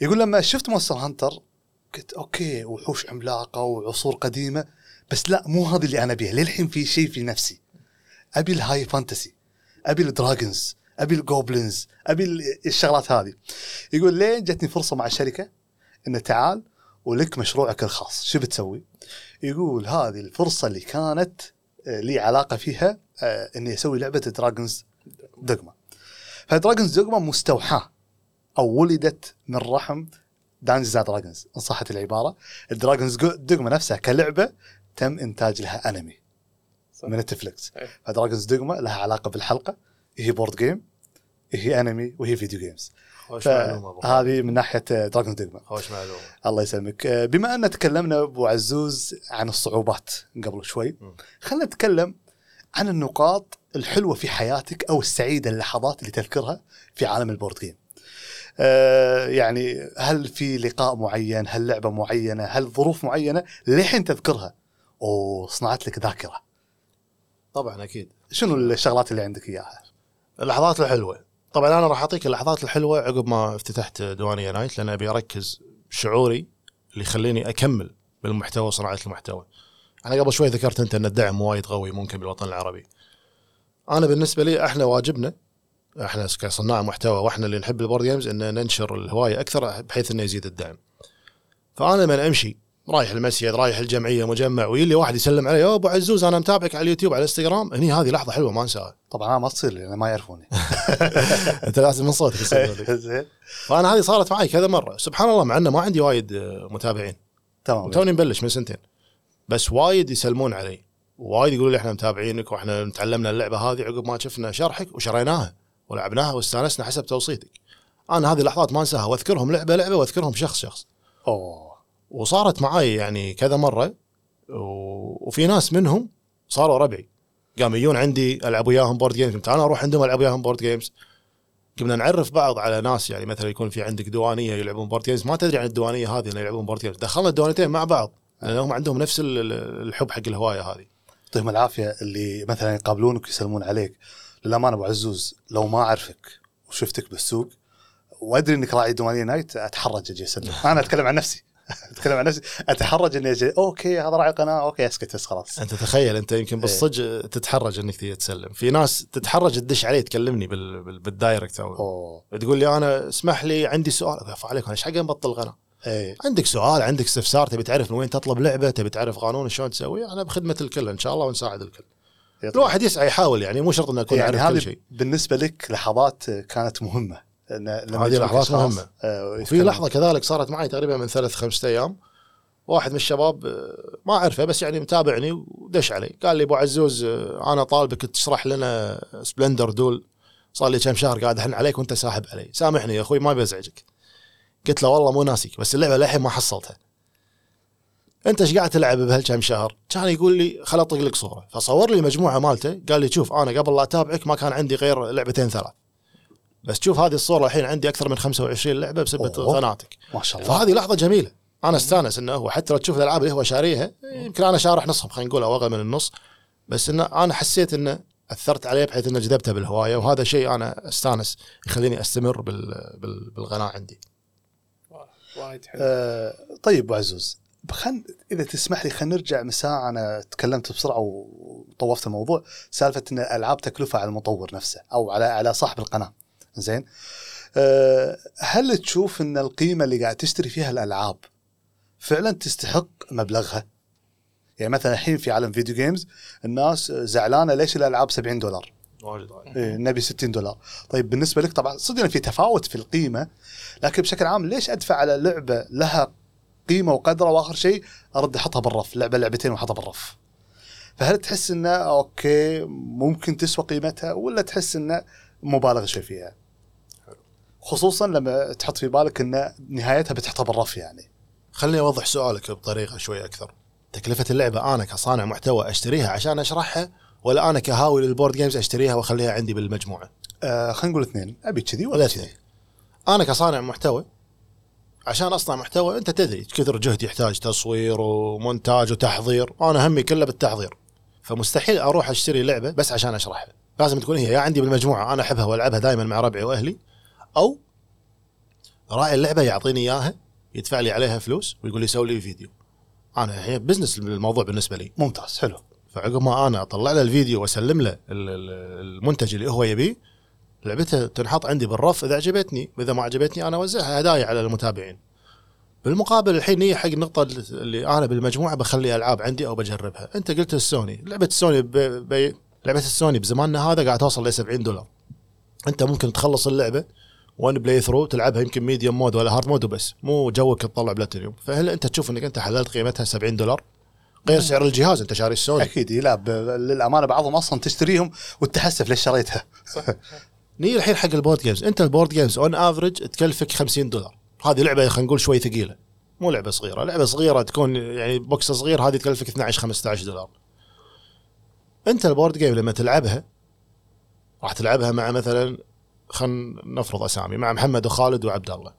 يقول لما شفت Monster Hunter قلت okay وحوش عملاقة وعصور قديمة بس لا مو هذا اللي أنا أبيه. للحين في شيء في نفسي. أبي ال high fantasy أبي ال dragons أبي ال goblins أبي ال- الشغلات هذه. يقول لين جتني فرصة مع الشركة إنه تعال ولك مشروعك الخاص. شو بتسوي؟ يقول هذه الفرصة اللي كانت آه، لي علاقة فيها آه، إني أسوي لعبة Dragon's Dogma ف Dragon's Dogma مستوحاة. أو ولدت من رحم Dungeons Dragons إن صحت العبارة ال Dragon's Dogma نفسها كلعبة تم إنتاج لها أنمي صح. من Netflix إيه. ف Dragon's Dogma لها علاقة بالحلقة هي board game هي أنمي وهي فيديو جيمز. فهذه من ناحية Dragon's Dogma خوش معلومة الله يسلمك آه، بما أن تكلمنا أبو عزوز عن الصعوبات قبل شوي. خلينا نتكلم عن النقاط الحلوة في حياتك أو السعيدة اللحظات اللي تذكرها في عالم ال board game يعني هل في لقاء معين؟ هل لعبة معينة؟ هل ظروف معينة؟ للحين تذكرها. وصنعت لك ذاكرة. طبعا أكيد. شنو الشغلات اللي عندك إياها؟ اللحظات الحلوة. طبعا أنا راح أعطيك اللحظات الحلوة عقب ما افتتحت ديوانية نايت لأن أبي أركز شعوري اللي يخليني أكمل بالمحتوى وصناعة المحتوى. أنا قبل شوي ذكرت أنت أن الدعم وايد قوي ممكن بالوطن العربي. أنا بالنسبة لي إحنا واجبنا إحنا كصناع محتوى وإحنا اللي نحب ال board games إن ننشر الهواية أكثر بحيث إنه يزيد الدعم. فأنا لما أمشي رايح المسجد رايح الجمعية مجمع ويجي لي واحد يسلم علي يا أبو عزوز أنا متابعك على اليوتيوب على الإنستغرام. هني هذه لحظة حلوة ما أنساها. طبعا أنا ما تصير لي ما يعرفوني. أنت لازم من صوتك. زين. فأنا هذه صارت معي كذا مرة. سبحان الله مع إنه ما عندي وايد آه، متابعين. تمام. توني مبلش من سنتين. بس وايد يسلمون علي. وايد يقولوا لي إحنا متابعينك وإحنا تعلمنا اللعبة هذه عقب ما شفنا شرحك وشريناها. ولعبناها واستانسنا حسب توصيتك. أنا هذه اللحظات ما أنساها وأذكرهم لعبة لعبة وأذكرهم شخص شخص. أوه. وصارت معي يعني كذا مرة و... وفي ناس منهم صاروا ربعي. قاموا يجون عندي ألعب وياهم board games تعال أروح عندهم ألعب وياهم board games قمنا نعرف بعض على ناس يعني مثلا يكون في عندك دوانية يلعبون board games ما تدري عن الديوانيه هذه اللي يلعبون board games دخلنا الديوانيتين مع بعض لانهم عندهم نفس ال- ال- الحب حق الهواية هذه. يعطيهم العافية اللي مثلا يقابلونك ويسلمون عليك. للأمانة أبو عزوز لو ما أعرفك وشفتك بالسوق وأدري إنك راعي ديوانية نايت أتحرج أجي اسلم أنا أتكلم عن نفسي. أتكلم عن نفسي. أتحرج إني أجي okay هذا راعي قناه okay أسكت بس خلاص. أنت تخيل أنت إيه. يمكن بالصج تتحرج إنك تيجي تسلم. في ناس تتحرج تدش علي تكلمني بال... بال... بال direct أو تقول لي أنا اسمح لي عندي سؤال. أقول عليك أنا إيش حق نبطل قناه إيه. عندك سؤال عندك استفسار تبي تعرف من وين تطلب لعبة تبي تعرف قانون شلون تسوي؟ أنا بخدمة الكل إن شاء الله ونساعد الكل. الواحد يسعى يحاول يعني مو شرط إنه اكون يعني عارف كل شيء. بالنسبة لك لحظات كانت مهمة. هذه لحظات مهمة. آه، في. لحظة كذلك صارت معي تقريبا من ثلاث خمسة أيام. واحد من الشباب آه، ما أعرفه بس يعني متابعني ودش علي. قال لي أبو عزوز آه، أنا طالبك تشرح لنا سبلندر دول. صار لي كم شهر قاعد أحن عليك وأنت ساحب علي. سامحني يا أخوي ما بزعجك. قلت له والله مو ناسيك بس اللعبة للحين ما حصلتها. انت إيش قاعد تلعب بهالكم شهر؟ كان يقول لي خل اطق لك صورة. فصور لي مجموعة مالته قال لي شوف أنا قبل لا أتابعك ما كان عندي غير لعبتين ثلاث. بس شوف هذه الصورة الحين عندي أكثر من 25 لعبة بسبه أوه. قناتك ما شاء الله. فهذه لحظة جميلة. أنا أستانس إنه هو حتى لو تشوف الألعاب اللي هو شاريها يمكن أنا شارح نصهم خلينا نقول أو أقل من النص. بس إنه أنا حسيت إنه أثرت عليه بحيث إنه جذبته بالهواية وهذا شيء أنا أستانس يخليني أستمر بال بال بالقناه عندي. وايد حلو. آه طيب ابو عزوز. خل إذا تسمح لي خلينا نرجع من ساعه أنا تكلمت بسرعة وطوفت الموضوع سالفة إن الالعاب تكلفة على المطور نفسه أو على على صاحب القناة زين آه هل تشوف إن القيمة اللي قاعد تشتري فيها الألعاب فعلا تستحق مبلغها؟ يعني مثلا الحين في عالم فيديو جيمز الناس زعلانة ليش الألعاب 70 دولار؟ واجد. إيه نبي 60 دولار طيب بالنسبة لك طبعا صدق إن في تفاوت في القيمة لكن بشكل عام ليش أدفع على لعبة لها قيمة وقدرة وآخر شيء أرد احطها بالرف لعبة لعبتين واحطها بالرف فهل تحس انه أوكي ممكن تسوى قيمتها ولا تحس انه مبالغ شوي فيها خصوصا لما تحط في بالك إن نهايتها بتحطها بالرف يعني خليني أوضح سؤالك بطريقة شوي أكثر. تكلفة اللعبة أنا كصانع محتوى أشتريها عشان أشرحها ولا أنا كهاوي لل board games أشتريها وأخليها عندي بالمجموعة؟ آه خلينا نقول اثنين أبي كذي ولا كذي. أنا كصانع محتوى عشان أصنع محتوى أنت تدري كثر جهد يحتاج تصوير ومونتاج وتحضير. وأنا همي كله بالتحضير. فمستحيل أروح أشتري لعبة بس عشان أشرحها. لازم تكون هي يا عندي بالمجموعة أنا أحبها وألعبها دائما مع ربعي وأهلي. أو راعي اللعبة يعطيني إياها يدفع لي عليها فلوس ويقول لي سوي لي فيديو. أنا هي business الموضوع بالنسبة لي. ممتاز حلو. فعقب ما أنا أطلع له الفيديو وأسلم له ال- ال- المنتج اللي هو يبيه لعبته تنحط عندي بالرف إذا عجبتني وإذا ما عجبتني أنا أوزعها هدايا على المتابعين بالمقابل الحين نيجي حق النقطة اللي أنا بالمجموعة بخلي ألعاب عندي أو بجربها، أنت قلت السوني، لعبة السوني ب... ب... لعبة السوني بزماننا هذا قاعد توصل ل 70 دولار. أنت ممكن تخلص اللعبة one playthrough تلعبها يمكن medium mode ولا hard mode وبس، مو جوك تطلع بلاتينيوم، فهل أنت تشوف إنك أنت حللت قيمتها 70 دولار؟ غير سعر الجهاز أنت شاري السوني. أكيد لا للأمانة بعضهم أصلا تشتريهم وتحسف ليش شريتها نيجي الحين حق ال board games أنت ال board games on average تكلفك 50 دولار. هذه لعبة خلينا نقول شوي ثقيلة. مو لعبة صغيرة. لعبة صغيرة تكون يعني box صغير هذه تكلفك 12 15 دولار. أنت ال board game لما تلعبها راح تلعبها مع مثلا خلينا نفرض أسامي مع محمد وخالد وعبد الله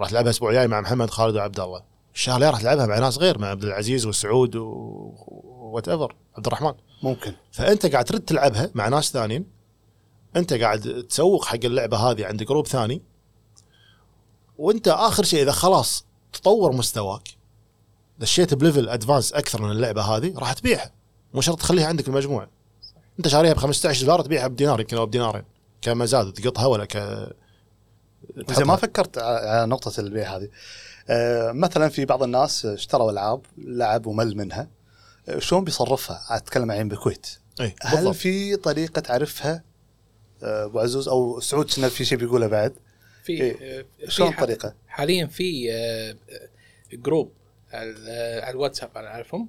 راح تلعبها الأسبوع الجاي مع محمد خالد وعبد الله الشهر الجاي راح تلعبها مع ناس غير مع عبد العزيز وسعود whatever عبد الرحمن. ممكن. فأنت قاعد ترد تلعبها مع ناس ثانيين أنت قاعد تسوق حق اللعبة هذه عند group ثاني وأنت آخر شيء إذا خلاص تطور مستواك دشيت ب level advanced أكثر من اللعبة هذه راح تبيعها. مو شرط تخليها عندك المجموعة. أنت شاريها ب 15 دولار تبيعها بدينار يمكن أو بدينارين كمزاد تقطها ولا ك زين ما فكرت على نقطة البيع هذه. آه، مثلا في بعض الناس اشتروا ألعاب لعب ومل منها. آه، شلون بيصرفها؟ أتكلم الحين بالكويت اي هل في طريقة تعرفها أبو عزوز أو سعود كنا في شيء بيقوله بعد في إيه. آه، في شلون الطريقة؟ حاليا في آه، آه، جروب على آه، على الواتساب أنا أعرفهم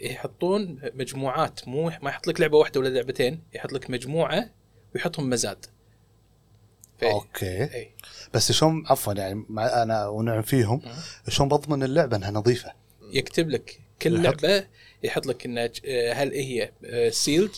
يحطون مجموعات مو ما يحط لك لعبة واحدة ولا لعبتين يحط لك مجموعة ويحطهم مزاد ف- okay إي بس شلون عفوا يعني مع أنا ونعم فيهم شلون بضمن اللعبة إنها نظيفة؟ يكتب لك كل لعبة يحط لك إنها آه، هل هي sealed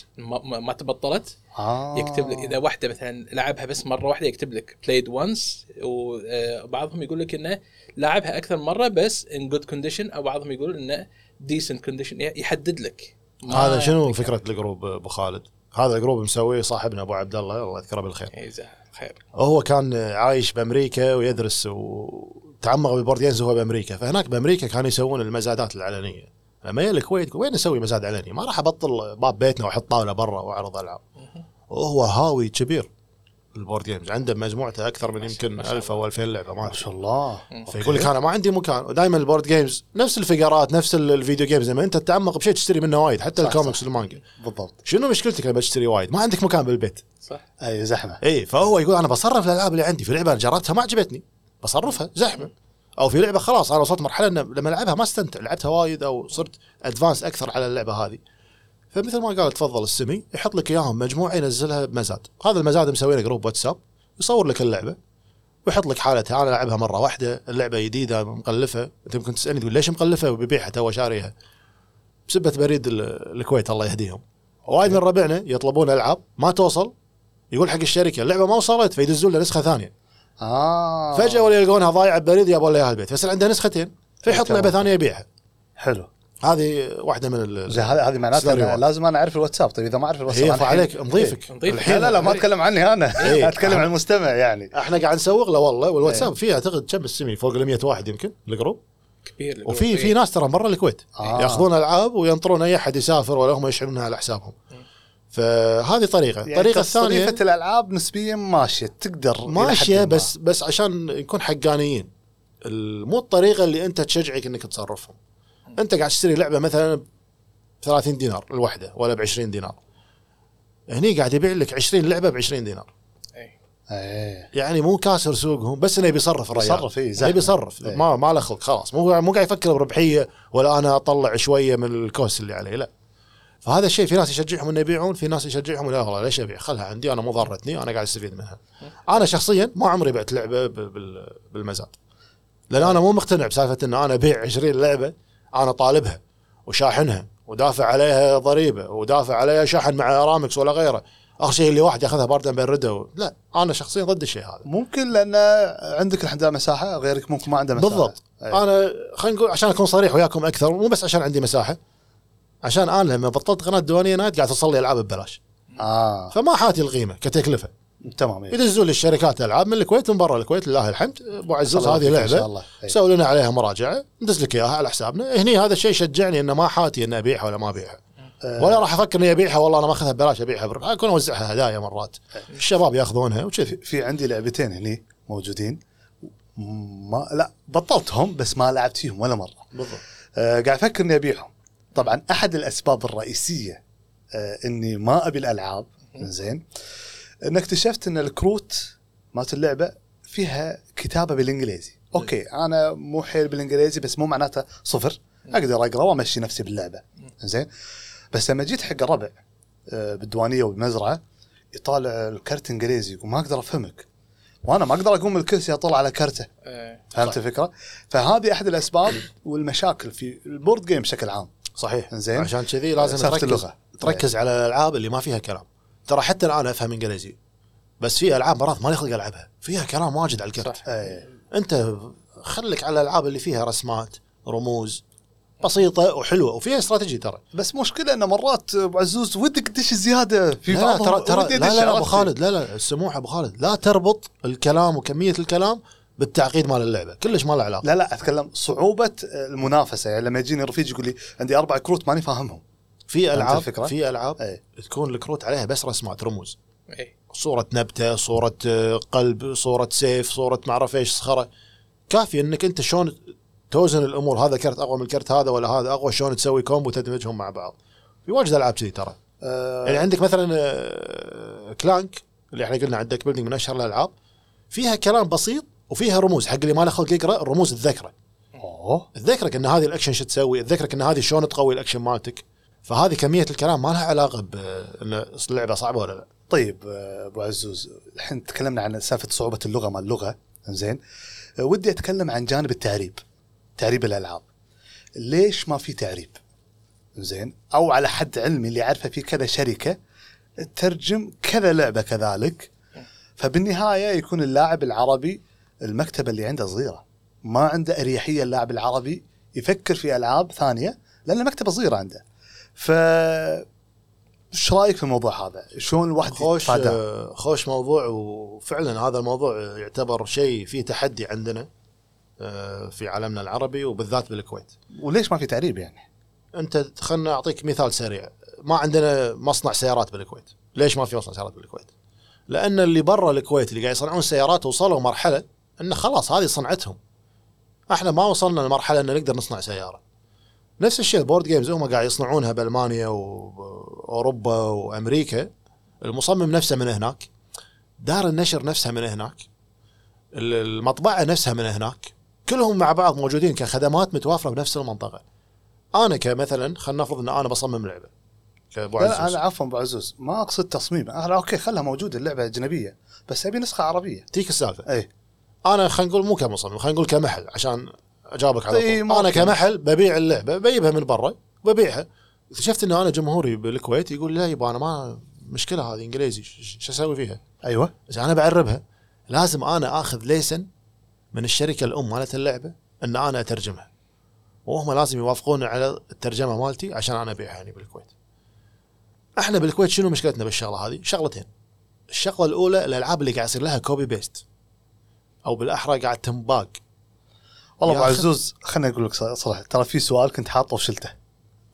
ما تبطلت آه. يكتب لك إذا واحدة مثلا لعبها بس مرة واحدة يكتب لك played once وبعضهم يقول لك إنه لعبها أكثر مرة بس in good condition أو بعضهم يقول إنه decent condition يحدد لك. هذا شنو فكرة ال group أبو خالد؟ هذا الجروب مسويه صاحبنا أبو عبد الله الله يذكره بالخير. إيه، خير. هو كان عايش بأمريكا ويدرس و... تعمق بال board games هو بأمريكا فهناك بأمريكا كانوا يسوون المزادات العلنية. لما يجي الكويت وين أسوي مزاد علني؟ ما راح أبطل باب بيتنا وأحط طاولة برا وأعرض ألعاب. وهو هاوي كبير. ال board games. عنده مجموعته أكثر من يمكن ما شاء 1000 أو 2000 لعبة ما. شاء الله. فيقول لك أنا ما عندي مكان. ودائما ال board games نفس الفقرات نفس ال- ال video games. لما أنت تتعمق بشيء تشتري منه وايد حتى الكوميكس والمانجا. بالضبط. شنو مشكلتك لما تشتري وايد؟ ما عندك مكان بالبيت. صح. أي زحمة. إي فهو يقول أنا بصرف الألعاب اللي عندي في لعبة جربتها ما عجبتني. بصرفها زحمة. أو في لعبة خلاص أنا وصلت مرحلة إن لما ألعبها ما استمتع. لعبتها وايد أو صرت advanced أكثر على اللعبة هذه. فمثل ما قال تفضل السمي يحط لك اياهم مجموعة ينزلها بمزاد. هذا المزاد مسوي له جروب واتساب يصور لك اللعبة ويحط لك حالتها. أنا ألعبها مرة واحدة اللعبة جديدة مقلفة. أنت ممكن تسألني تقول ليش مقلفة؟ وبيبيعها تو شاريها بسبة بريد ال- الكويت الله يهديهم. وايد من ربعنا يطلبون ألعاب ما توصل يقول حق الشركة اللعبة ما وصلت. فيدزون له نسخة ثانية. آه. فجأة ولا يلقونها ضايعة ببريد يبون لها البيت. بس عنده نسختين فيحط. لعبة ثانية يبيعها. حلو. هذه واحدة من ال- زين هذه هذه معناته لازم أنا أعرف الواتساب طيب إذا ما أعرف الواتساب أنا الحين- فعليك نضيفك نضيفك. لا لا لا ما أتكلم عني أنا إيه. أتكلم عن المستمع يعني إحنا قاعد نسوق له والله والواتساب إيه. فيه أعتقد كم السمي فوق ال 100 واحد يمكن الجروب كبير الجروب. وفي في إيه. ناس ترى برا الكويت آه. ياخذون ألعاب وينطرون أي أحد يسافر ولا هم يشحنونها على حسابهم فهذه طريقة يعني الطريقة الثانية تصنيفة الألعاب نسبيا ماشية تقدر ماشية. بس بس عشان نكون حقانيين ال- مو الطريقة اللي أنت تشجعك إنك تصرفهم أنت قاعد تشتري لعبة مثلا ب 30 دينار الوحده ولا ب 20 دينار. هني قاعد يبيع لك 20 لعبة ب 20 دينار. إيه. إيه. يعني مو كاسر سوقهم بس إنه يبي يصرف الرجال يصرف، إيه، زحمة. يبي يصرف إيه. ما ما له خلق خلاص. مو مو قاعد يفكر بربحية ولا أنا أطلع شوية من الكوست اللي عليه لا. فهذا الشيء في ناس يشجعهم إنه يبيعون في ناس يشجعهم لا والله ليش أبيع؟ خلها عندي أنا مو ضرتني أنا قاعد أستفيد منها. أنا شخصيا ما عمري بعت لعبة بالمزاد. لأن أنا مو مقتنع بسالفة ان أنا أبيع 20 لعبة أنا طالبها وشاحنها ودافع عليها ضريبة ودافع عليها شحن مع ارامكس ولا غيره. اخر شيء اللي واحد ياخذها باردا برده و... لا أنا شخصيا ضد الشيء هذا. ممكن لأن عندك الحمد لله مساحة غيرك ممكن ما عنده مساحة. بالضبط. أيه. أنا خلينا نقول عشان أكون صريح وياكم أكثر مو بس عشان عندي مساحة عشان أنا لما بطلت قناة ديوانية نايت قاعد توصل لي ألعاب ببلاش. آه. فما حاتي القيمة كتكلفة. تمام إيه. يدزون لي الشركات ألعاب من الكويت ومن برا الكويت لله الحمد. أبو عزوز هذه لعبة. الله. إيه. سووا لنا عليها مراجعة ندز لك إياها على حسابنا. هني هذا الشيء شجعني إنه ما حاتي إني أبيعها ولا ما أبيعها. آه. ولا راح أفكر إني أبيعها والله أنا ماخذها ببلاش أبيعها أكون أوزعها هدايا مرات. الشباب يأخذونها وكذي. في عندي لعبتين هني موجودين. ما لا بطلتهم بس ما لعبت فيهم ولا مرة. بالضبط. آه قاعد أفكر إني أبيعهم. طبعا أحد الأسباب الرئيسية آه إني ما أبي الألعاب. زين إن اكتشفت إن الكروت مالت اللعبة فيها كتابة بالإنجليزي. أوكي أنا مو حيل بالإنجليزي بس مو معناته صفر. أقدر أقرأ وأمشي نفسي باللعبة. زين؟ بس لما جيت حق الربع آه، بالديوانية والمزرعة يطالع الكرت إنجليزي يقول ما أقدر أفهمك. وأنا ما أقدر أقوم من الكرسي أطلع على كرته. إيه. فهمت الفكرة؟ فهذه أحد الأسباب والمشاكل في ال board game بشكل عام. صحيح. زين. عشان كذي لازم تركز اللغة. تركز على الألعاب اللي ما فيها كلام. ترى حتى الآن أفهم إنجليزي. بس في ألعاب مرات مالي خلق ألعبها. فيها كلام واجد على الكرت صح. إيه. أنت خليك على الألعاب اللي فيها رسمات رموز بسيطة وحلوة وفيها استراتيجي ترى. بس مشكلة إن مرات أبو عزوز ودك تدش زياده في لا ترى ترى لا لا, لا أبو؟ خالد لا لا السموح أبو خالد. لا تربط الكلام وكمية الكلام بالتعقيد مال اللعبة. كلش ما له علاقة. لا لا أتكلم صعوبة المنافسة. يعني لما يجيني رفيج يقول لي عندي أربع كروت ماني فاهمهم. في العاب الفكرة؟ في ألعاب إيه. تكون الكروت عليها بس رسمات رموز. إيه. صورة نبتة صورة آه، قلب صورة سيف صورة معرف إيش صخرة. كافي إنك أنت شلون توزن الأمور هذا كرت أقوى من الكرت هذا ولا هذا أقوى شلون تسوي combo تدمجهم مع بعض. في واجد ألعاب كذي ترى. آه. يعني عندك مثلا آه، كلانك اللي إحنا قلنا عندك building من أشهر الألعاب فيها كلام بسيط وفيها رموز. حق اللي ما له خلق يقرأ الرموز تذكره أوه. تذكرك ان هذه الأكشن شو تسوي تذكرك ان هذه شلون تقوي الأكشن مالتك. فهذه كمية الكلام ما لها علاقة بان اللعبة صعبة ولا لا. طيب آه، أبو عزوز الحين تكلمنا عن سالفة صعوبة اللغة مال اللغة. زين آه، ودي أتكلم عن جانب التعريب تعريب الألعاب. ليش ما في تعريب؟ زين أو على حد علمي اللي اعرفه في كذا شركة ترجم كذا لعبة كذلك فبالنهاية يكون اللاعب العربي المكتبة اللي عنده صغيرة. ما عنده أريحية اللاعب العربي يفكر في ألعاب ثانية لأن المكتبة صغيرة عنده. ف إيش رأيك في الموضوع هذا؟ شلون الواحد خوش يتفاداه؟ آه، خوش موضوع وفعلا هذا الموضوع يعتبر شيء فيه تحدي عندنا آه، في عالمنا العربي وبالذات بالكويت وليش ما في تعريب يعني؟ أنت خلنا أعطيك مثال سريع ما عندنا مصنع سيارات بالكويت ليش ما في مصنع سيارات بالكويت لأن اللي برا الكويت اللي قاعد يصنعون سيارات وصلوا مرحلة انه خلاص هذه صنعتهم إحنا ما وصلنا لمرحلة إن نقدر نصنع سيارة نفس الشيء ال board games هم قاعد يصنعونها بألمانيا وأوروبا وأمريكا. المصمم نفسه من هناك دار النشر نفسها من هناك المطبعة نفسها من هناك كلهم مع بعض موجودين كخدمات متوافرة بنفس المنطقة. أنا كمثلا خلينا نفرض إن أنا بصمم لعبة كأبو لا عزوز. أنا عفوا أبو عزوز. ما أقصد تصميم. أنا أوكي خلها موجودة اللعبة أجنبية بس أبي نسخة عربية. تيك السالفة. اي أنا خلينا نقول مو كمصمم خلينا نقول كمحل عشان أجاوبك على طول. أنا كمحل ببيع اللعبه بجيبها من برا وببيعها اكتشفت إن أنا جمهوري بالكويت يقول لا يبا أنا ما مشكلة هذه إنجليزي ش- ش أسوي فيها؟ أيوه بس أنا بعربها لازم أنا آخذ license من الشركة الأم مالت اللعبة إن أنا أترجمها وهم لازم يوافقون على الترجمة مالتي عشان أنا أبيعها يعني بالكويت. إحنا بالكويت شنو مشكلتنا بالشغلة هذه؟ شغلتين. الشغلة الأولى الألعاب اللي قاعد يصير لها copy paste أو بالأحرى قاعد تنباق والله أبو. عزوز خليني أقول لك صراحة ترى في سؤال كنت حاطه وشلته.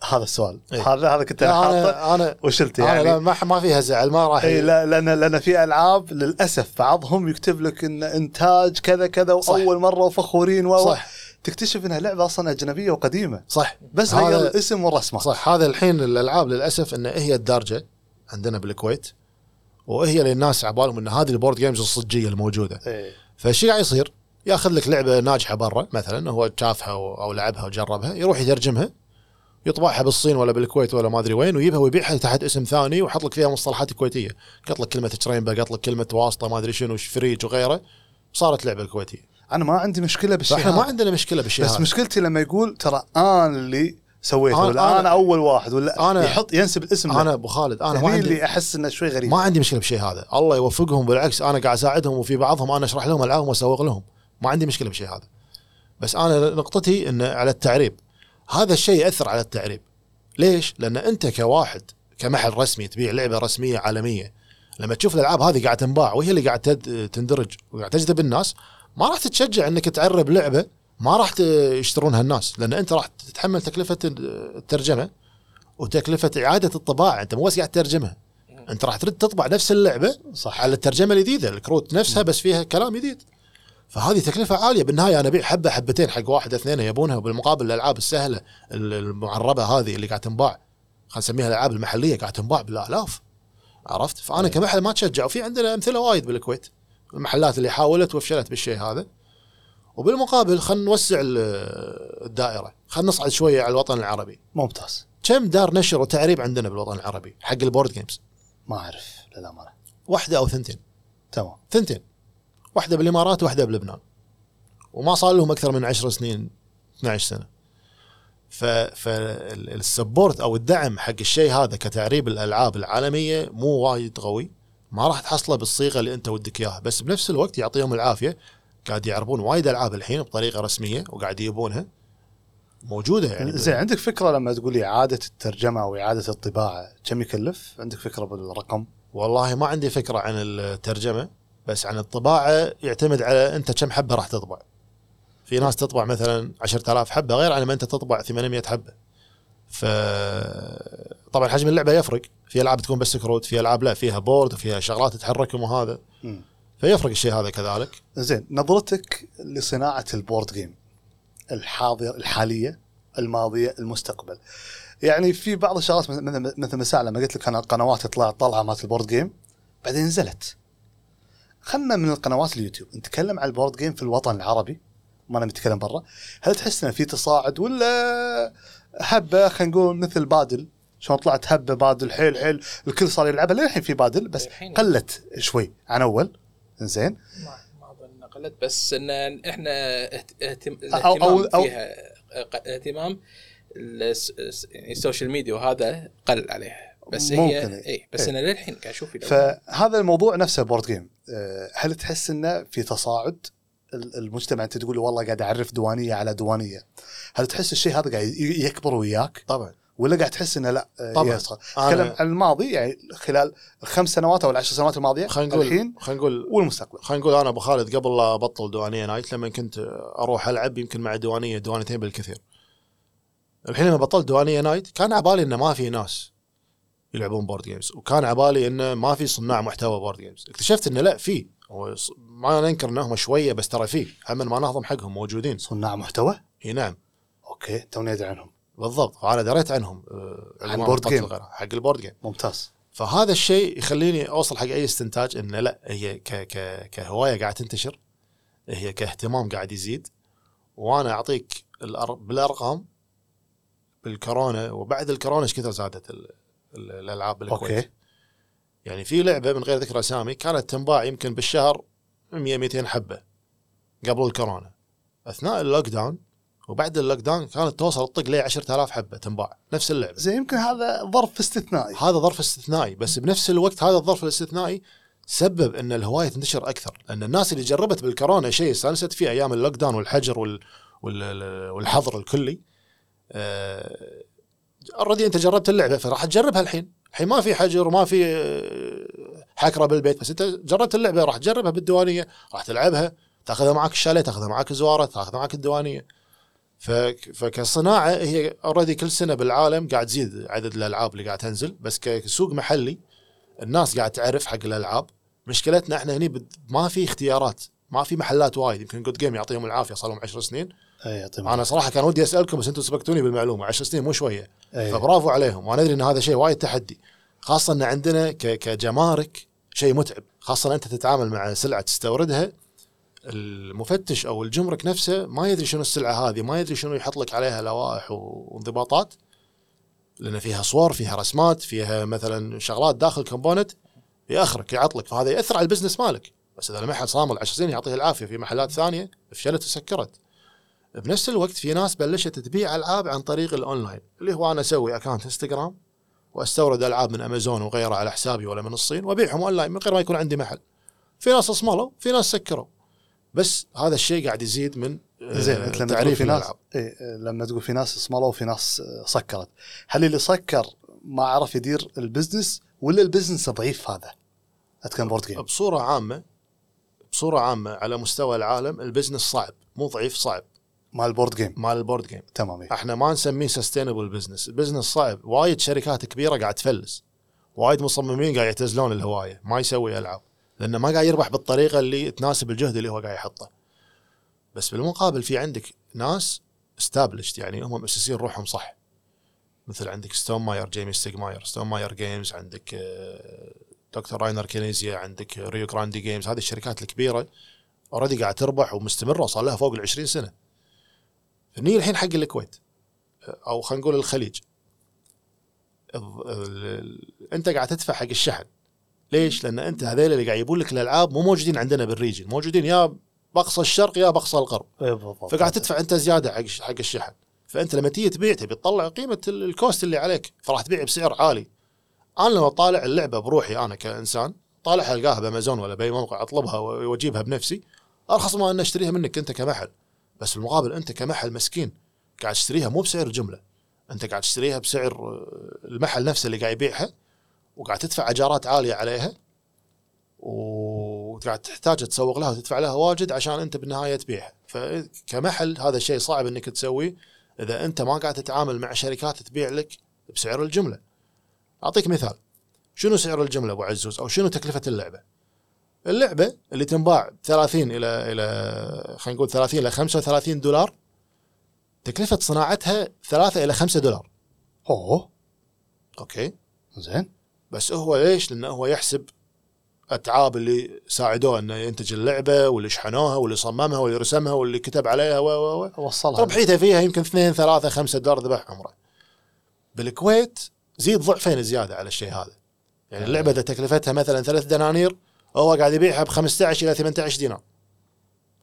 هذا السؤال. إيه. هذا هذا كنت أنا لا حاطه أنا وشلته أنا لا يعني ما ما فيها زعل ما راح اي لا لأن لأن في ألعاب للأسف بعضهم يكتب لك إن إنتاج كذا كذا. وأول مرة وفخورين و صح. تكتشف إنها لعبة أصلا أجنبية وقديمة. صح. بس هذا- غير الاسم والرسمة. صح. هذا الحين الألعاب للأسف إن هي الدارجة عندنا بالكويت وهي اللي الناس عبالهم إن هذه ال board games الصجية الموجودة. إيه. فالشيء قاعد يصير؟ ياخذ لك لعبة ناجحة برا مثلا هو شافها أو لعبها وجربها يروح يترجمها يطبعها بالصين ولا بالكويت ولا ما أدري وين ويجيبها ويبيعها تحت اسم ثاني ويحط لك فيها مصطلحات كويتية. قط لك كلمة ترينبا قط لك كلمة واسطة ما أدري شنو فريج وغيره صارت لعبة كويتيه أنا ما عندي مشكلة بالشيء فإحنا ما. عندنا مشكلة بالشيء بس هذا مشكلتي لما يقول ترى أنا اللي سويته أنا- ولا أنا- أنا, أول واحد ولا أنا- يحط ينسب الاسم. أنا أبو خالد أنا ما عندي اللي أحس إنه شوي غريب. ما عندي مشكلة بالشيء هذا الله يوفقهم بالعكس أنا قاعد أساعدهم وفي بعضهم أنا أشرح لهم العابهم وأسوق لهم. ما عندي مشكلة بالشيء هذا. بس أنا نقطتي إن على التعريب. هذا الشيء يأثر على التعريب. ليش؟ لأن أنت كواحد كمحل رسمي تبيع لعبة رسمية عالمية لما تشوف الألعاب هذه قاعدة تنباع وهي اللي قاعدة تد- تندرج وقاعدة تجذب الناس ما راح تتشجع إنك تعرب لعبة ما راح يشترونها الناس. لأن أنت راح تتحمل تكلفة الترجمة وتكلفة إعادة الطباعة. أنت مو بس قاعد تترجمها. أنت راح ترد تطبع نفس اللعبة صح. على الترجمة الجديدة. الكروت نفسها بس فيها كلام جديد. فهذه تكلفة عالية. بالنهاية أنا أبيع حبة حبتين حق واحد اثنين يبونها وبالمقابل الألعاب السهلة ال- المعربة هذه اللي قاعد تنباع. خلينا نسميها الألعاب المحلية قاعد تنباع بالالاف عرفت؟ فأنا كمحل ما تشجع. وفي عندنا أمثلة وايد بالكويت. المحلات اللي حاولت وفشلت بالشيء هذا. وبالمقابل خلينا نوسع ال- الدائرة. خلينا نصعد شوية على الوطن العربي. ممتاز. كم دار نشر وتعريب عندنا بالوطن العربي حق ال board games ما أعرف للأمانة. واحدة أو ثنتين. تمام. ثنتين. واحدة بالإمارات واحدة بلبنان. وما صار لهم أكثر من 10 سنين 12 سنة. ف فالسبورت أو الدعم حق الشيء هذا كتعريب الألعاب العالمية مو وايد قوي. ما راح تحصله بالصيغة اللي أنت ودك إياها. بس بنفس الوقت يعطيهم العافية. قاعد يعربون وايد ألعاب الحين بطريقة رسمية وقاعد يجيبونها موجودة يعني زين عندك فكرة لما تقولي إعادة الترجمة أو إعادة الطباعة كم يكلف؟ عندك فكرة بالرقم؟ والله ما عندي فكرة عن الترجمة. بس عن الطباعة يعتمد على أنت كم حبة راح تطبع. في ناس تطبع مثلا 10000 حبة غير عن ما أنت تطبع 800 حبة. ف طبعا حجم اللعبة يفرق، في ألعاب تكون بس كروت، في ألعاب لا فيها board وفيها شغلات تتحرك وهذا. فيفرق الشيء هذا كذلك. زين نظرتك لصناعة ال board game الحاضر الحالية الماضية المستقبل يعني في بعض الشغلات مثل مثل مساء لما قلت لك أنا القنوات طلعت طلعه مالت ال board game بعدين نزلت خلنا من القنوات اليوتيوب. نتكلم عن ال board game في الوطن العربي. ما أنا نتكلم برا. هل تحس ان في تصاعد ولا هبة؟ خلينا نقول مثل بادل. شلون طلعت هبة بادل حيل حيل. الكل صار يلعبها. للحين في بادل بس. قلت شوي عن أول. زين. ما ما أظن قلت بس إن إحنا اهت- اهتم... أو- الاهتمام أو- فيها اهتمام الس- الس- يعني ال social media وهذا قل عليها بس ممكن هي إيه. اي بس إيه. أنا للحين قاعد أشوف فهذا الموضوع نفسه board game أه، هل تحس إنه في تصاعد ال- المجتمع أنت تقول والله قاعد أعرف دوانية على دوانية هل تحس الشيء هذا قاعد يكبر وياك طبعا ولا قاعد تحس إنه لا آه، طبعاً. هي اتكلم عن الماضي يعني خلال الخمس سنوات أو العشر سنوات الماضية خلينا نقول الحين خلينا نقول والمستقبل خلينا نقول أنا أبو خالد قبل لا أبطل دوانية night لما كنت أروح ألعب يمكن مع دوانية دوانيتين بالكثير. الحين لما بطلت دوانية night كان عبالي إنه ما في ناس يلعبون board games وكان عبالي إنه ما في صناع محتوى board games، اكتشفت إنه لا في. هو ما ننكر إنهم شوية بس ترى في. هم ما نهضم حقهم موجودين. صناع محتوى؟ إي نعم. okay توني أدري عنهم. بالضبط. فانا دريت عنهم عن board game. حق ال board game ممتاز. فهذا الشيء يخليني أوصل حق أي استنتاج إنه لا هي ك ك كهواية قاعد تنتشر. هي كاهتمام قاعد يزيد. وأنا أعطيك الأر... بالأرقام بالكورونا وبعد الكورونا إيش كثر زادت الألعاب بالكويت okay. يعني في لعبة من غير ذكر أسامي كانت تنباع يمكن بالشهر 100 200 حبة قبل الكورونا. أثناء ال lockdown وبعد ال lockdown كانت توصل تطق لي 10000 حبة تنباع. نفس اللعبة. زين يمكن هذا ظرف استثنائي. هذا ظرف استثنائي بس بنفس الوقت هذا الظرف الاستثنائي سبب إن الهواية تنتشر أكثر. لأن الناس اللي جربت بالكورونا شيء استانست فيه أيام ال lockdown والحجر وال وال والحظر الكلي already أنت جربت اللعبة فراح تجربها الحين الحين ما في حجر وما في آه، حكره بالبيت بس أنت جربت اللعبة راح تجربها بالديوانية راح تلعبها تاخذها معك الشاليه تاخذها معك الزوارة تاخذها معك الديوانية. فكصناعة هي already كل سنة بالعالم قاعد تزيد عدد الألعاب اللي قاعد تنزل بس كسوق محلي الناس قاعد تعرف حق الألعاب مشكلتنا إحنا هني. ما في اختيارات ما في محلات وايد. يمكن Good Game يعطيهم العافية صار لهم 10 سنين. اي يعطيهم أنا صراحة كان ودي أسألكم بس أنتم سبقتوني بالمعلومة. 10 سنين مو شوية. إيه. فبرافو عليهم. وأنا أدري إن هذا شيء وايد تحدي. خاصة إن عندنا ك... كجمارك شيء متعب. خاصة أنت تتعامل مع سلعة تستوردها المفتش أو الجمرك نفسه ما يدري شنو السلعة هذه ما يدري شنو يحط لك عليها لوائح وانضباطات. لأن فيها صور فيها رسمات فيها مثلا شغلات داخل component ياخرك يعطلك. فهذا يأثر على ال business مالك. بس إذا المحل صامل 10 سنين يعطيه العافية في محلات ثانية فشلت وسكرت. بنفس الوقت في ناس بلشت تبيع ألعاب عن طريق الأونلاين اللي هو أنا أسوي account انستغرام وأستورد ألعاب من امازون وغيرها على حسابي ولا من الصين وأبيعهم اونلاين من غير ما يكون عندي محل. في ناس اصملوا في ناس سكروا. بس هذا الشيء قاعد يزيد من آه، زين أنت لما تقول في ناس إيه لما تقول في ناس صملوا وفي ناس آه، سكرت هل اللي سكر ما عرف يدير ال business ولا ال business ضعيف هذا؟ أتكلم board game بصورة عامة بصورة عامة على مستوى العالم ال business صعب مو ضعيف صعب. مال ال board game مال ال board game تمام إيه. إحنا ما نسميه sustainable business ال business صعب. وايد شركات كبيرة قاعد تفلس. وايد مصممين قاعد يعتزلون الهواية ما يسوي ألعاب. لأنه ما قاعد يربح بالطريقة اللي تناسب الجهد اللي هو قاعد يحطه. بس بالمقابل في عندك ناس established يعني هم مؤسسين روحهم صح. مثل عندك Stonemaier Jamey Stegmaier Stonemaier Games عندك آه، دكتور Reiner Knizia عندك Rio Grande Games هذه الشركات الكبيرة already قاعد تربح ومستمرة وصار لها فوق ال 20 سنة. فهني الحين حق الكويت أو خلينا نقول الخليج. ال- ال- أنت قاعد تدفع حق الشحن. ليش؟ لأن أنت هذول اللي قاعد يجيبون لك الألعاب مو موجودين عندنا بال region. موجودين يا باقصى الشرق يا باقصى الغرب. إيه فقاعد تدفع أنت زيادة حق حق الشحن. فأنت لما تيجي تبيع تبي تطلع قيمة ال- ال cost اللي عليك فراح تبيع بسعر عالي. أنا لما طالع اللعبة بروحي أنا كإنسان طالعها ألقاها بأمازون ولا بأي موقع أطلبها وأجيبها بنفسي أرخص ما ان أشتريها منك أنت كمحل. بس بالمقابل أنت كمحل مسكين قاعد تشتريها مو بسعر جملة. أنت قاعد تشتريها بسعر آه، المحل نفسه اللي قاعد يبيعها وقاعد تدفع أجارات عالية عليها وقاعد تحتاج تسوق لها وتدفع لها واجد عشان أنت بالنهاية تبيعها. فكمحل هذا الشيء صعب إنك تسويه. إذا أنت ما قاعد تتعامل مع شركات تبيع لك بسعر الجملة. أعطيك مثال. شنو سعر الجملة أبو عزوز؟ أو شنو تكلفة اللعبة؟ اللعبة اللي تنباع 30 إلى إلى خلينا نقول 30 إلى 35 دولار تكلفة صناعتها 3 إلى 5 دولار. أوه. أوكي. زين. بس هو ليش؟ لأنه هو يحسب اتعاب اللي ساعدوه إنه ينتج اللعبة واللي شحنوها واللي صممها واللي رسمها واللي كتب عليها و و و وصلها. ربحيته فيها يمكن 2 3 5 دولار ذبح عمرة. بالكويت زيد ضعفين زيادة على الشيء هذا. يعني اللعبة إذا تكلفتها مثلا ثلاث دنانير هو قاعد يبيعها ب 15 إلى 18 دينار.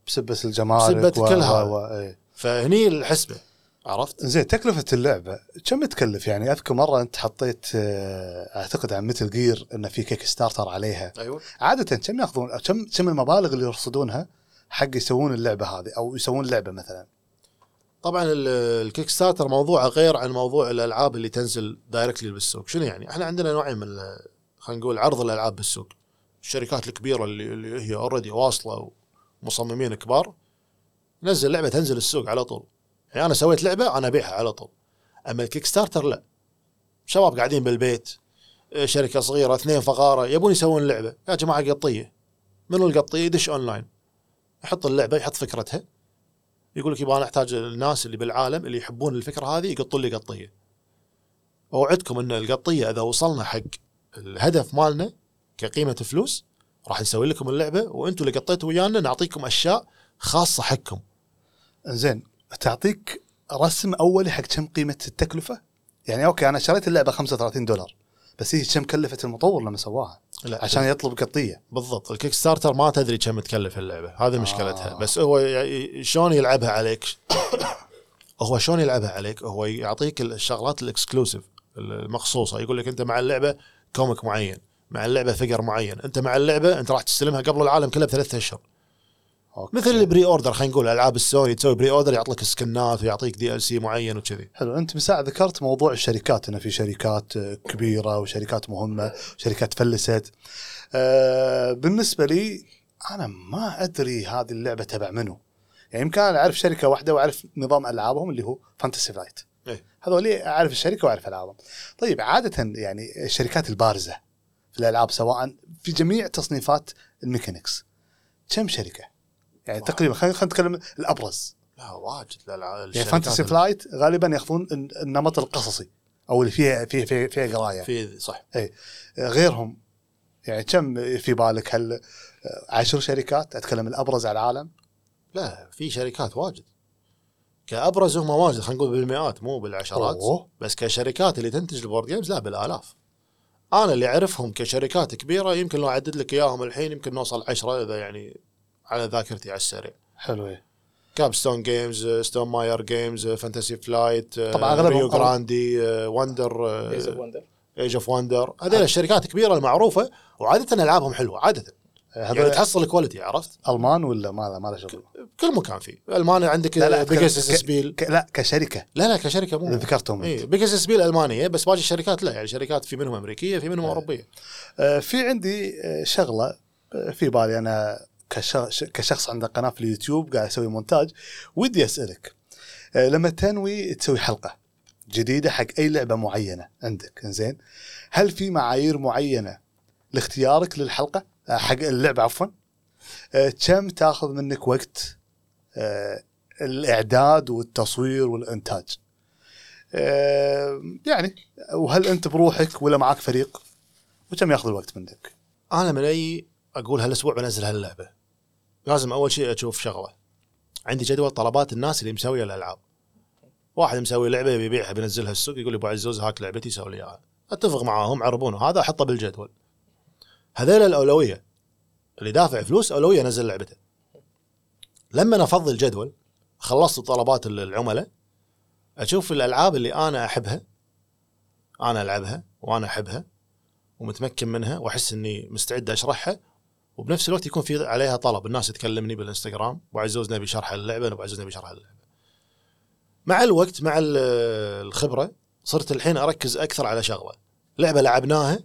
بسبة الجمارك بسبة و- كل و- إيه. فهني الحسبة عرفت؟ زين تكلفة اللعبة كم تكلف يعني أذكر مرة أنت حطيت آه، أعتقد عن مثل جير انه في Kickstarter عليها أيوه عادة كم يأخذون كم كم المبالغ اللي يرصدونها حق يسوون اللعبة هذه أو يسوون لعبة مثلا طبعا ال- ال Kickstarter موضوعه غير عن موضوع الألعاب اللي تنزل directly بالسوق. شنو يعني؟ إحنا عندنا نوعين من خلينا نقول عرض الألعاب بالسوق. الشركات الكبيرة اللي, اللي هي already واصلة ومصممين كبار نزل لعبة تنزل السوق على طول. يعني أنا سويت لعبة أنا أبيعها على طول. أما ال Kickstarter لا. شباب قاعدين بالبيت شركة صغيرة اثنين فقارة يبون يسوون لعبة. يا جماعة قطية. منو القطية؟ يدش اونلاين يحط اللعبة يحط فكرتها. يقول لك يبغى أنا أحتاج الناس اللي بالعالم اللي يحبون الفكرة هذه يقطون لي قطية أوعدكم إن القطية إذا وصلنا حق الهدف مالنا كقيمة فلوس راح نسوي لكم اللعبة وأنتم اللي قطيتوا ويانا نعطيكم أشياء خاصة حقكم زين تعطيك رسم أولي حق كم قيمة التكلفة؟ يعني أوكي أنا شريت اللعبة 35 دولار بس هي كم كلفت المطور لما سواها؟ لا عشان يطلب قطية. بالضبط. ال Kickstarter ما تدري كم تكلف اللعبة. هذه مشكلتها. آه. بس هو شلون يلعبها عليك؟ هو شلون يلعبها عليك؟ هو يعطيك الشغلات ال exclusive المخصوصة. يقول لك أنت مع اللعبة comic معين مع اللعبة figure معين. أنت مع اللعبة أنت راح تستلمها قبل العالم كله بثلاثة أشهر. أوكي. مثل ال pre-order خلينا نقول العاب السوني تسوي pre-order يعطيك skin ات ويعطيك DLC معين وكذي. حلو أنت مساء ذكرت موضوع الشركات انه في شركات آه، كبيرة وشركات مهمة وشركات فلست. آه بالنسبة لي أنا ما أدري هذه اللعبة تبع منو. يعني يمكن أنا أعرف شركة واحدة وأعرف نظام ألعابهم اللي هو Fantasy Flight إيه. هذول أعرف الشركة وأعرف ألعابهم. طيب عادة يعني الشركات البارزة في الألعاب سواء في جميع تصنيفات ال mechanics كم شركة؟ يعني واو. تقريبا خلينا نتكلم الأبرز. لا واجد. الالعاب يعني فانتسي فلايت غالبا ياخذون الن- النمط القصصي أو اللي فيها فيها فيها, فيها قراية. في صح. غيرهم يعني كم في بالك؟ هل عشر شركات؟ أتكلم الأبرز على العالم؟ لا في شركات واجد. كأبرز هم واجد خلينا نقول بالمئات مو بالعشرات. أوه. بس كشركات اللي تنتج ال board games لا بالآلاف. أنا اللي أعرفهم كشركات كبيرة يمكن لو أعدد لك إياهم الحين يمكن نوصل عشرة إذا يعني على ذاكرتي على السريع. حلو إيه. Capstone Games Stonemaier Games Fantasy Flight طبعاً أغلبهم- Rio Grande وندر Days of Wonder Days of Wonder هذول الشركات الكبيره المعروفة وعادة ألعابهم حلوة عادة. يعني هذول تحصل quality عرفت؟ ألمان ولا ما ما له شغل. كل مكان فيه. ألمانيا عندك لا، لا، Pegasus ك- Spiele ك- لا كشركة. لا لا كشركة مو. ذكرتهم اي. Pegasus Spiele ألمانية بس باقي الشركات لا. يعني شركات في منهم أمريكية في منهم أوروبية. آه، في عندي آه، شغلة آه، في بالي أنا كشخص عنده قناة في اليوتيوب قاعد أسوي مونتاج ودي أسألك آه، لما تنوي تسوي حلقة جديدة حق أي لعبة معينة عندك زين هل في معايير معينة لاختيارك للحلقة؟ آه، حق اللعبة عفوا. آه، كم تاخذ منك وقت؟ الإعداد والتصوير والإنتاج. يعني وهل أنت بروحك ولا معك فريق؟ وكم ياخذ الوقت منك؟ أنا من أي أقول هالأسبوع بنزل هاللعبة. لازم أول شيء أشوف شغلة. عندي جدول طلبات الناس اللي مسويه الألعاب. واحد مسوي لعبة يبي يبيعها بينزلها السوق يقول لي أبو عزوز هاك لعبتي سوي لي إياها. أتفق معاهم عربونه هذا أحطه بالجدول. هذيل الأولوية. اللي دافع فلوس أولوية نزل لعبته. لما أفضل جدول خلصت طلبات العملاء أشوف الألعاب اللي أنا أحبها أنا ألعبها وأنا أحبها ومتمكن منها وأحس إني مستعد أشرحها وبنفس الوقت يكون في عليها طلب. الناس تكلمني بالإنستغرام ابو عزوز نبي شرح اللعبة ابو عزوز نبي شرح اللعبة. مع الوقت مع ال- الخبرة صرت الحين أركز أكثر على شغلة. لعبة لعبناها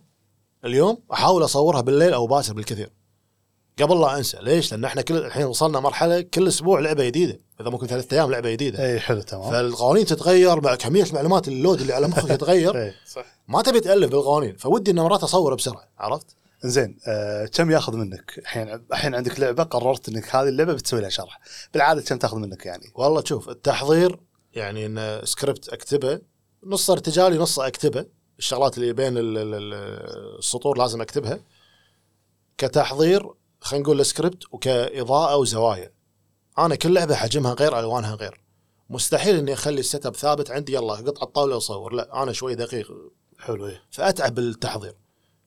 اليوم أحاول أصورها بالليل أو باكر بالكثير. قبل لا أنسى. ليش؟ لأن إحنا كل الحين وصلنا مرحلة كل أسبوع لعبة جديدة. إذا ممكن ثلاثة أيام لعبة جديدة. إي حلو تمام. فالقوانين تتغير مع كمية المعلومات ال load اللي على مخك يتغير. صح. ما تبي تغلط بالقوانين. فودي ان مرات أصور بسرعة عرفت؟ زين آه، كم ياخذ منك؟ الحين الحين عندك لعبة قررت إنك هذه اللعبة بتسوي لها شرح. بالعادة كم تاخذ منك يعني؟ والله شوف التحضير يعني إن سكريبت أكتبه نص ارتجالي نص أكتبه. الشغلات اللي بين ال- ال- ال- السطور لازم أكتبها. كتحضير خلينا نقول السكريبت وكإضاءة وزوايا. أنا كل لعبة حجمها غير ألوانها غير. مستحيل إني أخلي ال setup ثابت عندي يلا قطع الطاولة واصور لا أنا شوي دقيق. حلو إيه. فأتعب بالتحضير.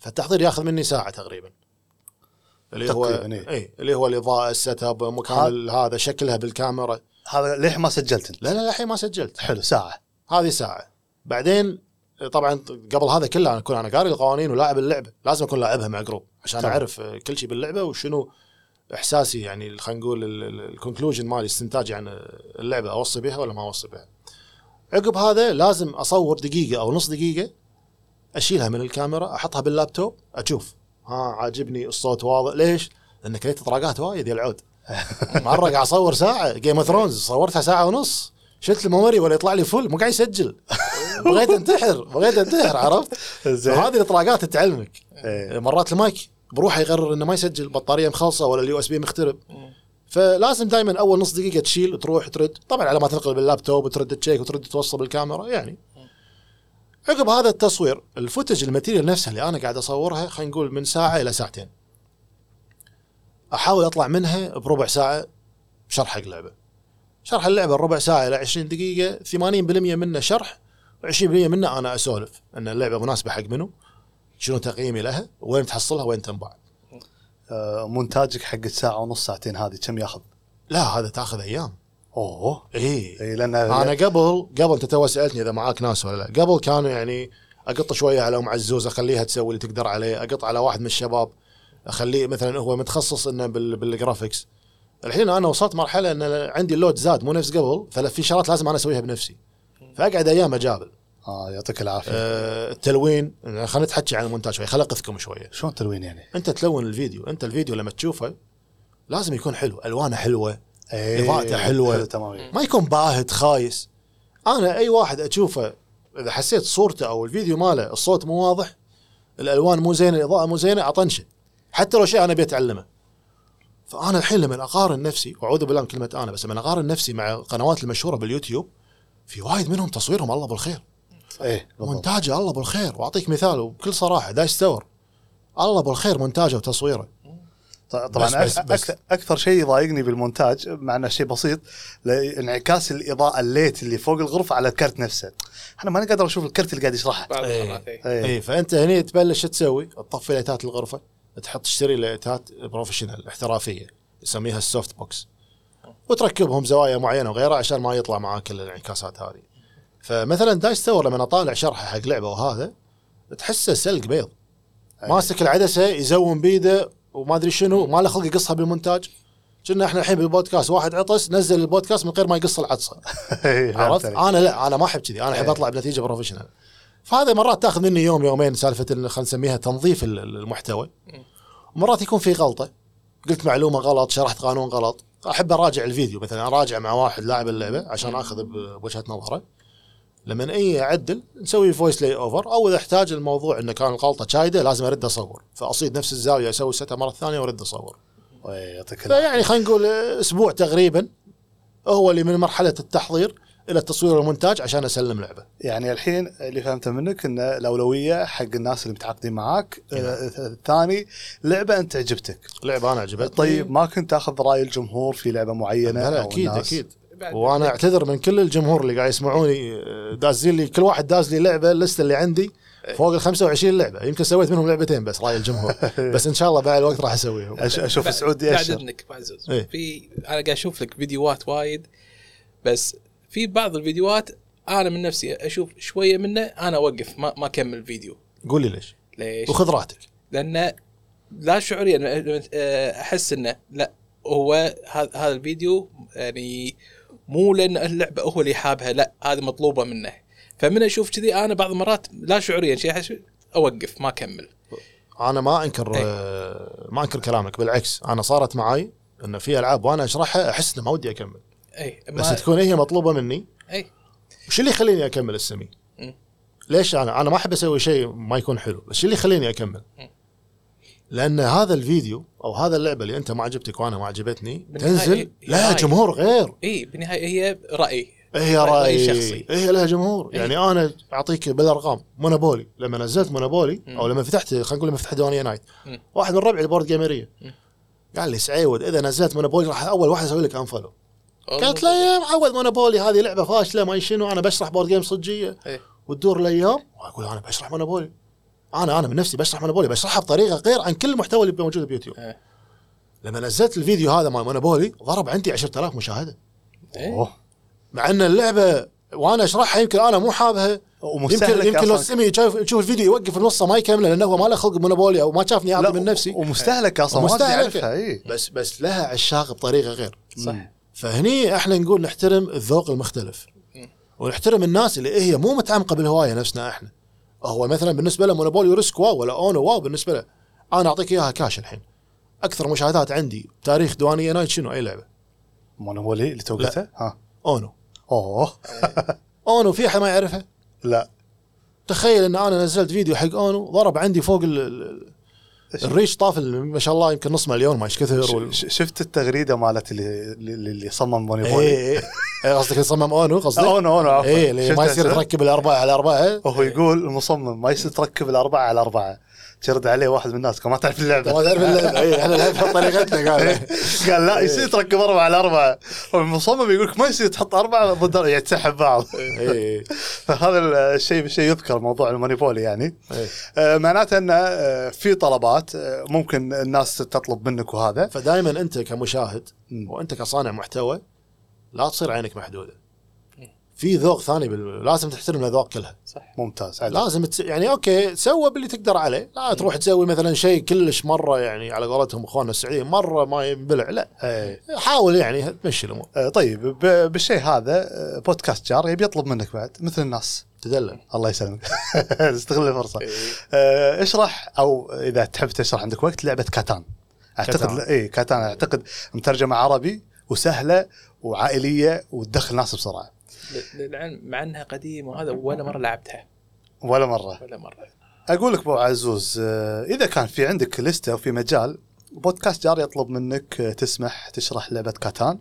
فالتحضير ياخذ مني ساعة تقريبا. اللي هو إيه. إي اللي هو الإضاءة ال setup مكان هذا- شكلها بالكاميرا. هذا ليه ما سجلت أنت؟ لا لا الحين ما سجلت. حلو ساعة. هذه ساعة. بعدين طبعا قبل هذا كله أنا أكون أنا قاري القوانين ولاعب اللعبه لازم أكون لاعبها مع group عشان تمام. أعرف كل شيء باللعبة وشنو إحساسي يعني خلينا نقول ال conclusion مالي استنتاجي عن اللعبة أوصي بها ولا ما أوصي بها. عقب هذا لازم أصور دقيقة أو نص دقيقة أشيلها من الكاميرا أحطها باللابتوب أشوف. ها عاجبني الصوت واضح. ليش؟ لأن كليت اطراقات وايد يا العود. مرة قاعد أصور ساعة Game of Thrones صورتها ساعة ونص. شلت ال memory ولا يطلع لي full مو قاعد يسجل. بغيت انتحر بغيت انتحر عرفت؟ هذه الاطراقات تعلمك. إيه. مرات المايك بروحه يقرر إنه ما يسجل بطارية مخلصة ولا ال USB مخترب. فلازم دائما أول نص دقيقة تشيل تروح ترد. طبعا على ما تنقل باللابتوب وترد ت check وترد توصل بالكاميرا يعني عقب هذا التصوير ال footage ال material نفسها اللي أنا قاعد أصورها خلينا نقول من ساعة إلى ساعتين. أحاول أطلع منها بربع ساعة شرح حق لعبه شرح اللعبة ربع ساعة إلى 20 دقيقة 80% منه شرح و20% منه أنا أسولف إن اللعبة مناسبة حق منو شنو تقييمي لها وين تحصلها وين تنباع. آه، مونتاجك حق الساعة ونص ساعتين هذه كم ياخذ؟ لا هذا تأخذ أيام. أوه. اي اي لأن أنا قبل قبل أنت تو سألتني إذا معاك ناس ولا لا. قبل كانوا يعني أقط شوية على أم عزوز أخليها تسوي اللي تقدر عليه أقط على واحد من الشباب أخليه مثلا هو متخصص إنه بال- بال graphics الحين أنا وصلت مرحلة إن عندي اللود زاد مو نفس قبل ففي شغلات لازم أنا أسويها بنفسي. فأقعد أيام أجابل. آه يعطيك العافية. أه التلوين خلينا نتحكي عن المونتاج شوي خليني اقذكم شوية. شلون تلوين يعني؟ أنت تلون الفيديو أنت الفيديو لما تشوفه لازم يكون حلو ألوانه حلوة إيه، إضاءته حلوة. حلو تمام إيه. ما يكون باهت خايس. أنا أي واحد أشوفه إذا حسيت صورته أو الفيديو ماله الصوت مو واضح الألوان مو زينة الإضاءة مو زينة أطنشه. حتى لو شيء أنا أبي أتعلمه. فأنا الحين لما أقارن نفسي وأعوذ بالله من كلمة أنا بس لما أقارن نفسي مع القنوات المشهورة باليوتيوب في وايد منهم تصويرهم الله بالخير. إيه. مونتاجه الله بالخير. وأعطيك مثال وبكل صراحة Dice Tower الله بالخير مونتاجه وتصويره. طبعا بس- بس- بس. أكثر شيء يضايقني بالمونتاج مع إنه شيء بسيط انعكاس الإضاءة ال light اللي فوق الغرفة على الكرت نفسه أنا ماني قادر أشوف الكرت اللي قاعد يشرحه بعض إيه. إيه. إيه اي فأنت هني تبلش تسوي؟ تطفي light ات الغرفه تحط تشتري light ات professional احترافية يسميها ال softbox وتركبهم زوايا معينة وغيرها عشان ما يطلع معاك الانعكاسات هذه فمثلا Dice Tower لما أطالع شرحه حق لعبة وهذا تحسه سلق بيض ماسك العدسة ي zoom بيده وما أدري شنو ما له خلق يقصها بالمونتاج. كنا إحنا الحين بالبودكاست واحد عطس نزل البودكاست من غير ما يقص العطسة. إيه، عرفت؟ أنا لا أنا ما أحب كذي. أنا أحب إيه. أطلع بنتيجة professional فهذا مرات تأخذ مني يوم يومين سالفة ال- خلينا نسميها تنظيف ال- ال- المحتوى. مرات يكون في غلطة. قلت معلومة غلط شرحت قانون غلط. أحب أراجع الفيديو مثلا أراجع مع واحد لاعب اللعبة عشان أخذ بوجهة نظره. لما اي اعدل نسوي voice lay over أو إذا احتاج الموضوع إنه كان الغلطة شديدة لازم أرد أصور. فأصيد نفس الزاوية أسوي set ها مرة ثانية وأرد أصور. يعطيك فيعني خلينا نقول أسبوع تقريبا هو اللي من مرحلة التحضير إلى التصوير والمونتاج عشان أسلم لعبة. يعني الحين اللي فهمته منك ان الأولوية حق الناس اللي متعاقدين معاك نعم. آه، الثاني لعبة أنت عجبتك. لعبة أنا عجبتني. طيب ما كنت تأخذ رأي الجمهور في لعبة معينة لا, لا أكيد الناس؟ أكيد. بعد- وأنا أعتذر من كل الجمهور اللي قاعد يسمعوني آه، دازين لي كل واحد داز لي لعبة اللسته اللي عندي فوق ال 25 لعبة. يمكن سويت منهم لعبتين بس رأي الجمهور. بس إن شاء الله بعد الوقت راح أسويهم. أش- أشوف بعد- سعود بعد إذنك إيه. في أنا قاعد أشوف لك فيديوهات وايد بس في بعض الفيديوهات أنا من نفسي أشوف شوية منه أنا أوقف ما ما أكمل الفيديو. قول لي ليش؟ ليش؟ وخذ راحتك. لأن لا شعوريا أحس إنه لا هو هذا الفيديو يعني مو لأن اللعبة هو اللي حابها لا هذه مطلوبة منه فمن أشوف كذي أنا بعض المرات لا شعوريا شيء أوقف ما أكمل أنا ما أنكر إيه. آه، ما أنكر كلامك بالعكس أنا صارت معي ان في ألعاب وأنا أشرحها أحس إنه ما ودي أكمل اي بس ما تكون هي مطلوبة مني اي وش اللي يخليني أكمل السمي؟ مم. ليش أنا أنا ما أحب أسوي شيء ما يكون حلو، بس شو اللي يخليني أكمل؟ مم. لأن هذا الفيديو أو هذا اللعبة اللي أنت ما عجبتك وأنا ما عجبتني تنزل هي جمهور غير إي بالنهاية هي رأي هي رأي- رأي رأي شخصي. هي لها جمهور إيه. يعني أنا أعطيك بالأرقام مونوبولي لما نزلت مونوبولي. أو لما فتحت خلينا نقول لما فتحت ديوانيه نايت. واحد من ربعي ال board gamer ية. قال لي سعيود إذا نزلت مونوبولي راح أول واحد أسوي لك unfollow قلت له يا معود مونوبولي هذه لعبة فاشلة ما شنو أنا بشرح board game صجية إيه. وتدور الأيام واقول أنا بشرح مونوبولي أنا أنا من نفسي بشرح مونوبولي بشرحها بطريقة غير عن كل المحتوى اللي موجود بيوتيوب. إيه. لما نزلت الفيديو هذا مال مونوبولي ضرب عندي 10000 مشاهدة. إيه. أوه. مع إن اللعبة وأنا أشرحها يمكن أنا مو حابها. يمكن يمكن لو. سمي يشوف يشوف الفيديو يوقف النص ما يكمله لأنه هو ما له خلق مونوبولي أو ما شافني اعطي من نفسي. ومستهلك أصلا ما أدري ومستهلك. يعرفها اي بس بس لها عشاق بطريقة غير. صح. فهني إحنا نقول نحترم الذوق المختلف. ونحترم الناس اللي هي مو متعمقة بالهواية نفسنا إحنا. هو مثلا بالنسبة له مونوبولي وريسك واو ولا اونو واو بالنسبة له أنا أعطيك إياها كاش الحين. أكثر مشاهدات عندي تاريخ ديوانيه نايت شنو أي لعبة؟ مونوبولي اللي توقيته ها. أونو. أوه. أونو في أحد ما يعرفها لا. تخيل إن أنا نزلت فيديو حق أونو ضرب عندي فوق ال- ال reach طاف ما شاء الله يمكن نص مليون ما إيش كثر. وال... شفت التغريدة مالت اللي اللي, صمم إيه مونوبولي إيه إيه، قصدك يصمم أونو قصدك؟ أونو أونو عفوا. إيه اللي ما يصير؟ تركب الأربعة على أربعة. وهو يقول المصمم ما يصير تركب الأربعة على أربعة. ترد عليه واحد من الناس قال ما تعرف اللعبة. ما تعرف اللعبة. اي إحنا نلعبها بطريقتنا قال. قال لا يصير تركب أربعة على أربعة. المصمم يقول لك ما يصير تحط أربعة ضد يعني تسحب بعض. اي فهذا الشيء شيء يذكر موضوع المونيبولي يعني. آه، معناته انه آه، في طلبات آه، ممكن الناس تطلب منك وهذا. فدائما أنت كمشاهد. وأنت كصانع محتوى لا تصير عينك محدودة. في ذوق ثاني بال... لازم تحترم الأذواق كلها. صح. ممتاز. عجب. لازم تس... يعني okay سوى باللي تقدر عليه. لا تروح تسوي مثلا شيء كلش مرة يعني على قولتهم اخواننا السعوديين مرة ما ينبلع. لا. إيه. حاول يعني تمشي الأمور. آه، طيب ب- بالشيء هذا آه، بودكاست جار يبي يطلب منك بعد مثل الناس. تدلل. الله يسلمك. استغل الفرصة. آه، اشرح أو إذا تحب تشرح عندك وقت لعبة كاتان. أعتقد كاتان. اي كاتان أعتقد مترجمة عربي وسهلة وعائلية وتدخل ناس بسرعة. للعلم مع انها قديمة وهذا ولا مرة لعبتها. ولا مرة. ولا مرة. أقول لك أبو عزوز آه، إذا كان في عندك لستة وفي مجال بودكاست جار يطلب منك آه، تسمح تشرح لعبة كاتان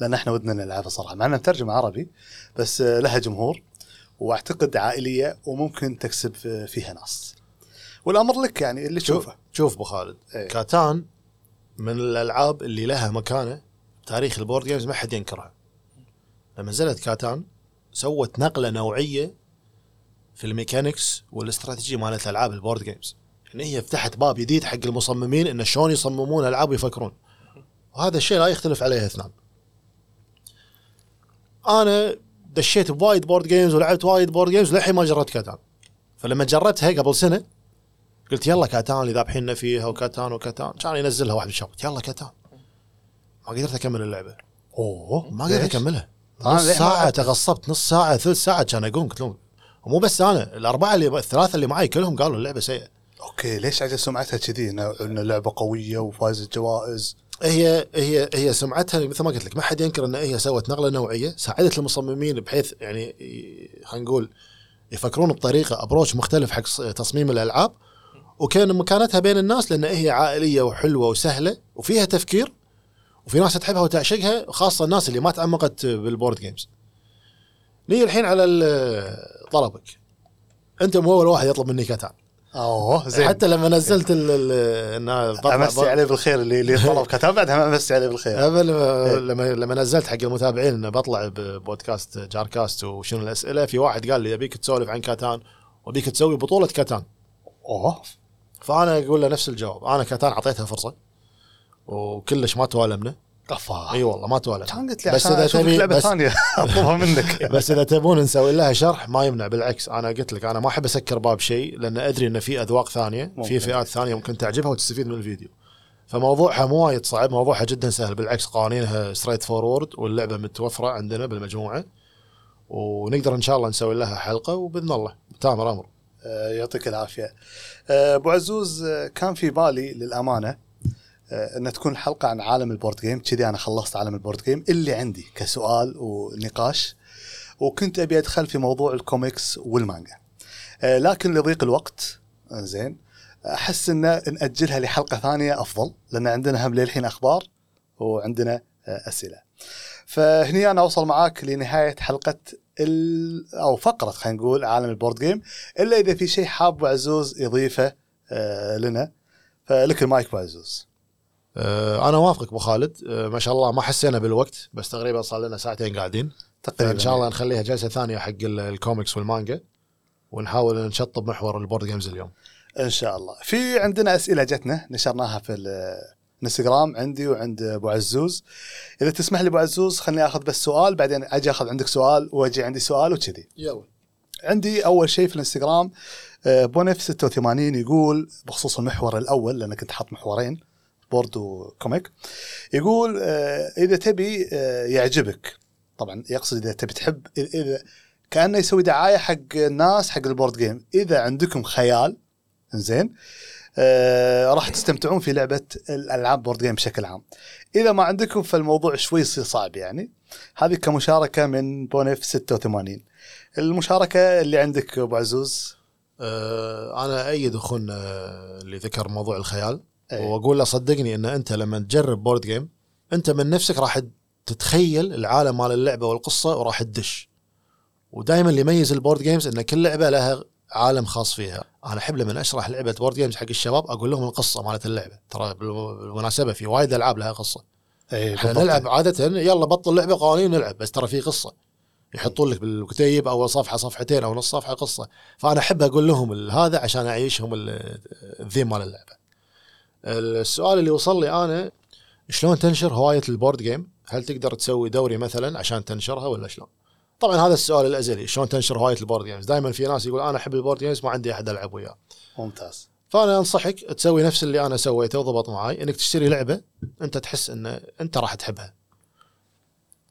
لأن إحنا ودنا نلعبها صراحة مع إنها مترجمة عربي بس آه، لها جمهور وأعتقد عائلية وممكن تكسب فيها ناس. والأمر لك يعني اللي شوف تشوفه. شوف أبو خالد إيه. كاتان من الألعاب اللي لها مكانة تاريخ ال board games ما حد ينكرها. لما نزلت كاتان سوت نقلة نوعية في ال mechanics والاستراتيجية مالت ألعاب ال board games. يعني هي فتحت باب جديد حق المصممين انه شلون يصممون ألعاب ويفكرون. وهذا الشيء لا يختلف عليه اثنان. أنا دشيت بوايد board games ولعبت وايد board games للحين ما جربت كاتان. فلما جربتها قبل سنة قلت يلا كاتان اللي ذابحيننا فيها وكاتان وكاتان. كان ينزلها واحد بالشوط يلا كاتان. ما قدرت أكمل اللعبة. أوه ما قدرت؟ أكملها. نص لعبت؟ تغصبت نص ساعة ثلث ساعة كان اقوم قلت لهم ومو بس أنا الأربعة اللي الثلاثة اللي معي كلهم قالوا اللعبة سيئة. okay ليش عجل سمعتها كذي؟ إنه إنه لعبة قوية وفايزة جوائز. هي هي هي سمعتها مثل ما قلت لك ما حد ينكر إن هي سوت نقلة نوعية ساعدت المصممين بحيث يعني خلينا نقول يفكرون بطريقة approach مختلف حق تصميم الألعاب وكان مكانتها بين الناس لأن هي عائلية وحلوة وسهلة وفيها تفكير وفي ناس تحبها وتعشقها خاصة الناس اللي ما تعمقت بال board games. نيجي الحين على طلبك. أنت مو أول واحد يطلب مني كاتان أوه زين. حتى لما نزلت ال ال أمسي عليه بالخير اللي اللي طلب كتاب بعدها أمسي عليه بالخير. لما لما لما نزلت حق المتابعين انه بطلع ببودكاست جاركاست وشنو الأسئلة في واحد قال لي ابيك تسولف عن كاتان وابيك تسوي بطولة كاتان أوه. فأنا أقول له نفس الجواب أنا كاتان أعطيتها فرصة. وكلش ما توالمنا. افا إي والله ما توالمنا. كان قلت لي بس عشان إذا تبي لعبة بس, ثانية. أطلبها منك. بس إذا تبون نسوي لها شرح ما يمنع بالعكس. أنا قلت لك أنا ما أحب أسكر باب شيء لأن أدري إن في أذواق ثانية ممكن. في فئات ثانية ممكن تعجبها وتستفيد من الفيديو. فموضوعها مو وايد صعب موضوعها جدا سهل. بالعكس قوانينها straightforward واللعبة متوفرة عندنا بالمجموعة. ونقدر إن شاء الله نسوي لها حلقة وبإذن الله. تامر أمر. آه، يعطيك العافية. آه، أبو عزوز آه، كان في بالي للأمانة ان تكون الحلقة عن عالم ال board game. كذي أنا خلصت عالم ال board game. اللي عندي كسؤال ونقاش وكنت أبي أدخل في موضوع ال comics وال manga. آه، لكن لضيق الوقت آه، زين. أحس إن ناجلها لحلقة ثانية أفضل لأن عندنا هم للحين أخبار وعندنا آه، أسئلة. فهني أنا أوصل معاك لنهاية حلقة ال... أو فقرة خلينا نقول عالم ال board game. إلا إذا في شيء حاب عزوز يضيفه آه لنا. فلك المايك ابو عزوز أنا وافقك أبو خالد. أه ما شاء الله ما حسينا بالوقت بس تقريبا صار لنا ساعتين قاعدين. تقريبا ان شاء الله نخليها جلسة ثانية حق ال- ال comics وال manga ونحاول نشطب محور ال board games اليوم. إن شاء الله. في عندنا أسئلة جتنا نشرناها في ال- الإنستغرام عندي وعند أبو عزوز. إذا تسمح لي أبو عزوز خليني آخذ بس سؤال بعدين أجي آخذ عندك سؤال وأجي عندي سؤال وكذي. يلا. عندي أول شيء في الإنستغرام آه، بونف 86 يقول بخصوص المحور الأول لأنك كنت حاط محورين board و comic يقول آه، إذا تبي آه، يعجبك. طبعا يقصد إذا تبي تحب إذا كأنه يسوي دعاية حق الناس حق ال board game. إذا عندكم خيال زين آه راح تستمتعون في لعبة الألعاب board game بشكل عام. إذا ما عندكم فالموضوع شوي يصير صعب يعني. هذه كمشاركة من بونيف 86 المشاركة اللي عندك أبو عزوز؟ آه أنا ايد اخونا اللي ذكر موضوع الخيال أي. وأقول له صدقني إن أنت لما تجرب board game أنت من نفسك راح تتخيل العالم مال اللعبة والقصة وراح تدش. ودائما اللي يميز ال board games إن كل لعبة لها عالم خاص فيها. أنا أحب لما أشرح لعبة board games حق الشباب أقول لهم القصة مالت اللعبة. ترى بالمناسبة في وايد ألعاب لها قصة. اي إحنا. نلعب عادة يلا بطل لعبة قوانين نلعب بس ترى في قصة. يحطون لك بالكتيب اول صفحة صفحتين أو نص صفحة قصة. فأنا أحب أقول لهم هذا عشان أعيشهم ال- الذيم مال اللعبة. السؤال اللي وصل لي أنا شلون تنشر هواية ال board game؟ هل تقدر تسوي دوري مثلا عشان تنشرها ولا شلون؟ طبعا هذا السؤال الأزلي شلون تنشر هواية ال board games؟ دائما في ناس يقول أنا أحب ال board games ما عندي أحد ألعب وياه. ممتاز. فأنا أنصحك تسوي نفس اللي أنا سويته وضبط معاي إنك تشتري لعبة أنت تحس إن أنت راح تحبها.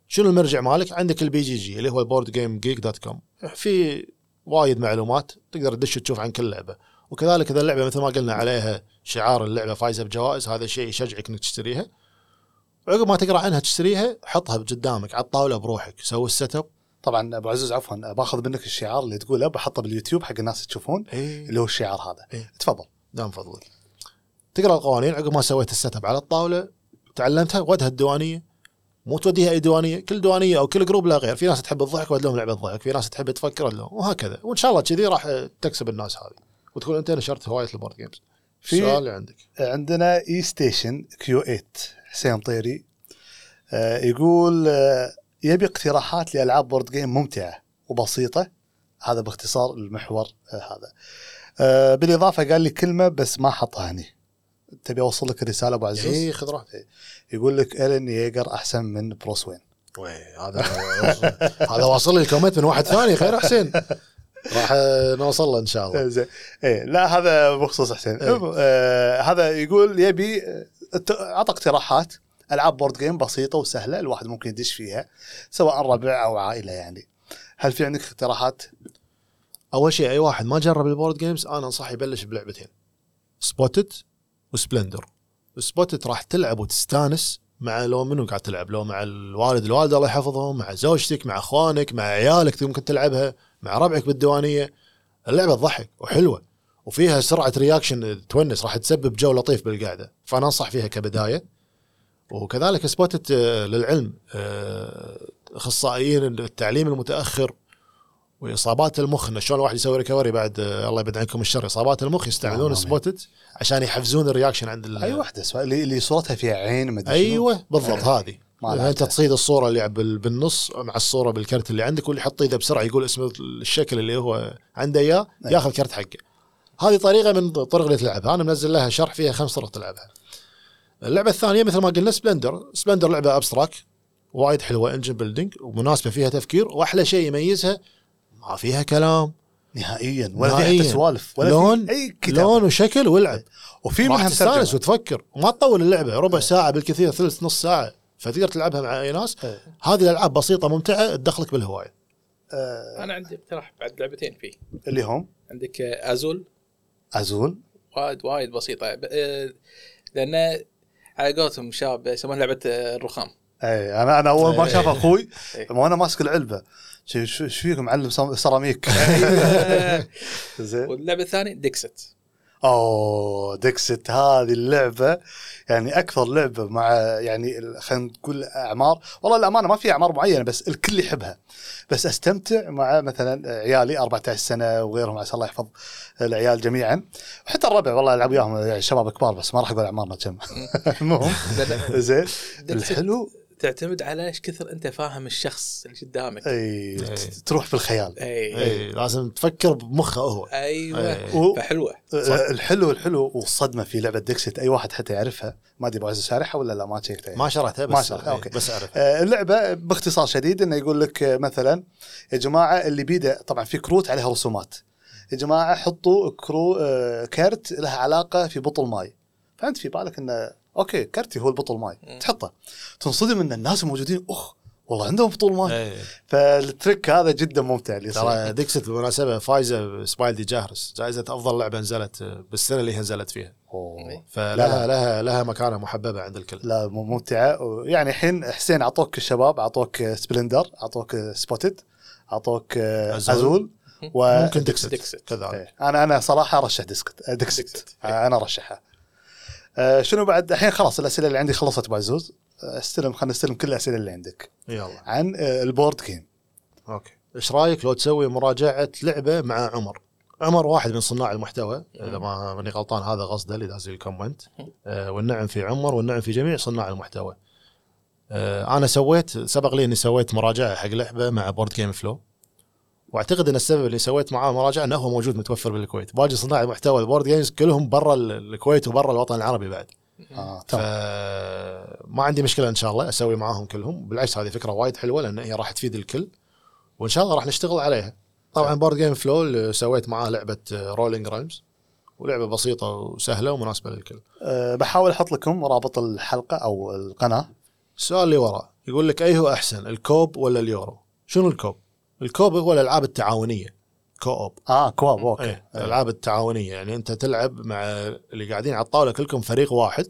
شنو المرجع مالك؟ عندك ال BGG اللي هو ال BoardGameGeek dot com في وايد معلومات تقدر تدش تشوف عن كل لعبة. وكذلك إذا اللعبة مثل ما قلنا عليها شعار اللعبة فايزه بجوائز هذا شيء يشجعك إنك تشتريها. عقب ما تقرأ عنها تشتريها حطها قدامك على الطاولة بروحك سوي ال setup طبعا أبو عزوز عفوا باخذ منك الشعار اللي تقوله بحطه باليوتيوب حق الناس تشوفون اللي هو الشعار هذا. إيه. تفضل. دام فضلك. تقرأ القوانين عقب ما سويت ال setup على الطاولة تعلمتها ودها الديوانية. مو توديها أي ديوانية كل ديوانية أو كل group لا غير. في ناس تحب الضحك ود لهم لعبة ضحك في ناس تحب تفكر لهم وهكذا. وإن شاء الله كذي راح تكسب الناس هذه. وتكون أنت نشرت هواية ال board games. في- السؤال اللي عندك؟ عندنا E Station Q8 حسين طيري آه، يقول آه، يبي اقتراحات لألعاب board game ممتعة وبسيطة. هذا باختصار المحور آه، هذا. آه، بالإضافة قال لي كلمة بس ما حطها هني. تبي أوصل لك الرسالة أبو عزوز؟ اي خذ راحتك. يقول لك Eren Yeager أحسن من Bruce Wayne. وي، هذا هذا واصل لي ال comment من واحد ثاني. خير حسين. راح نوصل له إن شاء الله. زين إيه لا هذا بخصوص حسين. إيه. آه هذا يقول يبي آه، عطى اقتراحات. ألعاب board game بسيطة وسهلة الواحد ممكن يدش فيها سواء ربع أو عائلة يعني. هل في عندك اقتراحات؟ أول شيء أي واحد ما جرب ال board games أنا انصح يبلش بلعبتين. Spot It و Splendor Spot It راح تلعب وتستانس مع لو منو قاعد تلعب لو مع الوالد الوالدة الله يحفظهم مع زوجتك مع أخوانك مع عيالك ممكن تلعبها. مع ربعك بالديوانية اللعبة تضحك وحلوة وفيها سرعة reaction تونس راح تسبب جو لطيف بالقعده فأنا أنصح فيها كبداية. وكذلك Spot It آه، للعلم آه، أخصائيين التعليم المتأخر وإصابات المخ. انه شلون الواحد يسوي recovery بعد آه، الله يبعد عنكم الشر. إصابات المخ يستعملون. Spot It عشان يحفزون ال reaction عند أي واحدة اللي, صورتها فيها عين ما. أيوه بالضبط هذه. ما انت لعبتها. تصيد الصورة اللي بال- بالنص مع الصورة بالكرت اللي عندك واللي يحط ايده بسرعة يقول اسم الشكل اللي هو عنده إياه أي. ياخذ كرت حقه. هذه طريقة من الطرق اللي تلعبها. أنا منزل لها شرح فيها خمس طرق تلعبها. اللعبة الثانية مثل ما قلنا Splendor Splendor لعبة abstract وايد حلوة engine building ومناسبة فيها تفكير وأحلى شيء يميزها ما فيها كلام. نهائيا ولا في نهائياً. حتى سوالف ولا لون في أي كتاب. لون وشكل والعب وفي راح تستانس وتفكر. وما تطول اللعبة ربع ساعة بالكثير ثلث نص ساعة. فتقدر تلعبها مع اي ناس إيه. هذه الألعاب بسيطة ممتعة تدخلك بالهواية. آه أنا عندي اقتراح بعد لعبتين فيه. اللي هم؟ عندك آه، Azul. Azul؟ وايد وايد بسيطة. ب- آه، لأن على قولتهم شباب يسمونها لعبة آه، الرخام. اي أنا أنا أول ما إيه. شاف أخوي إيه. وأنا ماسك العلبة. شو شو شو فيكم معلم سيراميك؟ زين. واللعبة الثانية Dixit. أوه Dixit هذه اللعبة يعني أكثر لعبة مع يعني خلينا نقول أعمار. والله الأمانة ما في أعمار معينة بس الكل يحبها. بس أستمتع مع مثلا عيالي 14 سنة وغيرهم عسى الله يحفظ العيال جميعا. وحتى الربع والله ألعب وياهم يعني شباب كبار بس ما راح أقول اعمارنا كم. المهم زين. الحلو تعتمد على إيش كثر أنت فاهم الشخص اللي قدامك. أي إيه. تروح في الخيال أي اي لازم تفكر بمخه هو. أيوه. إيه. فحلوة. آه، الحلو الحلو والصدمة في لعبة Dixit أي واحد حتى يعرفها. ما أدري ابو عزيز شارحها ولا لا ما شيكتها ما شرحتها بس ما شرحتها، أوكي. بس اعرف آه، اللعبة باختصار شديد إنه يقول لك مثلا يا جماعة اللي بيده طبعا في كروت عليها رسومات. يا جماعة حطوا كرو كرت لها علاقة في بطل ماي. فأنت في بالك إنه أوكي كرتي هو البطل ماي مم. تحطه تنصدم إن الناس الموجودين اخ والله عندهم بطل ماي إيه. فال trick هذا جدا ممتع اللي يصير ترى Dixit بالمناسبة فايزة Spiel des Jahres جائزة أفضل لعبة نزلت بالسنة اللي هي نزلت فيها أوه. فلها لا. لها لها مكانة محببة عند الكل لا ممتعة يعني الحين حسين أعطوك الشباب أعطوك Splendor أعطوك Spot it أعطوك Azul. Azul و ممكن Dixit Dixit. كذلك إيه. أنا أنا صراحة أرشح Dixit Dixit Dixit. آه، أنا أرشحها آه، شنو بعد؟ الحين خلاص الأسئلة اللي عندي خلصت ابو عزوز آه، استلم خلينا نستلم كل الأسئلة اللي عندك. يلا. عن آه، ال board game okay. إيش رأيك لو تسوي مراجعة لعبة مع عمر؟ عمر واحد من صناع المحتوى إذا ما ماني غلطان هذا قصده اللي داز ال comment آه والنعم في عمر والنعم في جميع صناع المحتوى. آه أنا سويت سبق لي إني سويت مراجعة حق لعبة مع Board Game Flow واعتقد إن السبب اللي سويت معاه مراجعه إنه هو موجود متوفر بالكويت. باقي صناع المحتوى ال board games كلهم برا ال- الكويت وبرا الوطن العربي بعد. آه تمام. فما عندي مشكلة إن شاء الله أسوي معاهم كلهم. بالعكس هذه فكرة وايد حلوة لأن هي راح تفيد الكل. وإن شاء الله راح نشتغل عليها. طبعا Board Game Flow سويت معاه لعبة Rolling Realms ولعبة بسيطة وسهلة ومناسبة للكل. أه بحاول أحط لكم رابط الحلقة أو القناة. السؤال اللي وراه يقول لك اي هو أحسن ال co-op ولا اليورو؟ شنو ال co-op؟ ال co-op هو الألعاب التعاونية. co-op. آه co-op okay. إيه الألعاب التعاونية. يعني أنت تلعب مع اللي قاعدين على الطاولة كلكم فريق واحد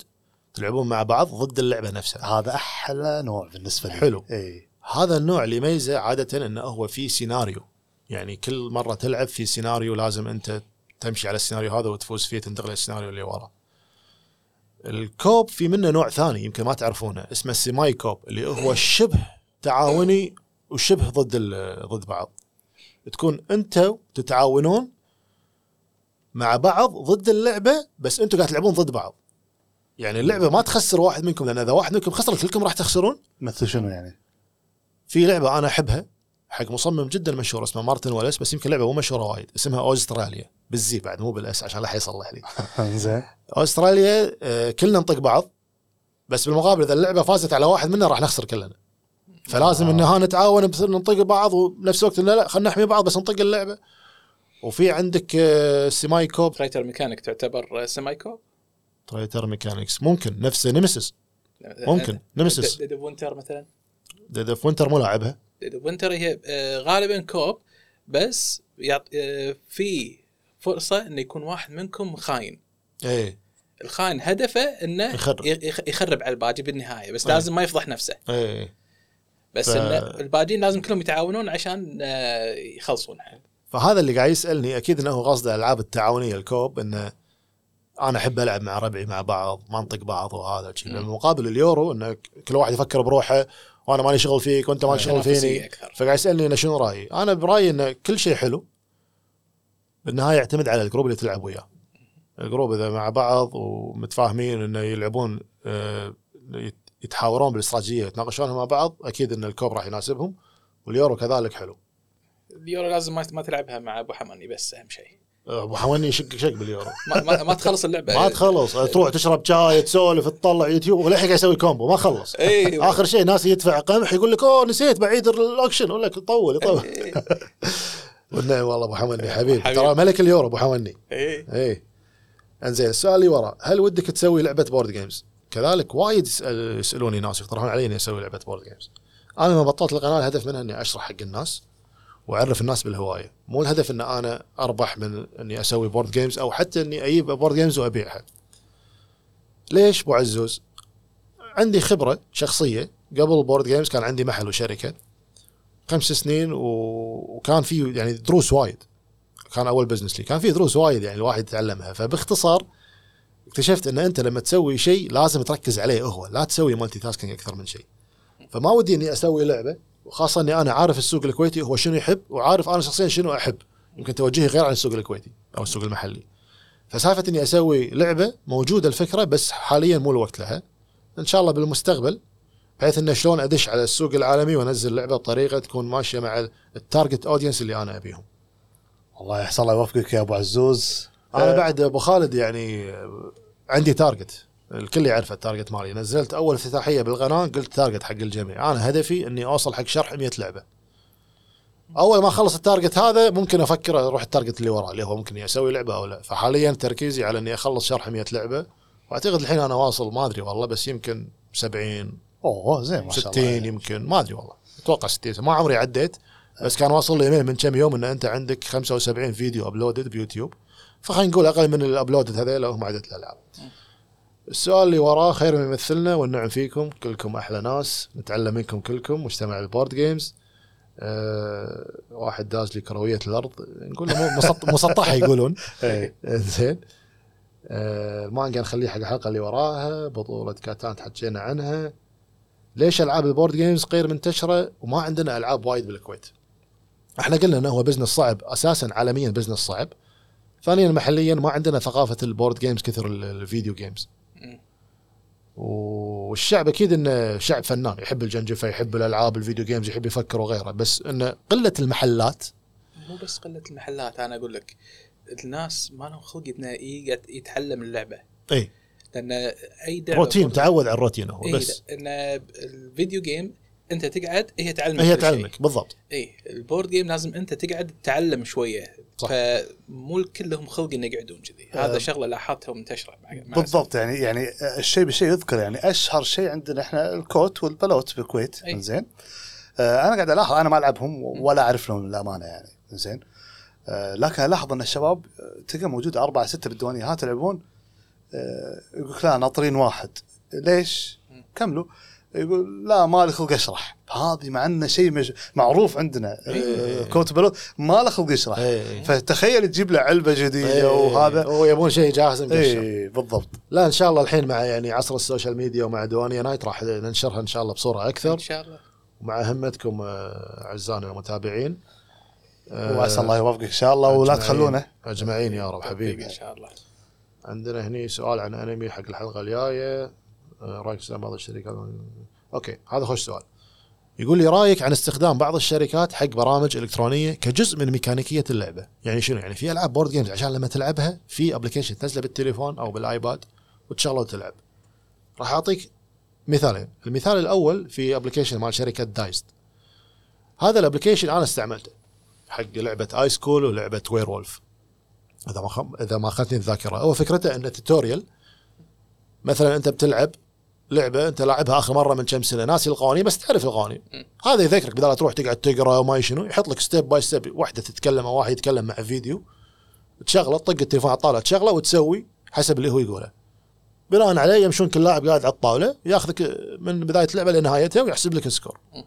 تلعبون مع بعض ضد اللعبة نفسها. هذا أحلى نوع بالنسبة لي. حلو. إي. هذا النوع اللي يميزه عادة إنه هو في سيناريو. يعني كل مرة تلعب في سيناريو لازم أنت تمشي على السيناريو هذا وتفوز فيه تنتقل للسيناريو اللي وراه. ال co-op في منه نوع ثاني يمكن ما تعرفونه اسمه ال semi co-op اللي هو شبه تعاوني وشبه ضد ضد بعض. تكون انت تتعاونون مع بعض ضد اللعبة بس أنتم قاعد تلعبون ضد بعض. يعني اللعبة ما تخسر واحد منكم لأن إذا واحد منكم خسر كلكم راح تخسرون. مثل شنو يعني؟ في لعبة أنا أحبها حق مصمم جدا مشهور اسمه Martin Wallace بس يمكن لعبة مو مشهورة وايد اسمها AuZtralia. بال Z بعد مو بال S عشان لا حد يصلح لي. زين AuZtralia آه، كلنا نطق بعض بس بالمقابل إذا اللعبة فازت على واحد منا راح نخسر كلنا. فلازم آه. إن ها نتعاون بس نطق بعض وبنفس الوقت إنه لا خلينا نحمي بعض بس نطق اللعبة. وفي عندك semi co-op traitor mechanic تعتبر semi co-op؟ traitor mechanics ممكن. نفس Nemesis ممكن. Nemesis Dead of Winter مثلا. Dead of Winter مو لاعبها. Dead of Winter هي آه، غالبا co-op بس يعط... آه، في فرصة انه يكون واحد منكم خاين. إيه. الخاين هدفه إنه يخرب. يخ- يخرب على الباقي بالنهاية بس أي. لازم ما يفضح نفسه. إيه. بس ف- الباقيين لازم كلهم يتعاونون عشان آه، يخلصونها فهذا اللي قاعد يسألني أكيد إنه قصده الألعاب التعاونية ال co-op إنه أنا أحب ألعب مع ربعي مع بعض ما نطق بعض وهذا. بالمقابل اليورو إنه كل واحد يفكر بروحه وأنا مالي شغل فيك وأنت مالك شغل فيني. فقاعد يسألني إنه شنو رأيي؟ أنا برأيي إنه كل شيء حلو بالنهاية يعتمد على ال group اللي تلعب وياه. ال group إذا مع بعض ومتفاهمين إنه يلعبون آه، يتحاورون بالاستراتيجية يتناقشون مع بعض أكيد إن ال co-op راح يناسبهم واليورو كذلك حلو. اليورو لازم ما تلعبها مع أبو حماني بس أهم شيء. أبو حماني يشق شق باليورو. ما, ما, ما تخلص اللعبة. ما تخلص تروح تشرب شاي تسولف تطلع يوتيوب وللحين قاعد يسوي combo ما خلص. أيوه آخر شيء ناس يدفع قمح يقول لك أوه نسيت بعيد الاكشن يقول لك طول يطول. إيه. والنعم والله أبو حمني حبيبي. حبيبي. ترى ملك اليورو أبو حمني اي إنزين السؤال اللي ورا هل ودك تسوي لعبة board games؟ كذلك وايد يسألوني ناس يقترحون علي إني أسوي لعبة board games. أنا لما بطلت القناة الهدف منها إني أشرح حق الناس وأعرف الناس بالهواية، مو الهدف إن أنا أربح من إني أسوي board games أو حتى إني أجيب board games وأبيعها. ليش أبو عزوز؟ عندي خبرة شخصية قبل board games كان عندي محل وشركة خمس سنين. وكان في يعني دروس وايد كان أول business لي كان في دروس وايد يعني الواحد يتعلمها فباختصار اكتشفت إن أنت لما تسوي شيء لازم تركز عليه هو لا تسوي multitasking أكثر من شيء. فما ودي إني أسوي لعبة وخاصه إني أنا عارف السوق الكويتي هو شنو يحب وعارف أنا شخصيا شنو أحب. يمكن توجهي غير عن السوق الكويتي أو السوق المحلي. فسالفة إني أسوي لعبة موجودة الفكرة بس حاليا مو الوقت لها. إن شاء الله بالمستقبل بحيث إنه شلون أدش على السوق العالمي وأنزل لعبة بطريقة تكون ماشية مع ال target audience اللي أنا أبيهم. الله يحسن الله يوفقك يا أبو عزوز. أنا بعد أبو خالد يعني عندي target الكل يعرف ال target مالي. نزلت أول افتتاحية بالقناه قلت target حق الجميع. أنا هدفي إني أوصل حق شرح 100 لعبة. أول ما أخلص ال target هذا ممكن أفكر أروح ال target اللي وراه اللي هو ممكن أسوي لعبة أو لا. فحاليا تركيزي على إني أخلص شرح 100 لعبة. وأعتقد الحين أنا واصل ما أدري والله بس يمكن 70 أوه زين ما شاء 60 الله يمكن ما أدري والله. أتوقع 60 ما عمري عديت بس كان واصل لي إيميل من كم يوم إن أنت عندك 75 فيديو uploaded بيوتيوب. فخلينا نقول أقل من ال uploaded هذيلا هم عدد الألعاب. السؤال اللي وراه خير من يمثلنا والنعم فيكم كلكم أحلى ناس نتعلم منكم كلكم مجتمع ال board games. أه واحد داز لي كروية الأرض نقول مسطحة يقولون. إيه. زين. آه، المانجا نخليه حق الحلقة اللي وراها بطولة Catan تحكينا عنها. ليش ألعاب ال board games غير منتشرة وما عندنا ألعاب وايد بالكويت؟ إحنا قلنا إنه هو business صعب أساسا عالميا business صعب. ثانيا محليا ما عندنا ثقافة ال board games كثر ال- ال video games. والشعب أكيد إنه شعب فنان يحب الجنجفه يحب الألعاب ال video games يحب يفكر وغيره بس إنه قلة المحلات. مو بس قلة المحلات أنا أقول لك الناس ما لهم خلق إنه يتعلم اللعبة. اي لأن أي روتين تعود على الروتين هو إيه بس. ان ال video game انت تقعد هي تعلمك هي. تعلمك بالضبط. اي ال board game لازم انت تقعد تتعلم شوية. صح. فمو الكل لهم خلق إنه يقعدون كذي. هذا آه. شغلة لاحظتها منتشره مع مع بالضبط يعني يعني الشيء بالشيء يذكر يعني أشهر شيء عندنا إحنا الكوت والبلوت بالكويت. أي. زين آه أنا قاعد ألاحظ أنا ما ألعبهم ولا أعرف لهم الأمانة يعني. زين آه لكن ألاحظ إن الشباب آه، تلقى موجود أربعة ستة بالديوانيات يلعبون. آه يقول لك لا ناطرين واحد. ليش؟ كملوا. يقول لا ما لي خلق اشرح. هذه مع انه شيء مج... معروف عندنا آه إيه. كوت بلوت. ما له خلق يشرح إيه. فتخيل تجيب له لعبة جديدة إيه. وهذا. هو يبون شيء جاهز مقشر اي بالضبط. لا إن شاء الله الحين مع يعني عصر ال social media ومع دوانية night راح ننشرها إن شاء الله بصورة إن أكثر شاء الله. ومع همتكم آه، أعزائنا المتابعين. وعسى الله يوفقك إن شاء الله ولا تخلونه. أجمعين يا رب حبيبي. إن شاء الله. عندنا هني سؤال عن أنمي حق الحلقة الجاية. رأيك استخدام بعض الشركات؟ okay هذا خوش سؤال. يقول لي رأيك عن استخدام بعض الشركات حق برامج إلكترونية كجزء من ميكانيكية اللعبة؟ يعني شنو؟ يعني في ألعاب board games عشان لما تلعبها في application تنزله بالتليفون أو بال iPad وتشغله وتلعب راح أعطيك مثالين. المثال الأول في application مال شركة Dized. هذا ال application أنا استعملته حق لعبة اي سكول ولعبة Werewolf إذا ما خ... إذا ما أخذتني الذاكره هو فكرته انه tutorial مثلا أنت بتلعب لعبة أنت لاعبها آخر مرة من كم سنة. ناسي القوانين بس تعرف القوانين. هذا يذكرك بدل تروح تقعد تقرأ وما شنو يحط لك step by step واحدة تتكلم أو واحد يتكلم مع فيديو تشغله تطق التليفون على الطاولة تشغله وتسوي حسب اللي هو يقوله. بناء عليه يمشون كل لاعب قاعد على الطاولة ياخذك من بداية اللعبة لنهايتها ويحسب لك ال score م.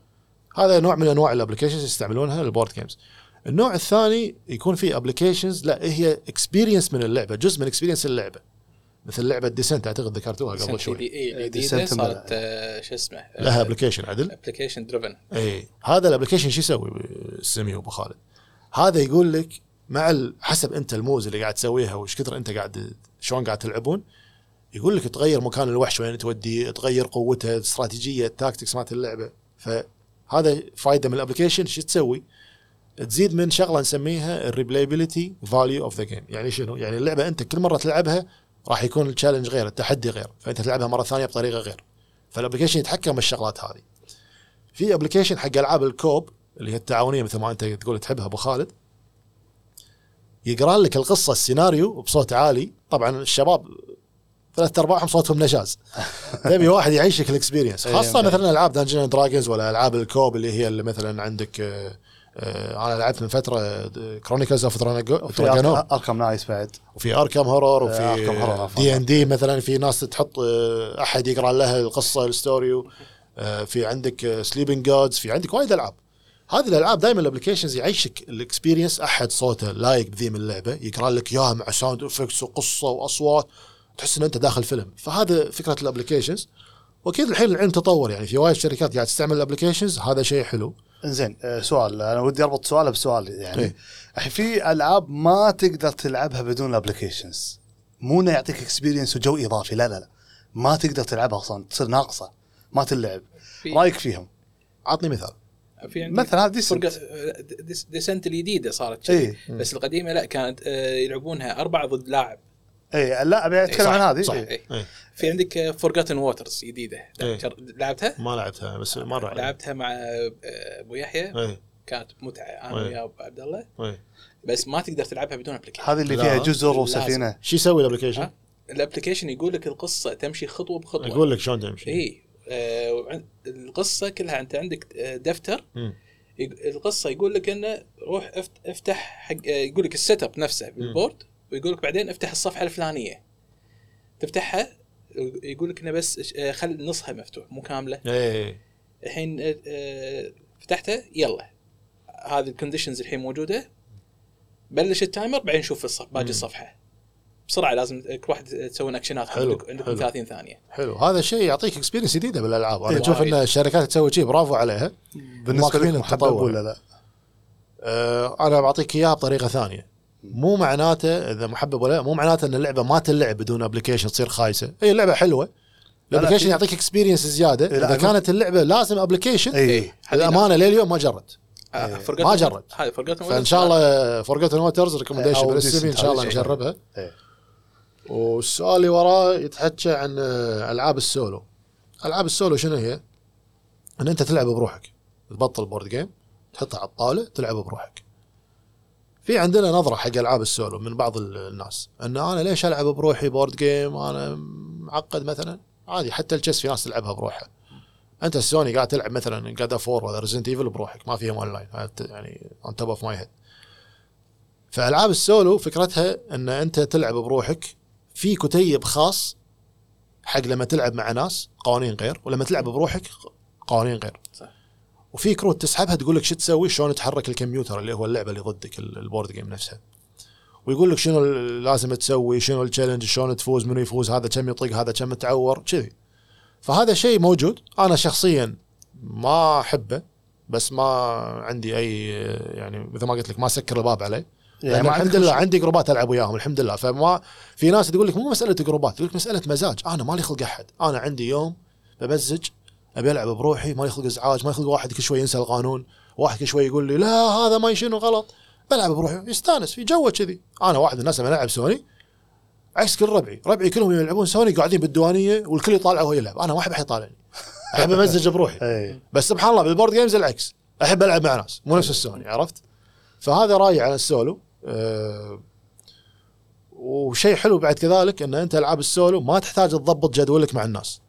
هذا نوع من أنواع ال applications يستعملونها لل board games النوع الثاني يكون في applications لا هي experience من اللعبة جزء من experience اللعبة. مثل لعبه Descent أعتقد ذكرتوها قبل شوي. اي الجديده Descent صارت آه، شو اسمه؟ لها application عدل؟ application driven اي هذا ال application شو يسوي السمي وابو خالد؟ هذا يقول لك مع حسب أنت ال moves اللي قاعد تسويها وش كثر أنت قاعد شلون قاعد تلعبون يقول لك تغير مكان الوحش وين توديه تغير قوته استراتيجية ال tactics مالت اللعبة. فهذا فائده من ال application شو تسوي؟ تزيد من شغلة نسميها ال replayability value of the game يعني شنو؟ يعني اللعبة أنت كل مرة تلعبها راح يكون ال challenge غير التحدي غير. فإنت تلعبها مرة ثانية بطريقة غير. فال application يتحكم بالشغلات هذه. في application حق ألعاب ال co-op اللي هي التعاونية مثل ما أنت تقول تحبها أبو خالد. يقرأ لك القصة السيناريو بصوت عالي. طبعا الشباب ثلاث أرباعهم صوتهم نشاز تبي واحد يعيشك ال experience إيه، خاصة فاهم. مثلا ألعاب Dungeon Dragons ولا ألعاب ال co-op اللي هي اللي مثلا عندك آه، أنا لعبت من فترة Chronicles of Ark- Arkham nice بعد. وفي Arkham Horror آه، وفي. D and D مثلا في ناس تحط آه، أحد يقرأ لها القصة ال story آه، في عندك Sleeping Gods في عندك وايد ألعاب. هذه الألعاب دائما ال applications يعيشك ال experience أحد صوته لايق بذيم اللعبة يقرأ لك اياها مع sound effects وقصة وأصوات تحس ان أنت داخل فيلم. فهذا فكرة ال applications وأكيد الحين العلم تطور يعني في وايد شركات قاعد تستعمل ال applications هذا شيء حلو. إنزين آه، سؤال. أنا ودي أربط سؤاله بسؤال يعني إيه. الحين في ألعاب ما تقدر تلعبها بدون ال applications مو إنه يعطيك experience وجو إضافي لا لا لا. ما تقدر تلعبها أصلا تصير ناقصة ما تلعب. في رأيك فيهم؟ عطني مثال. في مثلا هذا Descent. Des- Descent الجديدة صارت كذي اي بس القديمة لا كانت آه، يلعبونها أربعة ضد لاعب. اي لا أبي أتكلم صح، عن هذه صح. إيه. إيه. إيه. في عندك Forgotten Waters جديدة إيه. لعبتها؟ ما لعبتها بس مره. لعبتها مع آه، أبو يحيى كانت متعة أنا إيه. ويا أبو عبد الله بس ما تقدر تلعبها بدون application هذه اللي. فيها جزر. وسفينة شو يسوي ال application؟ ال application يقول لك القصة تمشي خطوة بخطوة يقول لك شلون تمشي اي آه القصة كلها أنت عندك آه، دفتر القصة يقول لك إنه روح افت- افتح حق يقول لك ال setup نفسه بال board ويقول لك بعدين افتح الصفحة الفلانية. تفتحها يقول لك إنه بس آه، خل نصها مفتوح مو كاملة. إيه الحين آه، آه، فتحته يلا. هذه ال conditions الحين موجودة. بلش ال timer بعدين شوف الصف باقي. الصفحة. بسرعة لازم كل واحد تسوون اكشنات حلو، عندك عندكم حلو. 30 ثانية. حلو. هذا شيء يعطيك experience جديدة بالألعاب. أنا إيه، أشوف. إن الشركات تسوي شيء برافو عليها. بالنسبة التطور. ولا لا؟ أه أنا بعطيك إياها بطريقة ثانية. مو معناته إذا محبب ولا لا مو معناته إن اللعبة ما تلعب بدون application تصير خايسة. هي اللعبة حلوة. لا، ال application يعطيك experience زيادة. إذا كانت اللعبة لازم application. الامانه لليوم ما جربت. آه، Forgotten- ما فرقتهم فإن شاء الله Forgotten Waters recommendation أو بالسبي إن شاء الله. نجربها. والسؤال اللي وراه يتحكى عن آه، ألعاب السولو. ألعاب السولو شنو هي؟ إن أنت تلعب بروحك. تبطل board game تحطها على الطاولة تلعب بروحك. في عندنا نظرة حق ألعاب السولو من بعض ال- الناس. إن أنا ليش ألعب بروحي board game أنا معقد مثلا؟ عادي حتى ال chess في ناس تلعبها بروحها. أنت السوني قاعد تلعب مثلا God of War ولا Resident Evil بروحك ما فيهم اون لاين يعني on top of my head فألعاب السولو فكرتها إن أنت تلعب بروحك في كتيب خاص حق لما تلعب مع ناس قوانين غير ولما تلعب بروحك قوانين غير. صح. وفي كروت تسحبها تقول لك شو تسوي؟ شلون يتحرك الكمبيوتر اللي هو اللعبة اللي ضدك ال- ال board game نفسها. ويقول لك شنو لازم تسوي شنو ال challenge شلون تفوز منو يفوز هذا كم يطق هذا كم تعور كذي. فهذا شيء موجود. أنا شخصيا ما أحبه بس ما عندي أي يعني مثل ما قلت لك ما سكر الباب عليه يعني الحمد لله عندي جروبات ألعب وياهم الحمد لله. فما في ناس تقول لك مو مسألة جروبات تقول لك مسألة مزاج. أنا مالي خلق أحد. أنا عندي يوم بمزج أبي ألعب بروحي ما لي خلق إزعاج ما لي خلق واحد كل شوي ينسى القانون. واحد كل شوي يقول لي لا هذا ما شنو غلط بلعب بروحي يستانس في جوه كذي. أنا واحد من الناس لما ألعب سوني عكس كل ربعي. ربعي كلهم يلعبون سوني قاعدين بالديوانية والكل يطالع وهو يلعب. أنا ما احب احد يطالعني أحب أمزج بروحي. بس سبحان الله بال board games العكس. أحب ألعب مع ناس مو نفس السوني عرفت؟ فهذا رأيي على السولو. أه وشيء حلو بعد كذلك إن أنت ألعاب السولو ما تحتاج تضبط جدولك مع الناس.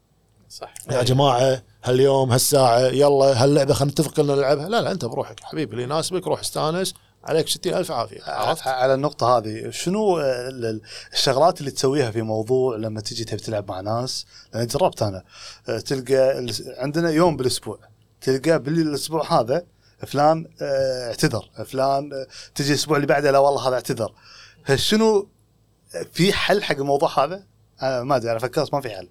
صح. يا جماعة هاليوم هالساعة يلا هاللعبة خلينا نتفق ان نلعبها. لا لا انت بروحك حبيبي اللي يناسبك روح استانس. عليك ستين ألف عافية. عرفت؟ على النقطة هذه شنو ال- الشغلات اللي تسويها في موضوع لما تجي تبي تلعب مع ناس؟ لأن جربت أنا أه، تلقى عندنا يوم بالأسبوع تلقى بالأسبوع هذا فلان أه، اعتذر. فلان تجي الأسبوع اللي بعده لا والله هذا اعتذر. شنو في حل حق الموضوع هذا؟ ما أدري أنا فكرت ما في حل.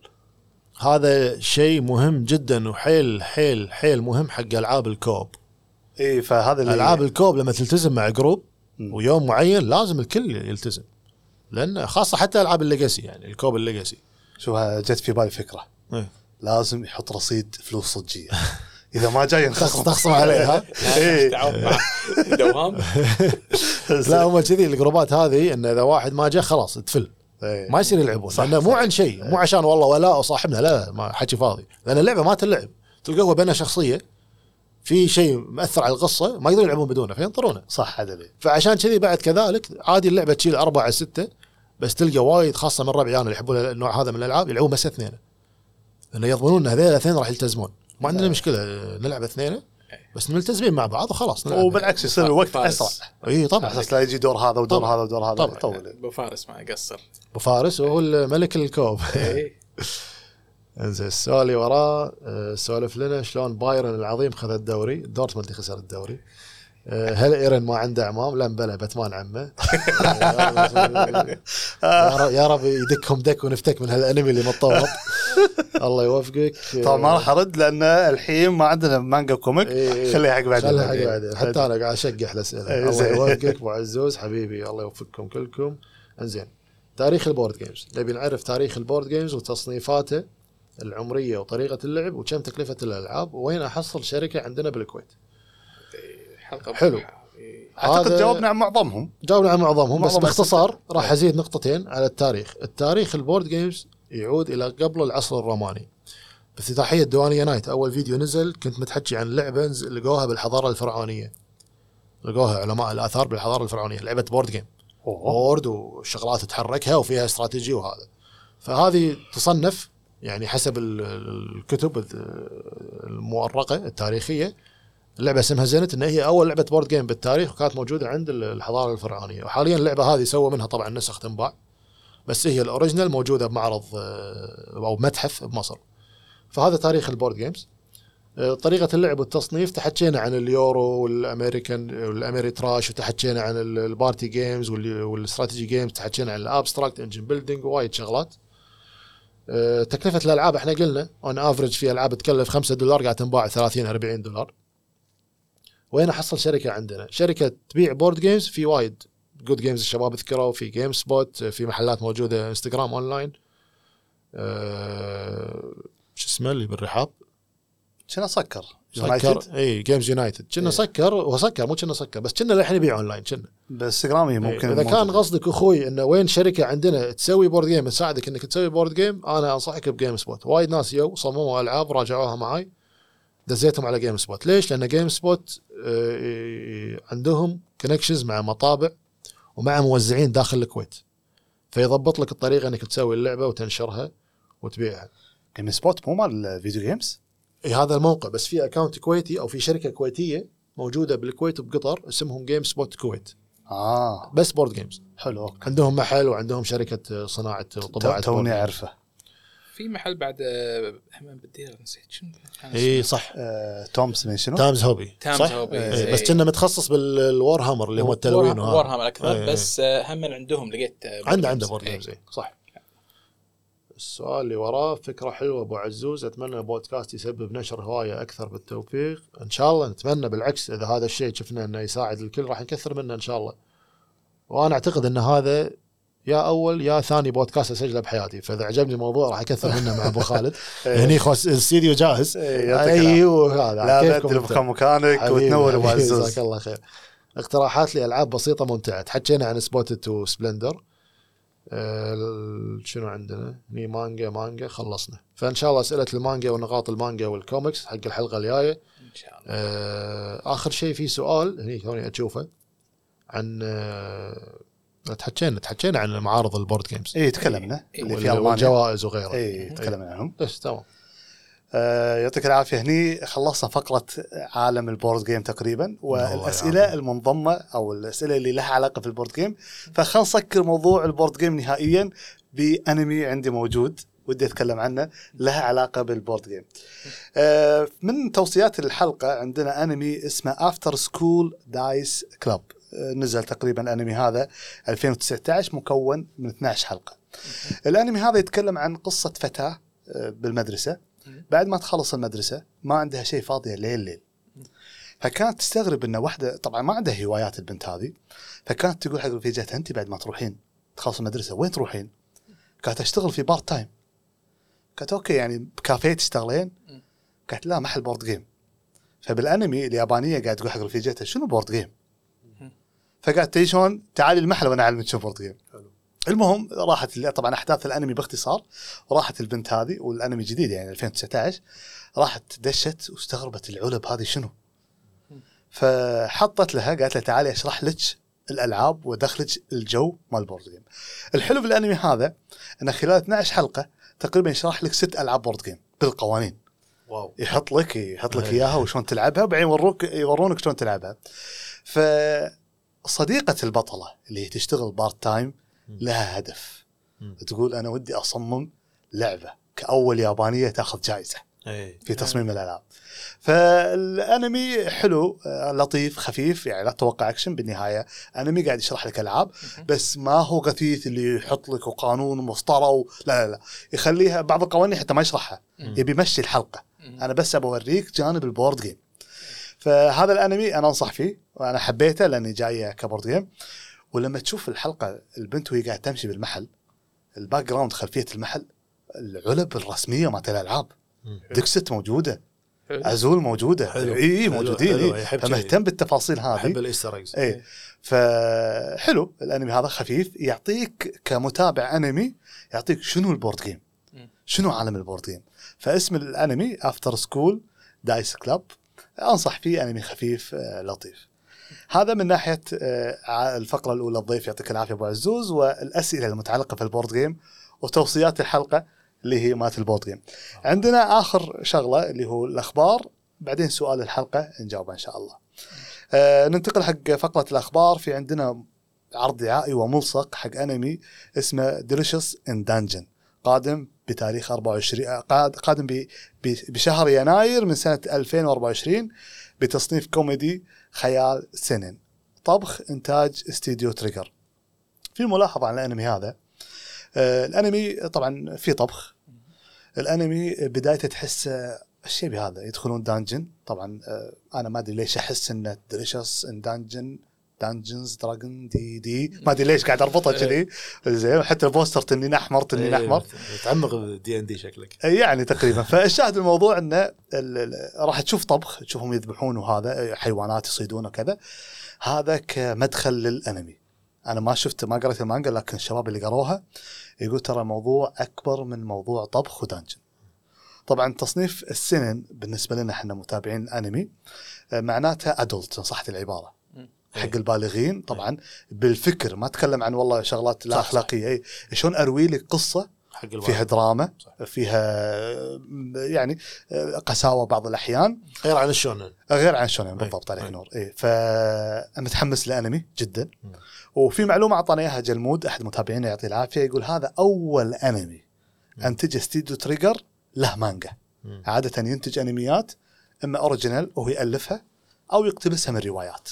هذا شيء مهم جدا وحيل حيل حيل مهم حق ألعاب ال co-op. إي فهذا اللي ألعاب ال co-op لما تلتزم مع group. ويوم معين لازم الكل يلتزم. لأن خاصة حتى ألعاب ال legacy يعني ال co-op ال legacy. شوف جت في بالي فكرة. إيه. لازم يحط رصيد فلوس صجية. إذا ما جاي تخص ينخصم. تخصم عليها. دوام. لا هم كذي الجروبات هذه انه إذا واحد ما جاء خلاص تفل. إيه. ما يصير يلعبون صح، لأنه مو صح. عن شيء مو عشان والله ولاء وصاحبنا لا ما حكي فاضي. لأن اللعبة ما تلعب. تلقى هو بينه شخصية في شيء مأثر على القصة ما يقدرون يلعبون بدونه فينطرونه. صح عدلي فعشان كذي بعد كذلك عادي اللعبة تشيل أربعة ستة بس تلقى وايد خاصة من ربعي أنا اللي يحبون النوع هذا من الألعاب يلعبون بس اثنين. لأنه يضمنون إن هذول الاثنين راح يلتزمون. ما عندنا مشكلة نلعب اثنين. بس ملتزمين مع بعض وخلاص. نلعب وبالعكس يصير الوقت. أسرع. إي طبعا. على أساس لا يجي دور هذا ودور طبعاً. هذا ودور هذا. طبعاً. يطول أبو فارس ما قصر أبو فارس وهو الملك ال co-op. إنزين السؤال اللي وراه آه، سولف لنا شلون بايرن العظيم خذ الدوري؟ دورتموند خسر الدوري. هل ايرن ما عنده اعمام؟ لا بلا باتمان عمه. يا رب- يدكهم دك ونفتك من هالأنمي اللي متطوط الله يوفقك. طبعا ما راح أرد لأن الحين ما عندنا مانجا comic. إيه، إيه. خليها حق بعدين. خلها حق بعدين. حتى أنا قاعد أشقح الأسئلة. إيه، الله. يوفقك أبو عزوز. حبيبي الله يوفقكم كلكم. إنزين تاريخ ال board games نبي نعرف تاريخ ال board games وتصنيفاته العمرية وطريقة اللعب وكم تكلفة الألعاب. وين أحصل شركة عندنا بالكويت؟ حلقة حلو. إيه. أعتقد هذا- جاوبنا عن معظمهم جاوبنا عن معظمهم بس باختصار. راح أزيد نقطتين على التاريخ التاريخ ال board games يعود إلى قبل العصر الروماني بافتتاحية ديوانية night أول فيديو نزل كنت متحكي عن لعبة لقوها بالحضارة الفرعونية لقوها علماء الآثار بالحضارة الفرعونية لعبة board game أوه. board وشغلات تحركها وفيها استراتيجي وهذا فهذه تصنف يعني حسب ال- ال- الكتب ال- المؤرخة التاريخية اللعبه اسمها Senet إن هي أول لعبة board game بالتاريخ وكانت موجودة عند ال- الحضارة الفرعونية. وحاليا اللعبة هذه سووا منها طبعا نسخ تنباع بس هي ال original موجودة بمعرض آه، أو متحف بمصر. فهذا تاريخ ال board games آه، طريقة اللعب والتصنيف تحكينا عن ال Euro وال American وال Ameritrash وتحكينا عن ال- ال party games وال- وال strategy games تحكينا عن ال abstract engine building ووايد شغلات. آه، تكلفة الألعاب إحنا قلنا on average في ألعاب تكلف 5 دولار قاعد تنباع 30 40 دولار. وين أحصل شركة عندنا؟ شركة تبيع board games في وايد good games الشباب ذكروا في Game Spot في محلات موجودة انستغرام اونلاين أه شو اسمه اللي بالرحاب؟ كنا سكر. سكر. إي Games United كنا. سكر هو سكر مو كنا سكر بس كنا للحين يبيع اونلاين كنا. بالإنستغرام ممكن إذا كان. قصدك أخوي إنه وين شركة عندنا تسوي board game تساعدك إنك تسوي board game أنا أنصحك ب Game Spot وايد ناس يو صمموا ألعاب راجعوها معاي. دزيتهم على Game Spot ليش؟ لأن Game Spot آه، عندهم connections مع مطابع ومع موزعين داخل الكويت. فيضبط لك الطريقة إنك تسوي اللعبة وتنشرها وتبيعها. Game Spot مو مال video games إي هذا الموقع. بس في account كويتي أو في شركة كويتية موجودة بالكويت وبقطر اسمهم جيم سبوت كويت آه. بس بورد جيمز حلو. عندهم محل وعندهم شركة صناعة طباعه تو- توني أعرفه. في محل بعد آه، همام بالدير نسيت شنو؟ اي صح آه، تومز من شنو؟ تامز هوبي تامز صح؟ هوبي. إيه، إيه. بس كنا متخصص بالوار هامر اللي هو التلوين وهذا. وارهام أكثر إيه. بس آه، هم من عندهم لقيت آه، عنده board عنده. بورد إيه. جيمز إيه، صح السؤال اللي وراه فكرة حلوة أبو عزوز أتمنى البودكاست يسبب نشر هواية أكثر بالتوفيق إن شاء الله نتمنى بالعكس إذا هذا الشيء شفنا إنه يساعد الكل راح نكثر منه إن شاء الله وأنا أعتقد إن هذا يا أول يا ثاني بودكاست أسجله بحياتي. فإذا عجبني الموضوع راح أكثر منه مع أبو خالد. هني خلاص الاستديو جاهز. إيه،. أيوه هذا. لا بدل مكانك وتنور أبو عزوز. جزاك الله خير. اقتراحات لالعاب بسيطة ممتعة. تحكينا عن Spot It و Splendor آه، شنو عندنا؟ هني مانجا مانجا خلصنا. فإن شاء الله أسئلة المانجا ونقاط المانجا والكوميكس حق الحلقة الجاية. إن شاء الله. آه، آخر شيء في سؤال هني توني أشوفه عن آه، تحكينا تحكينا عن معارض ال board games إي تكلمنا إيه، اللي في وال- ألمانيا. والجوائز وغيره. اي تكلمنا عنهم. بس تمام. آه، يعطيك العافية. هني خلصنا فقرة عالم ال board game تقريبا والأسئلة يعافيك. المنضمه أو الأسئلة اللي لها علاقة في ال board game فخلنا نسكر موضوع ال board game نهائيا بأنمي عندي موجود ودي أتكلم عنه لها علاقة بال board game. آه، من توصيات الحلقة عندنا أنمي اسمه After School Dice Club نزل تقريبا الأنمي هذا 2019 مكون من 12 حلقة. الأنمي هذا يتكلم عن قصة فتاة آه، بالمدرسة بعد ما تخلص المدرسة ما عندها شيء فاضيه ليل ليل. فكانت تستغرب ان واحدة طبعا ما عندها هوايات البنت هذه فكانت تقول حق رفيجتها أنت بعد ما تروحين تخلص المدرسة وين تروحين؟ قالت أشتغل في part time قالت okay يعني بكافيه تشتغلين؟ قالت لا محل board game فبالأنمي اليابانية قاعد تقول حق رفيجتها شنو board game؟ فقالت تي شلون تعالي المحل وأنا أعلمك شنو board game المهم راحت طبعا أحداث الأنمي باختصار راحت البنت هذه والأنمي جديد يعني 2019 راحت دشت واستغربت العلب هذه شنو؟ فحطت لها قالت لها تعالي أشرح لك الألعاب وادخلك الجو مال ال board game. الحلو بالانمي هذا انه خلال 12 حلقة تقريبا يشرح لك ست ألعاب board game بالقوانين. wow يحط لك يحط لك. إياها وشلون تلعبها وبعدين يوروك يورونك شلون تلعبها. فصديقه البطلة اللي هي تشتغل part time لها هدف. مم. تقول أنا ودي أصمم لعبة كأول يابانية تأخذ جائزة. اي في تصميم الألعاب فالأنمي حلو آه، لطيف خفيف يعني لا تتوقع أكشن بالنهاية أنمي قاعد يشرح لك ألعاب بس ما هو غثيث اللي يحط لك قانون ومسطرة و... لا لا لا يخليها بعض القوانين حتى ما يشرحها. يبي يمشي الحلقة. أنا بس ابى أوريك جانب ال board game فهذا الانمي أنا أنصح فيه وأنا حبيته لأني جاية ك board game ولما تشوف الحلقة البنت وهي قاعدة تمشي بالمحل ال background خلفية المحل العلب الرسمية مالت الألعاب مم. Dixit موجودة حلو. Azul موجودة حلو. إي حلو. موجودين حلو. إي. يحب فمهتم بالتفاصيل أحب هذه ال Easter eggs إي فحلو الأنمي هذا خفيف يعطيك كمتابع أنمي يعطيك شنو ال board game. شنو عالم ال board game فاسم الأنمي After School Dice Club أنصح فيه أنمي خفيف آه، لطيف. هذا من ناحية آه، الفقرة الأولى الضيف يعطيك العافية أبو عزوز والأسئلة المتعلقة في ال board game وتوصيات الحلقة اللي هي مالت ال board game. عندنا آخر شغلة اللي هو الأخبار. بعدين سؤال الحلقة نجاوبه إن شاء الله. آه ننتقل حق فقرة الأخبار. في عندنا عرض دعائي وملصق حق أنمي اسمه Delicious in Dungeon قادم بتاريخ 24 آه، قاد- قادم بشهر يناير من سنة 2024 بتصنيف كوميدي خيال seinen. طبخ إنتاج استديو Trigger في ملاحظة عن الأنمي هذا. آه الأنمي طبعا في طبخ. الأنمي بدايته تحس آه، الشيء بهذا يدخلون dungeon. طبعا آه، أنا ما أدري ليش أحس إنه Delicious in Dungeon Dungeons Dragon D D ما أدري ليش قاعد أربطها كذي. زين حتى البوستر تنين أحمر تنين إيه، أحمر. تعمق بال D and D شكلك. يعني تقريبا. فالشاهد الموضوع إنه راح تشوف طبخ تشوفهم يذبحون وهذا حيوانات يصيدون وكذا. هذا كمدخل للأنمي. أنا ما شفت ما قريت المانجا لكن الشباب اللي قروها يقول ترى الموضوع أكبر من موضوع طبخ و dungeon. طبعا تصنيف ال seinen بالنسبة لنا إحنا متابعين أنمي آه، معناتها adult ان صحت العبارة. حق البالغين طبعا بالفكر ما اتكلم عن والله شغلات لا صح،. اخلاقيه اي شلون أروي لك قصة حق فيها دراما صح. فيها يعني قساوة بعض الأحيان. غير عن ال shounen. غير عن shounen بالضبط. عليك نور. اي فمتحمس للانمي جدا. مم. وفي معلومة اعطانا إياها جلمود أحد متابعينا يعطيه العافية يقول هذا أول أنمي انتج استديو Trigger له مانجا. مم. عادة ينتج أنميات إما أوريجينال وهو يألفها أو يقتبسها من روايات.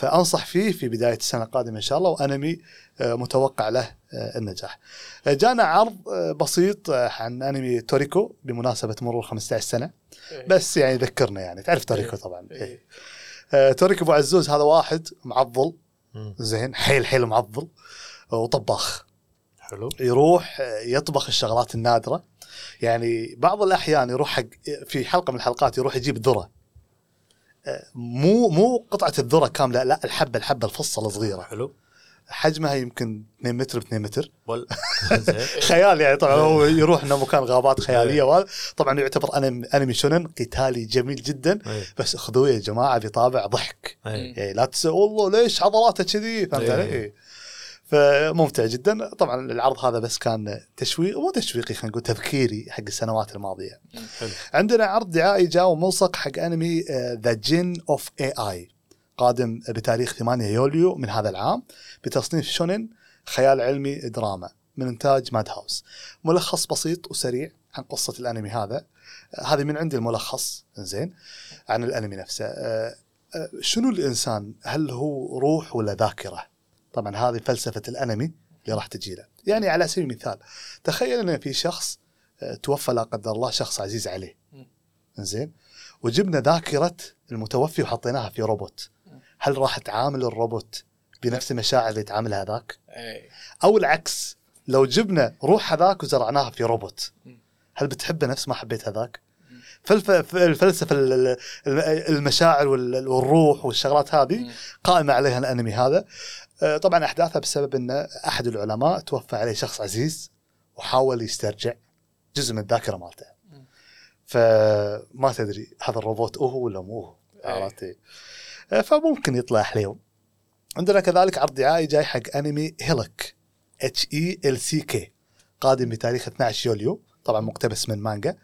فأنصح فيه في بداية السنة القادمة إن شاء الله وانمي آه، متوقع له آه، النجاح. آه، جانا عرض بسيط عن أنمي توريكو بمناسبة مرور 15 سنة إيه. بس يعني ذكرنا يعني تعرف توريكو طبعا إيه. إيه. آه، توريكو أبو عزوز هذا واحد معضل. زين حيل حيل معضل وطباخ حلو يروح يطبخ الشغلات النادرة يعني بعض الأحيان يروح حق في حلقة من الحلقات يروح يجيب ذرة مو مو قطعة الذرة كاملة لا الحبة الحبة الفصة الصغيرة. حلو. حجمها يمكن 2 متر ب 2 متر خيال يعني طبعا هو يروح إنه مكان غابات خيالية وهذا. طبعا يعتبر انمي شونن قتالي جميل جدا. إيه. بس خذوه يا جماعة بطابع ضحك. إيه. يعني لا تسأل والله ليش عضلاته كذي؟ فهمت إيه. علي؟ فممتع جدا. طبعا العرض هذا بس كان تشويق مو تشويقي خلينا نقول تذكيري حق السنوات الماضية. حلو. عندنا عرض دعائي جاء وملصق حق انمي The Gene of AI قادم بتاريخ 8 يوليو من هذا العام بتصنيف shounen خيال علمي دراما من إنتاج Madhouse. ملخص بسيط وسريع عن قصة الانمي هذا. آه، هذه من عندي الملخص زين عن الانمي نفسه. آه، آه، شنو الإنسان؟ هل هو روح ولا ذاكرة؟ طبعا هذه فلسفة الأنمي اللي راح تجي له يعني على سبيل المثال تخيل إن في شخص آه، توفى لا قدر الله شخص عزيز عليه. زين وجبنا ذاكرة المتوفي وحطيناها في روبوت هل راح تعامل الروبوت بنفس المشاعر اللي تعاملها ذاك إيه. أو العكس لو جبنا روح هذاك وزرعناها في روبوت. هل بتحبه نفس ما حبيت هذاك فالف- الفلسفة ال- ال- المشاعر وال- والروح والشغلات هذه. قائمة عليها الأنمي هذا طبعا أحداثها بسبب إن أحد العلماء توفى عليه شخص عزيز وحاول يسترجع جزء من الذاكرة مالته. فما تدري هذا الروبوت هو ولا مو هو إيه. عرفت؟ آه، فممكن يطلع حليو عندنا كذلك عرض دعائي جاي حق أنمي Helck H E L C K قادم بتاريخ 12 يوليو طبعا مقتبس من مانجا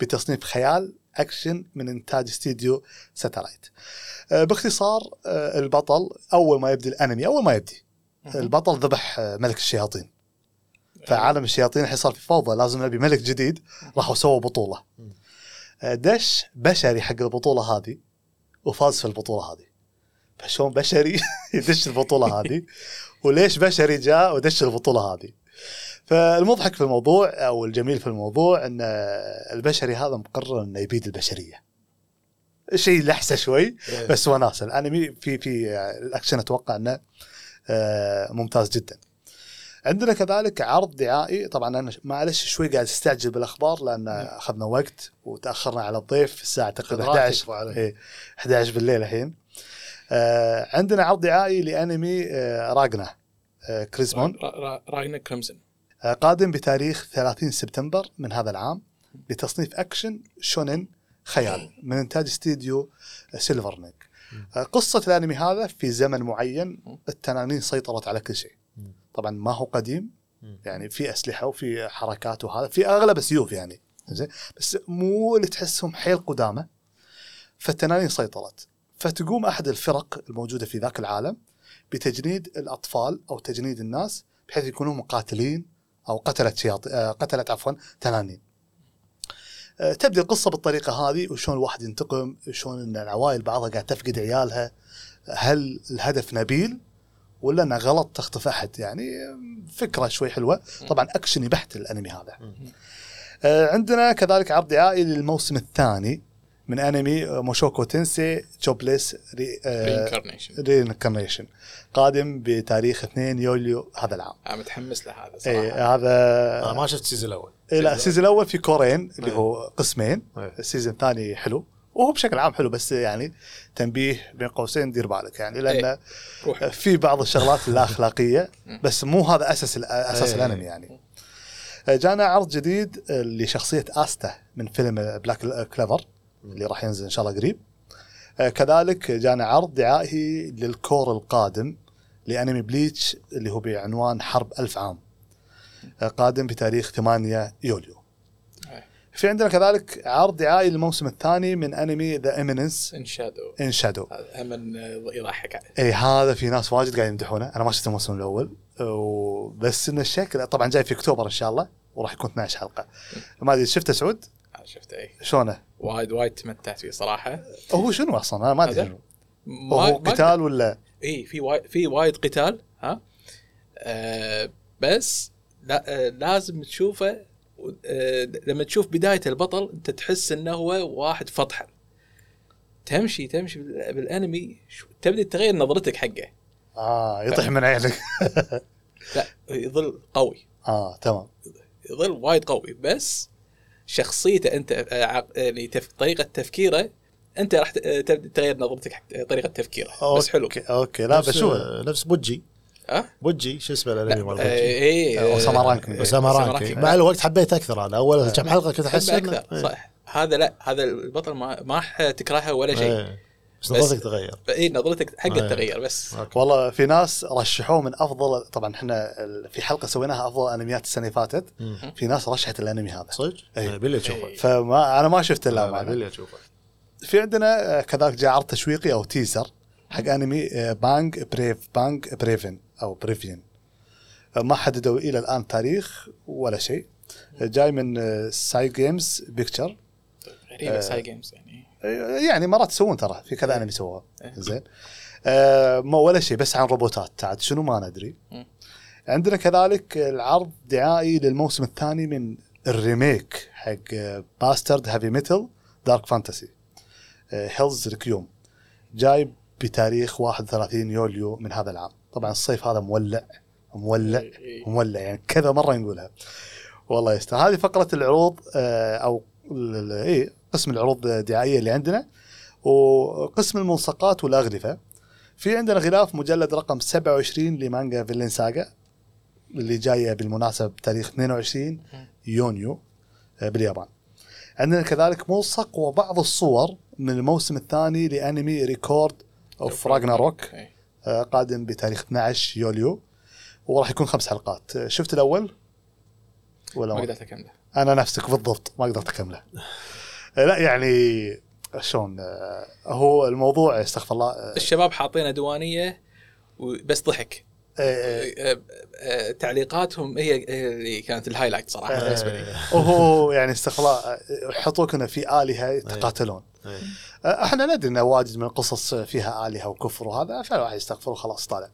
بتصنيف خيال اكشن من إنتاج استديو Satelight. آه، باختصار آه، البطل أول ما يبدي الأنمي أول ما يبدي. البطل ذبح آه، ملك الشياطين. فعالم الشياطين الحين صار في فوضى لازم نبي ملك جديد. راحوا سووا بطولة. دش بشري حق البطولة هذه وفاز في البطولة هذه. فشلون بشري يدش البطولة هذه؟ وليش بشري جاء ودش البطولة هذه؟ فالمضحك في الموضوع أو الجميل في الموضوع إن البشري هذا مقرر إنه يبيد البشرية. شيء لحسه شوي إيه. بس وناسه الانمي في في الاكشن أتوقع إنه آه، ممتاز جدا. عندنا كذلك عرض دعائي. طبعا أنا معلش شوي قاعد أستعجل بالأخبار لأن أخذنا وقت وتأخرنا على الضيف الساعة تقريبا خذ راحتك 11 أبو علي. إيه 11 بالليل الحين. آه عندنا عرض دعائي لأنمي آه Ragna آه Crimson. را- را- Ragna Crimson. قادم بتاريخ 30 سبتمبر من هذا العام بتصنيف أكشن شونن خيال من إنتاج استديو Silver Link آه قصة الأنمي هذا في زمن معين التنانين سيطرت على كل شيء. طبعا ما هو قديم يعني في أسلحة وفي حركات وهذا في أغلب سيوف يعني زين؟ بس مو اللي تحسهم حيل قدامى فالتنانين سيطرت. فتقوم أحد الفرق الموجودة في ذاك العالم بتجنيد الأطفال أو تجنيد الناس بحيث يكونوا مقاتلين أو قتله شياطين آه، قتله عفوا تنانين. آه، تبدي القصة بالطريقة هذه وشلون الواحد ينتقم، شلون إن العوائل بعضها قاعد تفقد عيالها، هل الهدف نبيل ولا انه غلط تخطف أحد؟ يعني فكرة شوي حلوة. طبعا أكشني بحت الأنمي هذا. آه، عندنا كذلك عرض دعائي للموسم الثاني. من أنمي Mushoku Tensei Jobless Re Reincarnation Reincarnation قادم بتاريخ 2 يوليو هذا العام. متحمس له هذا اي صراحة. هذا أنا ما شفت ال season الأول. إيه لا ال season الأول في كورين اللي إيه. هو قسمين. إيه. ال season الثاني حلو. وهو بشكل عام حلو بس يعني تنبيه بين قوسين دير بالك. يعني لأن إيه. في بعض الشغلات اللا أخلاقية بس مو هذا أساس أساس إيه. الأنمي يعني. جانا عرض جديد لشخصية آستا من فيلم Black Clover اللي راح ينزل إن شاء الله قريب. آه، كذلك جانا عرض دعائي لل cour القادم لأنمي Bleach اللي هو بعنوان حرب ألف عام آه، قادم بتاريخ 8 يوليو. إيه. في عندنا كذلك عرض دعائي للموسم الثاني من أنمي The Eminence in Shadow in Shadow هذا يضحك. عليه اي هذا في ناس واجد قاعد يمدحونه. أنا ما شفت الموسم الأول وبس ان الشكل طبعا جاي في أكتوبر إن شاء الله وراح يكون 12 حلقة. ما أدري شفته سعود؟ شفته اي شلونه؟ وايد وايد تمتعت فيه صراحة. هو شنو أصلا؟ أنا ما أدري هو قتال ولا؟ اي في وايد في وايد قتال ها؟ آه بس لا آه لازم تشوفه آه لما تشوف بداية البطل أنت تحس إنه هو واحد فطحل تمشي تمشي بال- بالأنمي تبدأ تغير نظرتك حقه. آه يطيح من عينك. لا يظل قوي. آه تمام. يظل وايد قوي بس شخصيته أنت آه، يعني. طريقة تفكيره أنت راح آه، تغير نظرتك حق طريقة تفكيره. بس حلو. أوكي. أوكي لا نفس- بشوف نفس بوجي. ها بوجي شو اسمه لا الانمي مال آه، بوجي آه، Ranking. Ousama Ranking مع الوقت حبيت أكثر أنا. أول كم حلقة كنت أحس أكثر. إيه. صح. هذا لا هذا البطل ما ما راح تكرهه ولا شيء. إيه. بس نظرتك تغير. إي نظرتك حقه إيه. تغير بس. أوكي. والله في ناس رشحوه من أفضل طبعا إحنا في حلقة سويناها أفضل أنميات السنة اللي فاتت. في ناس رشحت الأنمي هذا. صدق؟ باللي تشوفه إيه. فما أنا ما شفت لا. باللي تشوفه في عندنا آه، كذلك جاء عرض تشويقي أو teaser حق أنمي آه، Bang Brave Bang Bravern أو Bravern آه، ما حددوا إلى الآن تاريخ ولا شيء. آه، جاي من آه، Cygames Pictures غريبه Cy games يعني. يعني مرات يسوون ترى في كذا أنمي سووها إيه. زين. آه ما ولا شيء بس عن روبوتات عاد شنو ما ندري. عندنا كذلك العرض دعائي للموسم الثاني من ال remake حق Bastard Heavy Metal Dark Fantasy Hell's Requiem جاي بتاريخ 31 يوليو من هذا العام. طبعا الصيف هذا مولع مولع إيه. مولع. يعني كذا مرة نقولها. والله يستاهل. هذه فقرة العروض آه، أو اي قسم العروض الدعائية اللي عندنا وقسم الملصقات والاغلفه في عندنا غلاف مجلد رقم 27 لمانجا Vinland Saga اللي جاية بالمناسبة بتاريخ 22 يونيو آه، باليابان. عندنا كذلك ملصق وبعض الصور من الموسم الثاني لأنمي Record أوف راجناروك. آه، قادم بتاريخ 12 يوليو. وراح يكون خمس حلقات. شفت الأول؟ ولا ما؟ قدرت أكمله. أنا نفسك بالضبط ما قدرت أكمله. لا يعني شلون آه، هو الموضوع استغفر الله آه، الشباب حاطين ديوانيه وبس ضحك آه، آه، آه، آه، تعليقاتهم هي اللي كانت الهايلايت صراحة آه. بالنسبة لي وهو يعني استغفر الله آه، يحطوك إنه في آلهة يتقاتلون إيه. آه، إحنا ندري إنه واجد من القصص فيها آلهة وكفر وهذا فالواحد يستغفر وخلاص طالع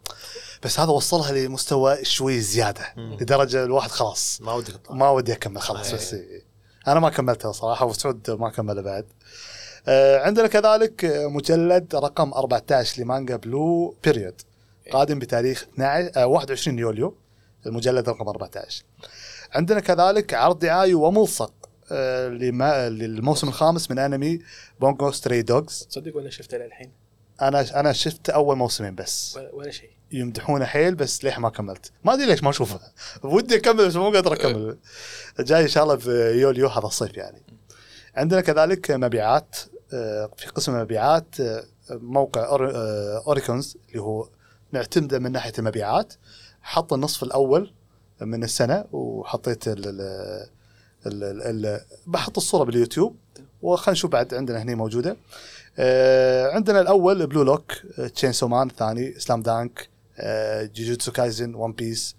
بس هذا وصلها لمستوى شوي زيادة. لدرجة الواحد خلاص ما ودك تطلع. ما ودي أكمل خلاص إيه. بس إيه. أنا ما كملتها صراحة وسعود ما كمله بعد. آه، عندنا كذلك مجلد رقم 14 لمانجا Blue Period قادم بتاريخ 12 آه، 21 يوليو. المجلد رقم 14 عندنا كذلك عرض دعائي وملصق آه، للموسم الخامس من أنمي Bungo Stray Dogs تصدق ولا شفته للحين؟ أنا أنا شفت أول موسمين بس. ولا شيء. يمدحونه حيل بس ليه ما كملت؟ ما أدري ليش ما أشوفه. ودي أكمل بس مو قادر أكمل. جاي إن شاء الله في يوليو هذا الصيف يعني. عندنا كذلك مبيعات آه، في قسم المبيعات آه، موقع أور- آه، Oricon اللي هو نعتمده من ناحية المبيعات. حط النصف الأول من السنة وحطيت ال ال ال ال ال بحط الصورة باليوتيوب وخلينا نشوف بعد عندنا هنا موجودة. آه، عندنا الأول Blue Lock Chainsaw Man الثاني Slam Dunk Jujutsu Kaisen One Piece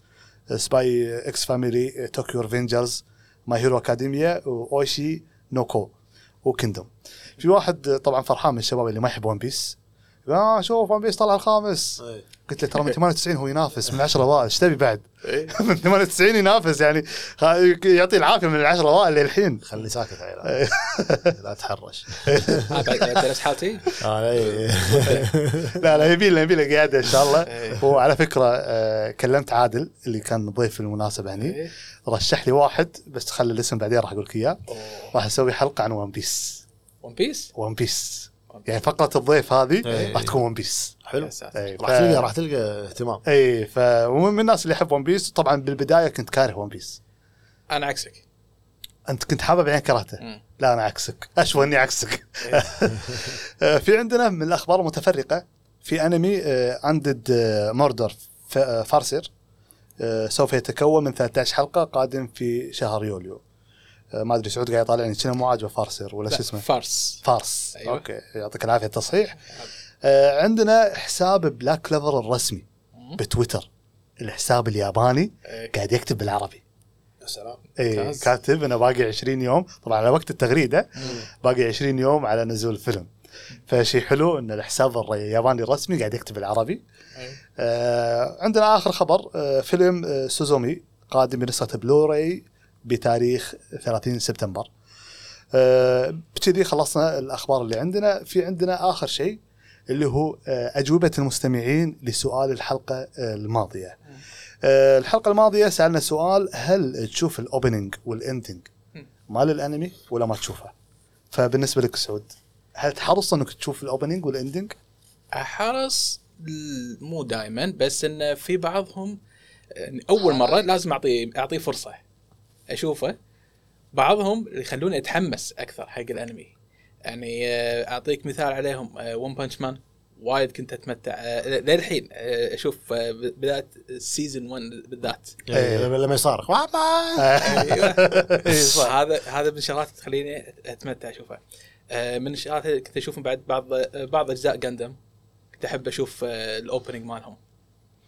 Spy x Family Tokyo Revengers My Hero Academia و Oshi no Ko و Kingdom في واحد طبعا فرحان من الشباب اللي ما يحب One Piece آه شوف One Piece طلع الخامس. إيه. قلت له ترى من 98 هو ينافس من 10 أوائل إيش تبي بعد؟ إيه. من 98 ينافس يعني يعطي العافية من العشرة أوائل للحين خلني ساكت عيال لا تحرش آه، بعد بعد درس حالتي أنا إيه. لا لا يبي له يبي له قاعدة إن شاء الله إيه. وعلى فكرة آه، كلمت عادل اللي كان ضيف في المناسبة هني إيه. رشح لي واحد بس خلي الاسم بعدين راح أقول لك اياه. راح أسوي حلقة عن One Piece One Piece One Piece يعني فقرة الضيف هذه إيه. راح تكون One Piece حلو. اي راح تلقى راح تلقى اهتمام. اي فهو من الناس اللي يحب One Piece طبعا بالبداية كنت كاره One Piece أنا عكسك. أنت كنت حابب بعدين كرهته؟ مم. لا أنا عكسك. أشوى إني عكسك. آه، في عندنا من الأخبار المتفرقة في أنمي Undead Murder Farce سوف يتكون من 13 حلقة قادم في شهر يوليو. آه، ما أدري سعود قاعد يطالعني كنا مو عاجبه فارسر ولا شو اسمه؟ فارس فارس أيوة. أوكي يعطيك العافية التصحيح. عندنا حساب Black Clover الرسمي بتويتر. الحساب الياباني إيه. قاعد يكتب بالعربي. يا سلام. اي ممتاز. كاتب إنه باقي 20 يوم. طبعا على وقت التغريده باقي 20 يوم على نزول الفيلم. فشيء حلو إن الحساب الياباني الرسمي قاعد يكتب بالعربي. إيه. آه عندنا آخر خبر آه فيلم آه سوزومي قادم بنسخة بلوراي بتاريخ 30 سبتمبر. آه بكذي خلصنا الأخبار اللي عندنا. في عندنا آخر شيء اللي هو آه أجوبة المستمعين لسؤال الحلقة آه الماضية. آه الحلقة الماضية سألنا سؤال هل تشوف ال opening وال ending مال الأنمي ولا ما تشوفه؟ فبالنسبة لك سعود هل تحرص أنك تشوف الاوبننج والاندنج أحرص ل- مو دائما بس إن في بعضهم يعني أول مرة لازم اعطيه أعطيه فرصة أشوفه. بعضهم يخلوني أتحمس أكثر حق الأنمي. يعني آه، أعطيك مثال عليهم One Punch Man وايد كنت أتمتع. آه، للحين آه، أشوف بداية ال season 1 بالذات. إيه. يعني لما يصارخ. إي صح. هذا هذا من الشغلات اللي تخليني أتمتع أشوفها. من الشغلات اللي كنت أشوفهم بعد بعض بعض أجزاء Gundam كنت أحب أشوف ال opening مالهم.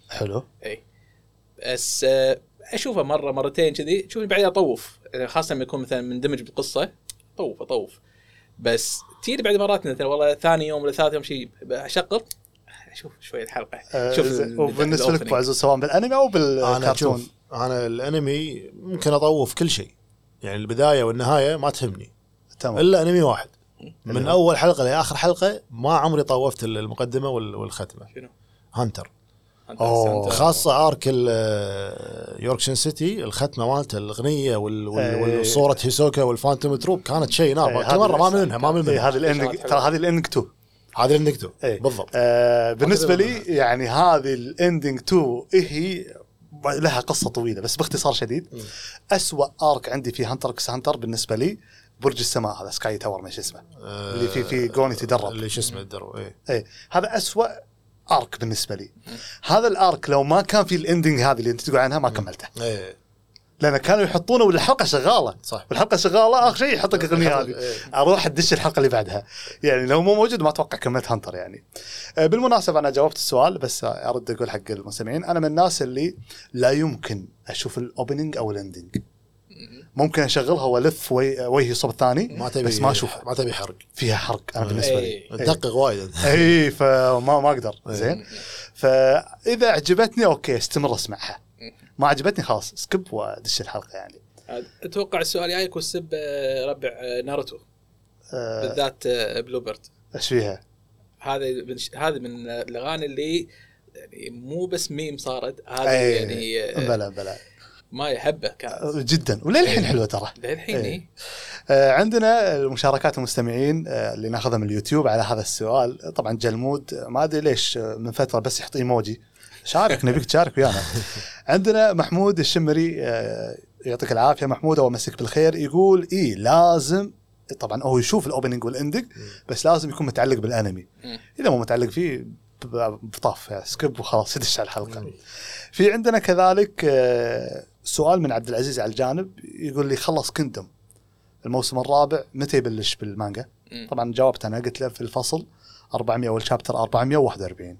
حلو. اي بس أشوفه مرة مرتين كذي. تشوفني بعدين أطوف. يعني خاصة لما يكون مثلا مندمج بالقصة. طوف أطوف. بس تجي بعد مرات مثلا والله ثاني يوم ولا ثالث يوم شيء اشغل أشوف شوي الحلقة آه، شوف. ال- وبالنسبة لك. ابو سواء بالانمي أو أنا بالكرتون. شوف أنا الانمي ممكن أطوف كل شيء. يعني البداية والنهاية ما تهمني. تمام. إلا أنمي واحد. من؟ أول حلقة لآخر حلقة ما عمري طوفت المقدمة وال- والختمة. شنو؟ Hunter. أنت- خاصة arc Yorknew City الختمة مالته الأغنية وال- وال- إيه. والصورة هيسوكا وال Phantom Troupe كانت شيء نار. إيه، كل هذه مرة ما منها ما من إيه، منها هذه ال ending ترى هذه ال ending 2 هذا اللي نكتب إيه. بالضبط. آه بالنسبة لي يعني هذه ال ending 2 إيه هي لها قصة طويلة بس باختصار شديد. مم. أسوأ arc عندي في Hunter x Hunter بالنسبة لي برج السماء هذا Sky Tower ما شو اسمه. آه، اللي في- في Gon يتدرب. اللي شو اسمه يتدرب إيه. إيه هذا أسوأ arc بالنسبة لي. هذا ال arc لو ما كان في ال ending هذه اللي أنت تقول عنها ما كملته. إيه. لأن كانوا يحطونه والحلقة شغالة. صح. والحلقة شغالة آخر شيء يحط لك الاغنيه هذه. إيه. أروح أدش الحلقة اللي بعدها. يعني لو مو موجود ما أتوقع كملت Hunter يعني. آه، بالمناسبة أنا جاوبت السؤال بس أرد أقول حق المستمعين. أنا من الناس اللي لا يمكن أشوف ال opening أو ال ending ممكن أشغلها وألف وجهي صوب الثاني ما تبي بس ما اشوفها ما تبي حرق. فيها حرق أنا بالنسبة لي. إيه. تدقق وايد. انت اي فما ما أقدر. إيه. زين. فإذا عجبتني أوكي استمر أسمعها. ما عجبتني خلاص skip وادش الحلقة يعني. أتوقع السؤال الجاي يكون سب آه، ربع آه، ناروتو. آه، بالذات آه، Blue Bird إيش فيها؟ هذا من هذا من الأغاني اللي يعني مو بس ميم صارت هذه يعني آه، بلا بلا ما هبه كانت جدا. وللحين حلوة ترى. للحين أي. إيه. آه، عندنا المشاركات المستمعين آه، اللي ناخذها من اليوتيوب على هذا السؤال. طبعا جلمود ما أدري ليش آه، من فترة بس يحط إيموجي. شارك نبيك تشارك ويانا. عندنا محمود الشمري آه، يعطيك العافية محمود أو مسك بالخير يقول إي لازم طبعا هو يشوف ال opening وال ending بس لازم يكون متعلق بالأنمي. إذا مو متعلق فيه بطاف يعني سكيب وخلاص يدش على الحلقة. في عندنا كذلك آه، سؤال من عبد العزيز على الجانب يقول لي خلص كندم الموسم الرابع متى يبلش بالمانجا؟ طبعا جاوبت أنا قلت له في الفصل 400 والشابتر 441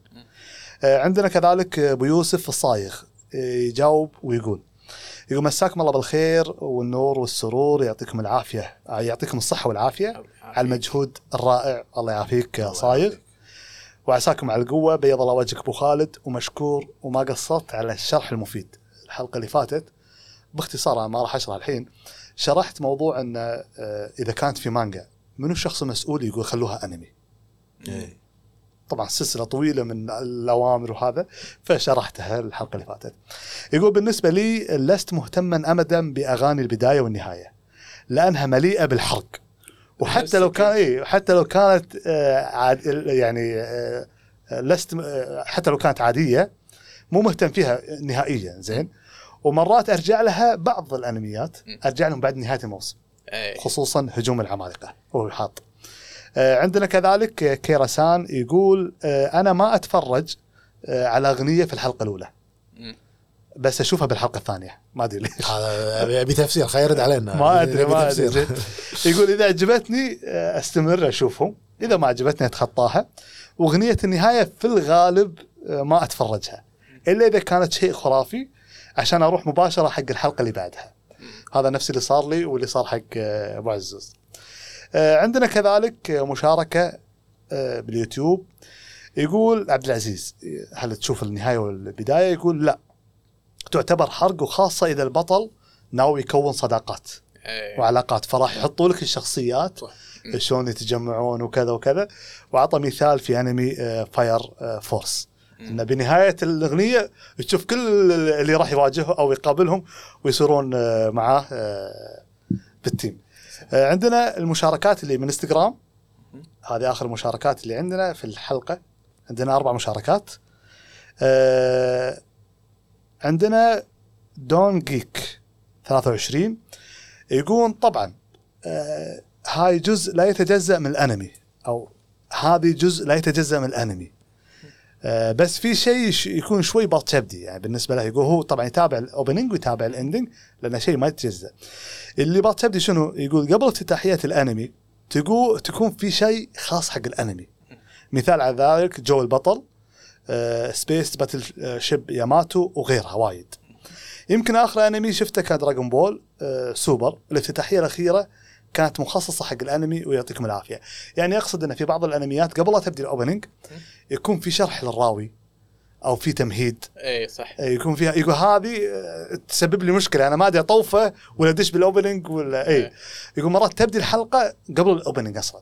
آه، عندنا كذلك أبو يوسف الصايغ آه، يجاوب ويقول يقول مساكم الله بالخير والنور والسرور يعطيكم العافية آه، يعطيكم الصحة والعافية على المجهود الرائع. الله يعافيك يا صايغ وعساكم على القوة بيض الله وجهك أبو خالد ومشكور وما قصرت على الشرح المفيد. الحلقة اللي فاتت باختصار أنا ما راح أشرح الحين. شرحت موضوع إن آه، إذا كانت في مانجا منو الشخص المسؤول يقول خلوها أنمي؟ إيه. طبعا سلسلة طويلة من الأوامر وهذا فشرحتها الحلقة اللي فاتت. يقول بالنسبة لي لست مهتما ابدا بأغاني البداية والنهاية لأنها مليئة بالحرق. وحتى لو كان اي حتى لو كانت آه، عاد يعني آه، آه، لست آه، حتى لو كانت عادية مو مهتم فيها نهائيا زين؟ ومرات أرجع لها بعض الأنميات. أرجع لهم بعد نهاية الموسم. إيه. خصوصا هجوم العمالقة. هو حاط آه، عندنا كذلك آه، كيراسان يقول آه، أنا ما أتفرج على أغنية في الحلقة الأولى. بس أشوفها بالحلقة الثانية. ما أدري ليش. هذا ابي أبي تفسير خير يرد علينا. ما أدري ما أدري. يقول إذا عجبتني أستمر أشوفهم. إذا ما عجبتني أتخطاها. وأغنية النهاية في الغالب ما أتفرجها. إلا إذا كانت شيء خرافي. عشان أروح مباشرة حق الحلقة اللي بعدها. هذا نفس اللي صار لي واللي صار حق آه، أبو عزوز آه، عندنا كذلك مشاركة آه، باليوتيوب. يقول عبد العزيز هل تشوف النهاية والبداية؟ يقول لا. تعتبر حرق وخاصة إذا البطل ناوي يكون صداقات إيه. وعلاقات. فراح يحطوا لك الشخصيات. شلون يتجمعون وكذا وكذا. وأعطى مثال في أنمي Fire Force إنه بنهاية الأغنية تشوف كل اللي راح يواجهه أو يقابلهم ويصيرون آه، معاه آه، بال team. آه، عندنا المشاركات اللي من انستغرام هذه آخر المشاركات اللي عندنا في الحلقة. عندنا أربع مشاركات. عندنا دون جيك 23 يقول طبعا هاي جزء لا يتجزأ من الأنمي أو هذه جزء لا يتجزأ من الأنمي. بس في شيء يكون شوي بط كبدي يعني بالنسبة له يقول هو طبعا يتابع ال opening ويتابع ال ending لأنه شيء ما يتجزأ. اللي بط كبدي شنو؟ يقول قبل افتتاحيه الأنمي تقول تكون في شيء خاص حق الأنمي. مثال على ذلك جو البطل آه، Space Battle آه، ship Yamato وغيرها وايد. يمكن آخر أنمي شفته كان Dragon Ball آه، سوبر الافتتاحية الأخيرة كانت مخصصة حق الأنمي ويعطيكم العافية. يعني أقصد إن في بعض الأنميات قبل لا تبدي ال opening يكون في شرح للراوي أو في تمهيد. اي صح. آه، يكون فيها يقول هذه آه، تسبب لي مشكلة أنا ما أدري أطوفه ولا أدش بال opening ولا اي إيه. يقول مرات تبدي الحلقة قبل ال opening أصلا.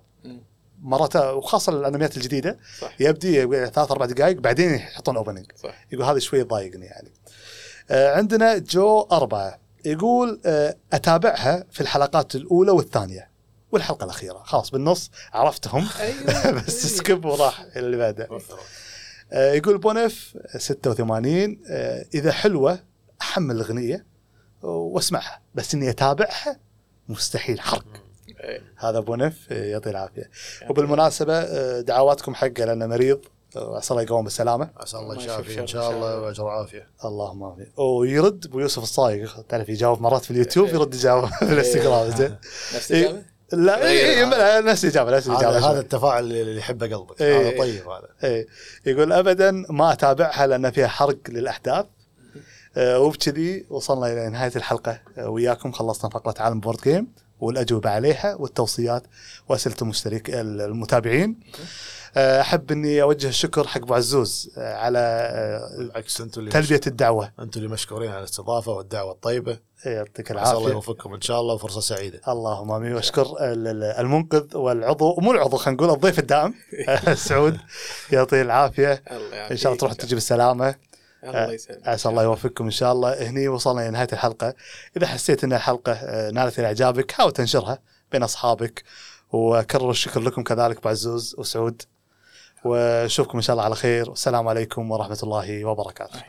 مرات وخاصة الأنميات الجديدة. صح. يبدي ثلاث أربع دقائق بعدين يحطون opening يقول هذا شوي يضايقني يعني. آه عندنا جو أربعة. يقول آه أتابعها في الحلقات الأولى والثانية. والحلقة الأخيرة. خلاص بالنص عرفتهم. أيوه. بس skip وراح اللي بعده. آه يقول بونف 86 آه إذا حلوة أحمل الأغنية واسمعها. بس إني أتابعها مستحيل. حرق. إيه. هذا بونف آه، يعطيه العافية. وبالمناسبة آه، دعواتكم حقه لأنه مريض. عسى الله يقوم بالسلامة. عسى الله الله يشفي يشافي شر إن شاء الله وأجر وعافيه اللهم آمين. ويرد ابو يوسف الصايغ. تعرف يجاوب مرات في اليوتيوب إيه. يرد يجاوب في الانستغرام. زين. نفس إيه. لا اي اي لا، نفس الإجابة نفس هذا الاجابه هذا التفاعل اللي يحبه قلبك. إيه. هذا طيب هذا. إيه. يقول ابدا ما أتابعها لأن فيها حرق للأحداث. آه، وبكذي وصلنا إلى نهاية الحلقة. آه، وياكم خلصنا فقرة عالم بورد جيم والأجوبة عليها والتوصيات وأسئلة المشترك المتابعين. آه، أحب إني أوجه الشكر حق أبو عزوز على بالعكس أنتم تلبية الدعوة. أنتم اللي مشكورين على الاستضافة والدعوة الطيبة. يعطيك عسى الله العافية. يوفقكم إن شاء الله وفرصة سعيدة. اللهم آمين. واشكر ال- ال- المنقذ والعضو مو العضو خلينا نقول الضيف الدائم سعود يعطيه العافية. الله يعافيك إن شاء الله تروح تجي بالسلامه الله يسلمك عسى الله يوفقكم إن شاء الله. هني وصلنا لنهايه الحلقة. إذا حسيت إن الحلقة آه، نالت إلى إعجابك حاول تنشرها بين أصحابك. وكرر الشكر لكم كذلك بعزوز وسعود. وأشوفكم إن شاء الله على خير. والسلام عليكم ورحمة الله وبركاته.